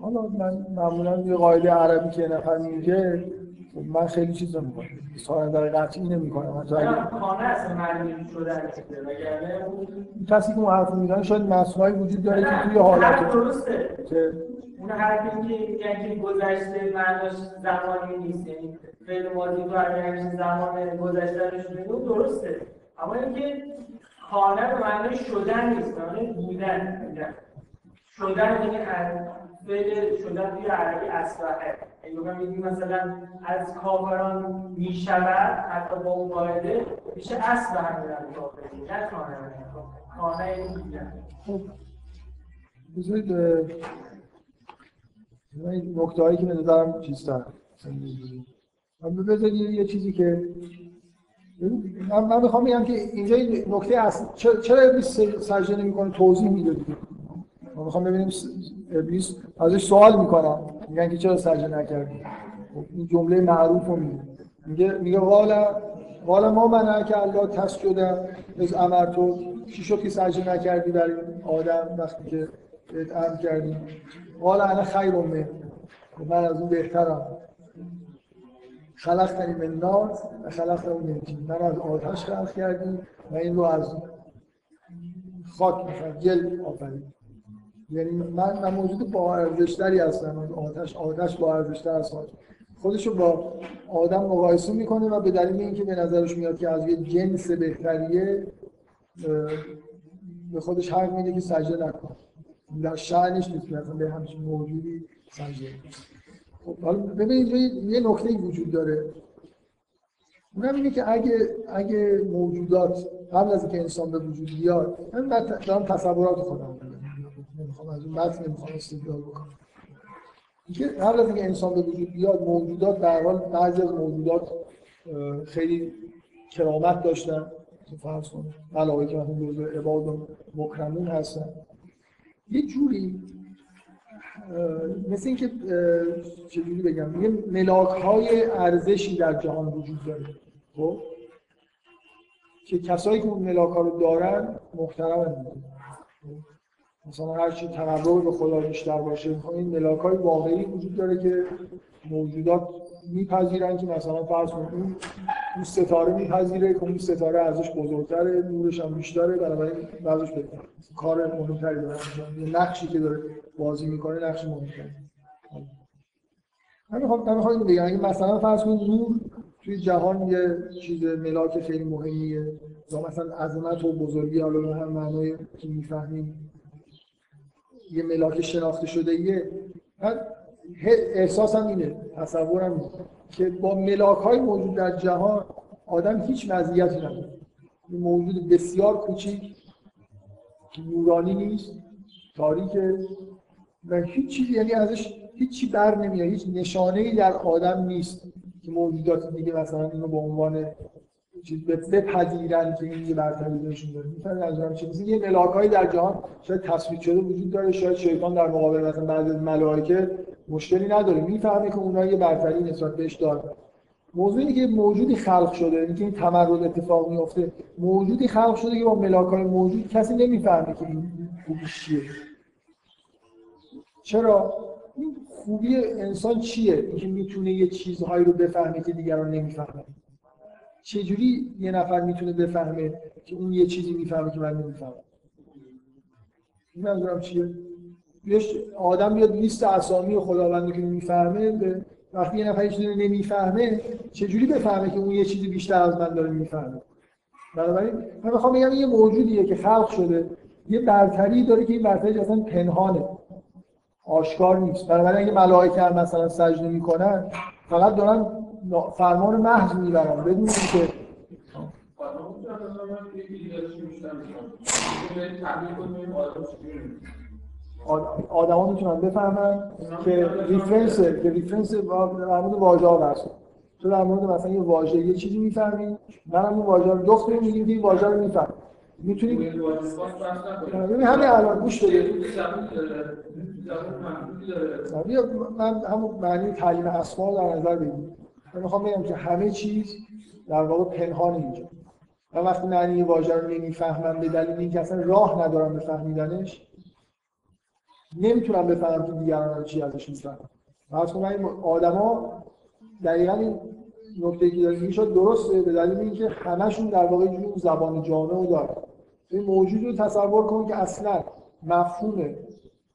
حالا من معمولا یه قاعده عربی که نفر میگه من خیلی چیز رو می‌کنم. سوال در قطعی نمی کنم کسی که اون حرف می‌زنه شاید مسئولهایی وجود داره که توی حالت درسته. که اون حرفی که یعنی گذشته معناش زمانی نیست یعنی فعل ماضی تو اگر زمان گذشته رو درسته. اما اینکه خانه به معنی شدن نیست معنی بودن. شدن یعنی فعل شدن توی عربی اصلاحه. اگه میگیم مثلا از کافران می‌شود حتی با اون قاعده میشه اصل همین کافری نه خانه خب بذارید نکته هایی که به نظرم چیزتر. بذارید یه چیزی که من, من می‌خوام بگم که اینجا نکته اصل چرا ابلیس سجده نمی‌کنه توضیح میده ما می‌خوام ببینیم ابلیس ازش سوال می‌کنم میگن که چرا سجده نکردی؟ خب، این جمله معروف رو میگه. میگه میگه والا والا ما من که الله تسجد از امر تو. چی شد که سجده نکردی برای آدم وقتی که بهت امر کردی؟ والا انا خیر من. من از اون بهترم. خلقتنی من نار و خلقت من من از آتش خلق کردی و این رو از خاک مثلا گل آفرید یعنی من, من موجود با ارزشتری هستم. آتش آتش با ارزشتر از خودش رو با آدم مقایسه می‌کنه و به دلیل اینکه به نظرش میاد که از یه جنس بهتریه به خودش حق میده که سجده نکنه. در شعنش نیست که به همچین موجودی سجده خب حالا ببینید یه نکته وجود داره. اونم اینه که اگه اگه موجودات قبل از اینکه انسان به وجود بیاد من دارم تصورات خودم از اون متن نمی‌خوام استدلال بکنم. اینکه قبل از اینکه انسان به وجود بیاد موجودات در حال بعضی از موجودات خیلی کرامت داشتن. فرض کنید علاوه که مثلا جزء عباد و مکرمون هستن. یه جوری مثل اینکه چجوری بگم یه ملاک های ارزشی در جهان وجود داره. خب؟ که کسایی که اون ملاک ها رو دارن محترم مثلا هر چی تقرب به خدا بیشتر باشه این ملاک های واقعی وجود داره که موجودات میپذیرن که مثلا فرض کن اون ستاره میپذیره که اون ستاره ازش بزرگتره نورش هم بیشتره بنابراین ازش بهتر کار مهمتری داره. یه نقشی که داره بازی می‌کنه نقش مهمتری. من می‌خوام من می‌خوام بگم. مثلا فرض کن نور توی جهان یه چیز ملاک خیلی مهمیه. یا مثلا عظمت و بزرگی حالا به هم معنای که می‌فهمیم. یه ملاک شناخته شده یه من احساسم اینه تصورم اینه که با ملاک های موجود در جهان آدم هیچ مزیتی نداره. موجود بسیار کوچیک که نورانی نیست تاریکه و هیچ چیزی یعنی ازش هیچی بر نمیاد هیچ نشانه ای در آدم نیست که موجودات دیگه مثلا اینو به عنوان چیز بپذیرن که این یه برتری بهشون داره از چیزی یه ملاکایی در جهان شاید تصویر شده وجود داره شاید شیطان در مقابل مثلا بعضی از ملائکه مشکلی نداره. می‌فهمه که اونها یه برتری نسبت بهش داره موضوعی که موجودی خلق شده اینکه این تمرد اتفاق میفته موجودی خلق شده که با ملاکای موجود کسی نمی‌فهمه که این چیه. چرا؟ این خوبی انسان چیه؟ اینکه می‌تونه یه چیزهایی رو بفهمه که دیگران نمی‌فهمن. چجوری یه نفر می‌تونه بفهمه که اون یه چیزی می‌فهمه که من نمی‌فهمم؟ منظورم چیه؟ یه آدم بیاد لیست اسامی خداوند که می‌فهمه وقتی یه نفر چیزی نمی‌فهمه چجوری بفهمه که اون یه چیزی بیشتر از من داره می‌فهمه؟ بنابراین من می‌خوام بگم یه موجودیه که خلق شده. یه برتری داره که این برتری اصلا پنهانه. آشکار نیست. بنابراین اگه ملائکه مثلا سجده می‌کنن فقط دارن فرمان محض می‌برن بدون اینکه آدما می‌تونن بفهمن که reference که reference در مورد واژه ها بحث تو در مورد مثلا یه واژه یه چیزی می‌فهمی منم اون واژه رو دفت میگیم که این واژه رو میفهم می‌تونی ببین همین الان گوش بده من همون معنی تعلیم اسما در نظر بگیرم من می‌خوام بگم که همه چیز در واقع پنهان اینجا. من وقتی معنی واژه رو نمی‌فهمم به دلیل اینکه اصلا راه ندارم به فهمیدنش نمی‌تونم بفهمم که دیگران چی ازش می‌فهمم مثلا من آدما دقیقا این نکته که داریم می‌شد درسته به دلیل اینکه همشون در واقع جون زبان جامعه رو دارن. این موجود رو تصور کن که اصلا مفهوم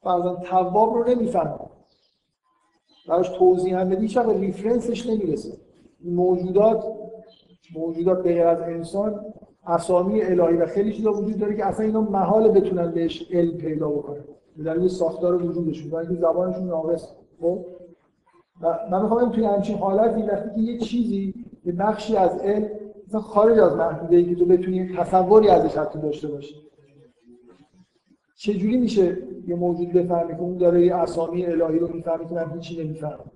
فرضاً تواب رو نمی‌فهمه براش توضیح هم بدی هیچ ریفرنسش نمی‌رسه؟ موجودات موجودات غیر از انسان اسامی الهی و خیلی چیزا وجود داره که اصلا اینا محال بتونن بهش علم پیدا بکنن. به دلیل ساختار وجودشون و اینکه زبانشون ناقص. خب؟ من می‌خوام توی همچین حالتی وقتی که یه چیزی یه بخشی از علم مثلا خارج از محدوده ای که تو بتونی تصوری ازش حتی داشته باشی. چجوری میشه یه موجود بفهمه که اون داره یه اسامی الهی رو می‌فهمه که من هیچی نمی‌فهمم؟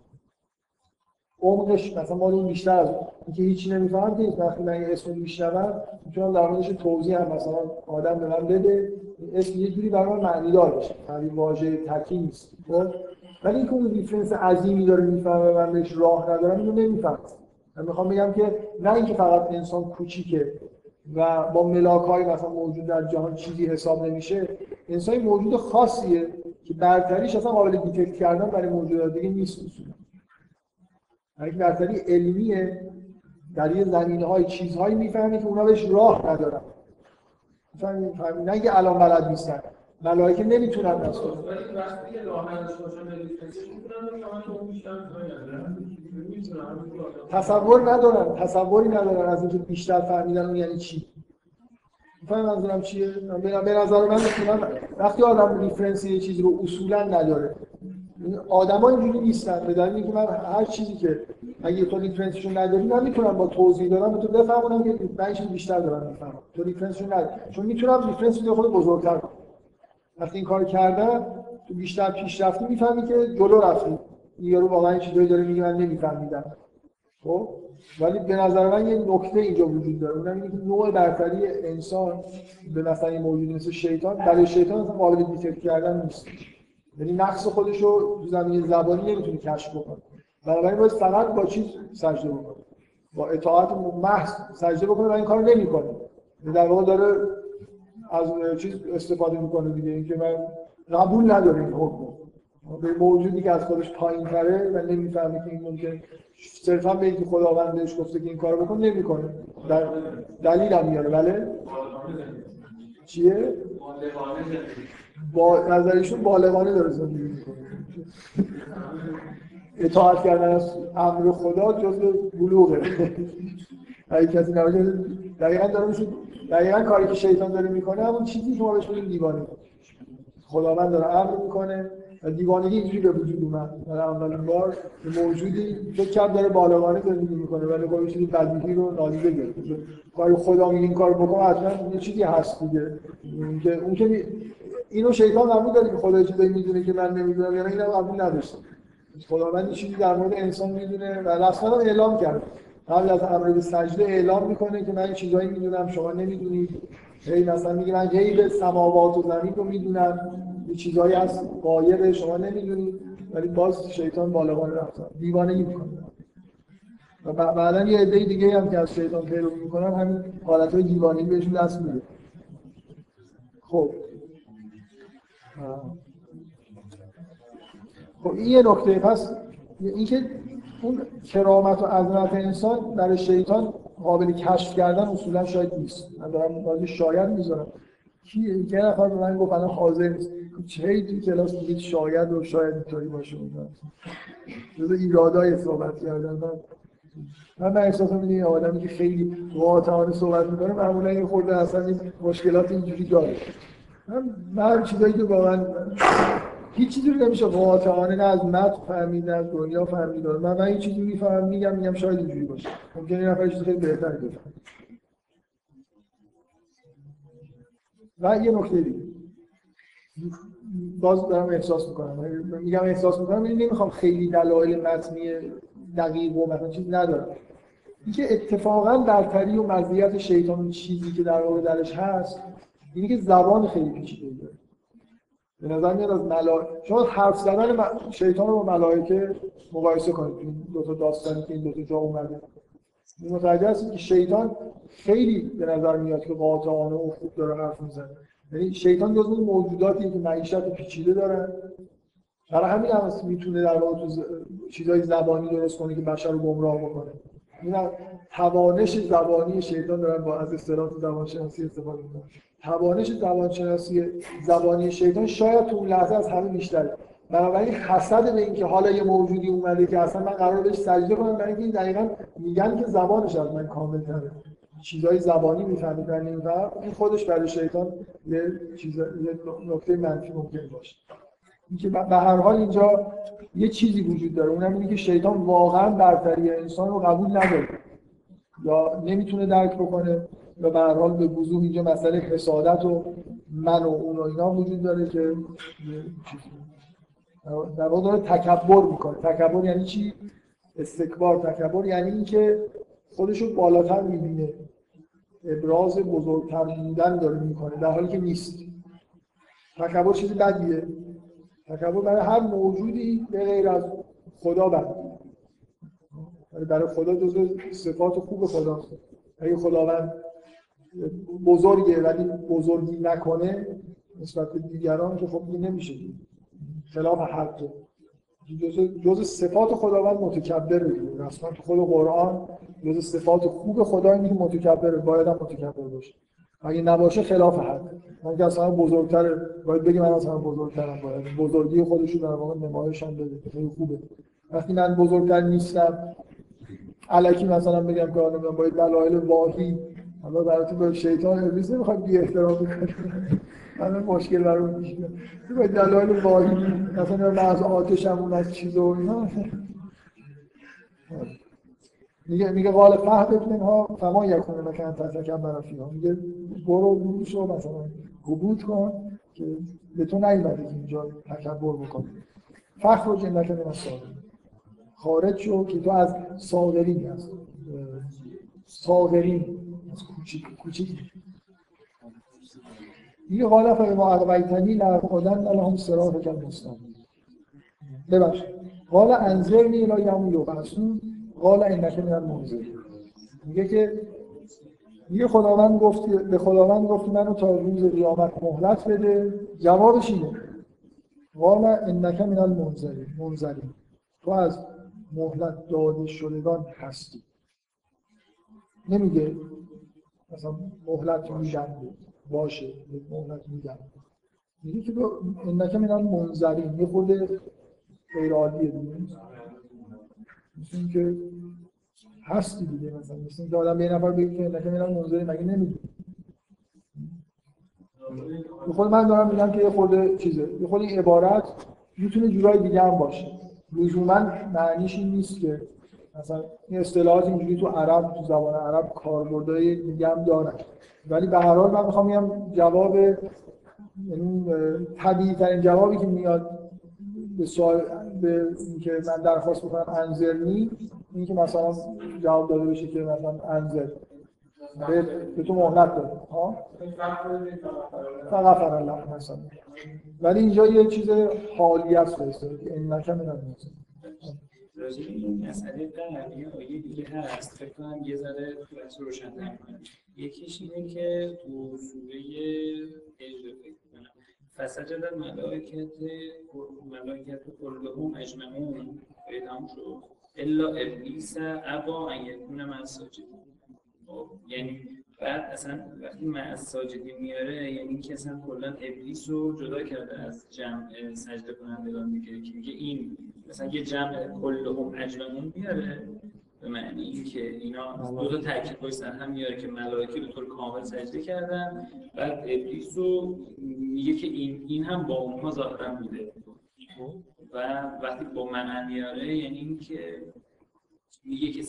عمقش مثلا مال اون بیشتر از اینکه هیچی نمی‌فهمم که وقتی من یه اسم میشنوم می‌تونم در موردش توضیح هم مثلا آدم به من بده. اسم یه جوری برای من معنی دار بشه یعنی واژه تکی نیست. ولی اینکه اون difference عظیمی داره می‌فهمه من بهش راه ندارم اینو نمی‌فهمم. من می‌خوام بگم که نه اینکه فقط انسان کوچیکه. و با ملاک های مثلا موجود در جهان چیزی حساب نمیشه انسان موجود خاصیه که برتریش اصلا قابل detect کردن برای موجودات دیگه نیست اصولا. یعنی برتری علمیه در یه زمینه های چیزهایی می‌فهمی که اونا بهش راه ندارن. می‌فهمی نه اینکه الان بلد نیستن. ملائکه نمی‌تونن دست تصور ندارن تصوری ندارن از اینکه بیشتر فهمیدن اون یعنی چی. می‌فهمی منظورم چیه؟ به نظر من مثلا وقتی آدم reference یه چیزی رو اصولا نداره آدما اینجوری نیستن. به دلیل اینکه من هر چیزی که اگه تو reference شون نداری من می‌تونم با توضیح دادن به تو بفهمونم که من بیشتر دارم می‌فهمم. تو reference شون نداری. چون می‌تونم reference رو خود بزرگتر کنم. وقتی این کار کردم تو بیشتر پیشرفتی می‌فهمی که جلو رفتی. این یارو واقعا این چیزایی داره میگه من نمیفهمیدم. خب؟ ولی به نظر من یه نکته اینجا وجود داره. اونم اینه که نوع برتری انسان به مثلا موجود مثل شیطان برای شیطان اصلا قابل دیتکت کردن نیست. یعنی نقص خودش رو تو زمینه زبانی نمی‌تونه کشف بکنه. بنابراین باید فقط با چیز سجده بکنه. با اطاعت محض سجده بکنه و این کارو نمی‌کنه. در واقع داره از چیز استفاده می‌کنه دیگه. اینکه من قبول نداره این حکم. به موجودی که از خودش پایین تره و نمی‌فهمه که این ممکن صرفا به اینکه خداوندش گفته که این کارو بکن نمی‌کنه. در دلیل هم میاره. بله؟ چیه؟ با نظرشون بالغانه داره زندگی می‌کنه. اطاعت کردن از امر خدا جزء بلوغه. اگه کسی نباشه دقیقا داره میشه دقیقا کاری که شیطان داره می‌کنه همون چیزی که ما بهش میگیم دیوانه. خداوند داره امر می‌کنه و دیوانگی اینجوری به وجود اومد. برای اولین بار موجودی فکر کرد داره بالغانه زندگی می‌کنه ولی خب چیزی بدیهی رو نادیده گرفت. کاری خدا میگه این کارو بکن حتما یه چیزی هست دیگه. اون که اون که اینو شیطان قبول داره که خدا چیزی می‌دونه که من نمی‌دونم یعنی اینو قبول نداشته. خداوند چیزی در مورد انسان می‌دونه و رسما اعلام کرد قبل از امر به سجده اعلام می‌کنه که من چیزایی می‌دونم شما نمی‌دونید. هی مثلا میگه من غیب سماوات و زمین رو می‌دونم. یه چیزایی از قایب شما نمی‌دونید. ولی باز شیطان بالغانه رفتن دیوانگی می‌کنه. و بعدا یه عده دیگه هم که از شیطان پیرو می‌کنن همین حالت های دیوانگی بهشون دست میده. خب. خب این یه نکته. پس اینکه اون کرامت و عظمت انسان برای شیطان قابل کشف کردن اصولا شاید نیست. من دارم راجع شاید می‌ذارم. کی یه نفر به من گفت الان حاضر نیست. چه تو کلاس میگید شاید و شاید اینطوری باشه؟ جز ایرادای صحبت کردن من. من من احساس می‌دونی آدمی که خیلی واقعا صحبت می‌کنه معمولا یه خورده اصلا این مشکلات اینجوری داره. من من چیزایی که واقعا هیچ چیزی رو نمیشه. قاطعانه نه از متن فهمید نه از دنیا فهمید. من من این چیزی می‌فهمم میگم میگم شاید اینجوری باشه. ممکنه یه نفر خیلی بهتر بفهمه. و یه نکته دیگه. باز دارم احساس می‌کنم. میگم احساس می‌کنم این نمی‌خوام خیلی دلایل متنی دقیق و مثلا چیز ندارم. اینکه اتفاقا برتری و مزیت شیطان چیزی که در واقع درش هست اینه که زبان خیلی پیچیده داره. به نظر میاد از ملا شما حرف زدن شیطان رو با ملائکه مقایسه کنید. این دو تا داستانی که این دو تا جا اومده. متوجه هستید که شیطان خیلی به نظر میاد که قاطعانه و خوب داره حرف می‌زنه. یعنی شیطان جزو موجوداتی که معیشت پیچیده دارن. برای همین هم می‌تونه در واقع تو چیزای زبانی درست کنه که بشر رو گمراه بکنه. این توانش زبانی شیطان دارن با از اصطلاح زبانشناسی استفاده می‌کنن. توانش زبانشناسی زبانی شیطان شاید تو اون لحظه از همه بیشتره. بنابراین حسد به اینکه حالا یه موجودی اومده که اصلا من قرار بهش سجده کنم برای اینکه دقیقا میگن که زبانش از من کامل تره. چیزای زبانی می‌فهمید در این این خودش برای شیطان یه چیز نکته منفی ممکن باشه. اینکه به هر حال اینجا یه چیزی وجود داره. اونم اینه که شیطان واقعا برتری انسان رو قبول نداره. یا نمی‌تونه درک بکنه. یا به حال به وضوح اینجا مسئله حسادت و من و اون و اینا وجود داره که در واقع داره تکبر می‌کنه. تکبر یعنی چی؟ استکبار. تکبر یعنی اینکه خودش رو بالاتر می‌بینه. ابراز بزرگتر بودن داره می‌کنه در حالی که نیست. تکبر چیزی بدیه. تکبر برای هر موجودی به غیر از خدا بد. برای خدا جزو صفات خوب خدا اگه خداوند بزرگه ولی بزرگی نکنه نسبت به دیگران که خب این نمیشه. خلاف حقه جز صفات خداوند متکبر رسما تو خود قرآن جز صفات خوب خدا اینه که متکبر باید هم متکبر باشه. اگه نباشه خلاف حق. من که اصلا بزرگتر باید بگی من اصلا بزرگترم باید. بزرگی خودش رو در واقع نمایش هم بده. خیلی خوبه. وقتی من بزرگتر نیستم علکی مثلا بگم که من باید دلایل واهی حالا برای تو شیطان ابلیس نمی‌خواد بی احترام بکنه من مشکل برام پیش میاد. باید دلایل واهی مثلا من از آتشم اون از چیز و اینا. میگه میگه قال فهد منها فما یکونه مکان تتکبر برا فیها. میگه برو روش رو مثلا حبوط کن که به تو نیومده که اینجا تکبر بکن فخر و جنت من از خارج شو که تو از صادرین هست صادرین میگه قال فما اغویتنی لأقعدن لهم صراطک المستقیم ببخش قال انظرنی الی یوم یبعثون قال اینک من المنظر میگه که میگه خداوند گفت به خداوند گفت منو تا روز قیامت مهلت بده. جوابش اینه. قال انک من المنظرین منظرین تو از مهلت داده شدگان هستی. نمیگه مثلا مهلت میدن باشه. مهلت میدن میگه که انک من المنظرین یه خود غیر عادیه دیگه. مثل که هستی دیگه مثلا. مثل اینکه آدم به یه نفر بگه که نکه میرم منظری مگه نمی‌دونه خود من دارم میگم که یه خورده چیزه. یه خورده این عبارت می‌تونه جورای دیگه هم باشه. لزوما معنیش این نیست که مثلا این اصطلاحات اینجوری تو عرب تو زبان عرب کاربردهای دیگه هم دارن. ولی به هر حال من می‌خوام بگم جواب یعنی طبیعی ترین جوابی که میاد به سوال به اینکه من درخواست بکنم انزرنی این که مثلا جواب داده بشه که مثلا انزر به, به تو مهلت داده ها؟ فقط الله مثلا. ولی اینجا یه چیز حالی است که این نکم من راجع این مسئله قبل یه آیه دیگه هست. فکر کنم یه ذره روشن کنم. یکیش اینه که تو سوره هجر فکر فسجد الملائکت ملائکت کلهم اجمعون. تموم شد. الا ابلیس ابا ان یکون من خب، یعنی بعد اصلا وقتی من از ساجدی میاره یعنی اینکه اصلا کلا ابلیس رو جدا کرده از جمع سجده کنندگان دیگه که میگه این مثلا یه جمع کلهم اجمعون میاره به معنی اینکه اینا دو تا تاکید پشت سر هم میاره که ملائکه به طور کامل سجده کردن بعد ابلیس رو میگه که این این هم با اونها ظاهرا بوده. و وقتی با من میاره یعنی اینکه میگه که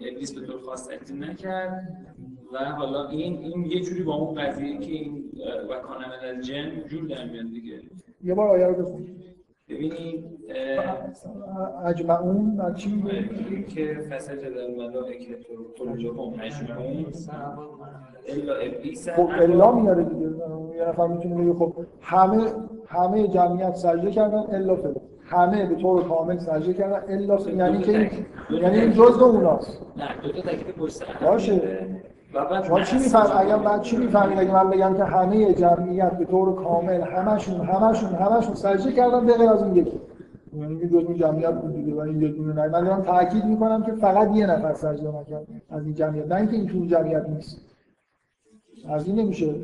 ابلیس به طور خاص سجده نکرد. و حالا این این یه جوری با اون قضیه که این و کانم از جن جور در میاد دیگه. یه بار آیه رو بخون. ببینید اجمعون از چی میگه؟ که فسجد الملائکه کلهم اجمعون. الا ابلیس خب الا میاره دیگه. یه نفر می‌تونه بگه خب همه همه جمعیت سجده کردن الا فلان. همه به طور کامل سجده کردن الا یعنی که یعنی این جزء اوناست. نه دو تا هم باشه. شما چی میفهم اگر من چی می‌فهمید اگه من بگم که همه جمعیت به طور کامل همشون همشون همشون سجده کردن به غیر از این یکی. یعنی که جزء جمعیت بود دیگه و این یه دونه نه. من دارم تاکید می‌کنم که فقط یه نفر سجده نکرد از این جمعیت. نه اینکه این تو جمعیت نیست. از این نمیشه.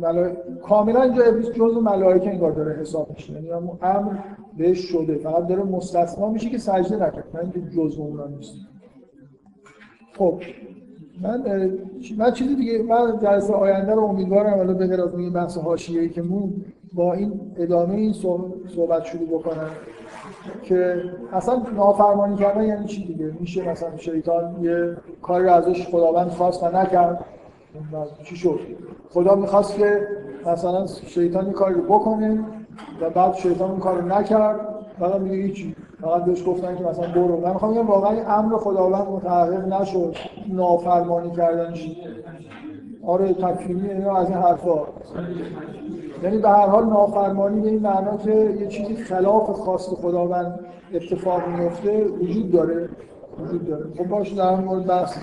ملا... کاملا اینجا ابلیس جزء ملائکه انگار داره حساب میشه یعنی امر بهش شده. فقط داره مستثنا میشه که سجده نکرد. نه اینکه جزء اونا نیست. خب. من من چیزی دیگه من جلسه آینده رو امیدوارم حالا به از این بحث حاشیه‌ای که مون با این ادامه این صحب- صحبت شروع بکنم که اصلا نافرمانی کردن یعنی چی دیگه؟ میشه مثلا شیطان یه کاری رو ازش خداوند خواست و نکرد. چی شد؟ خدا می‌خواست که مثلا شیطان یه کاری رو بکنه و بعد شیطان اون کار نکرد. بعد میگه هیچی. فقط بهش گفتن که مثلا برو. من می‌خوام بگم واقعا امر خداوند متحقق نشد. نافرمانی کردنش. آره تکفیری اینا از این حرفا. یعنی به هر حال نافرمانی به این معنا که یه چیزی خلاف خواست خداوند اتفاق میفته وجود داره. وجود داره. خب باشه در مورد بحث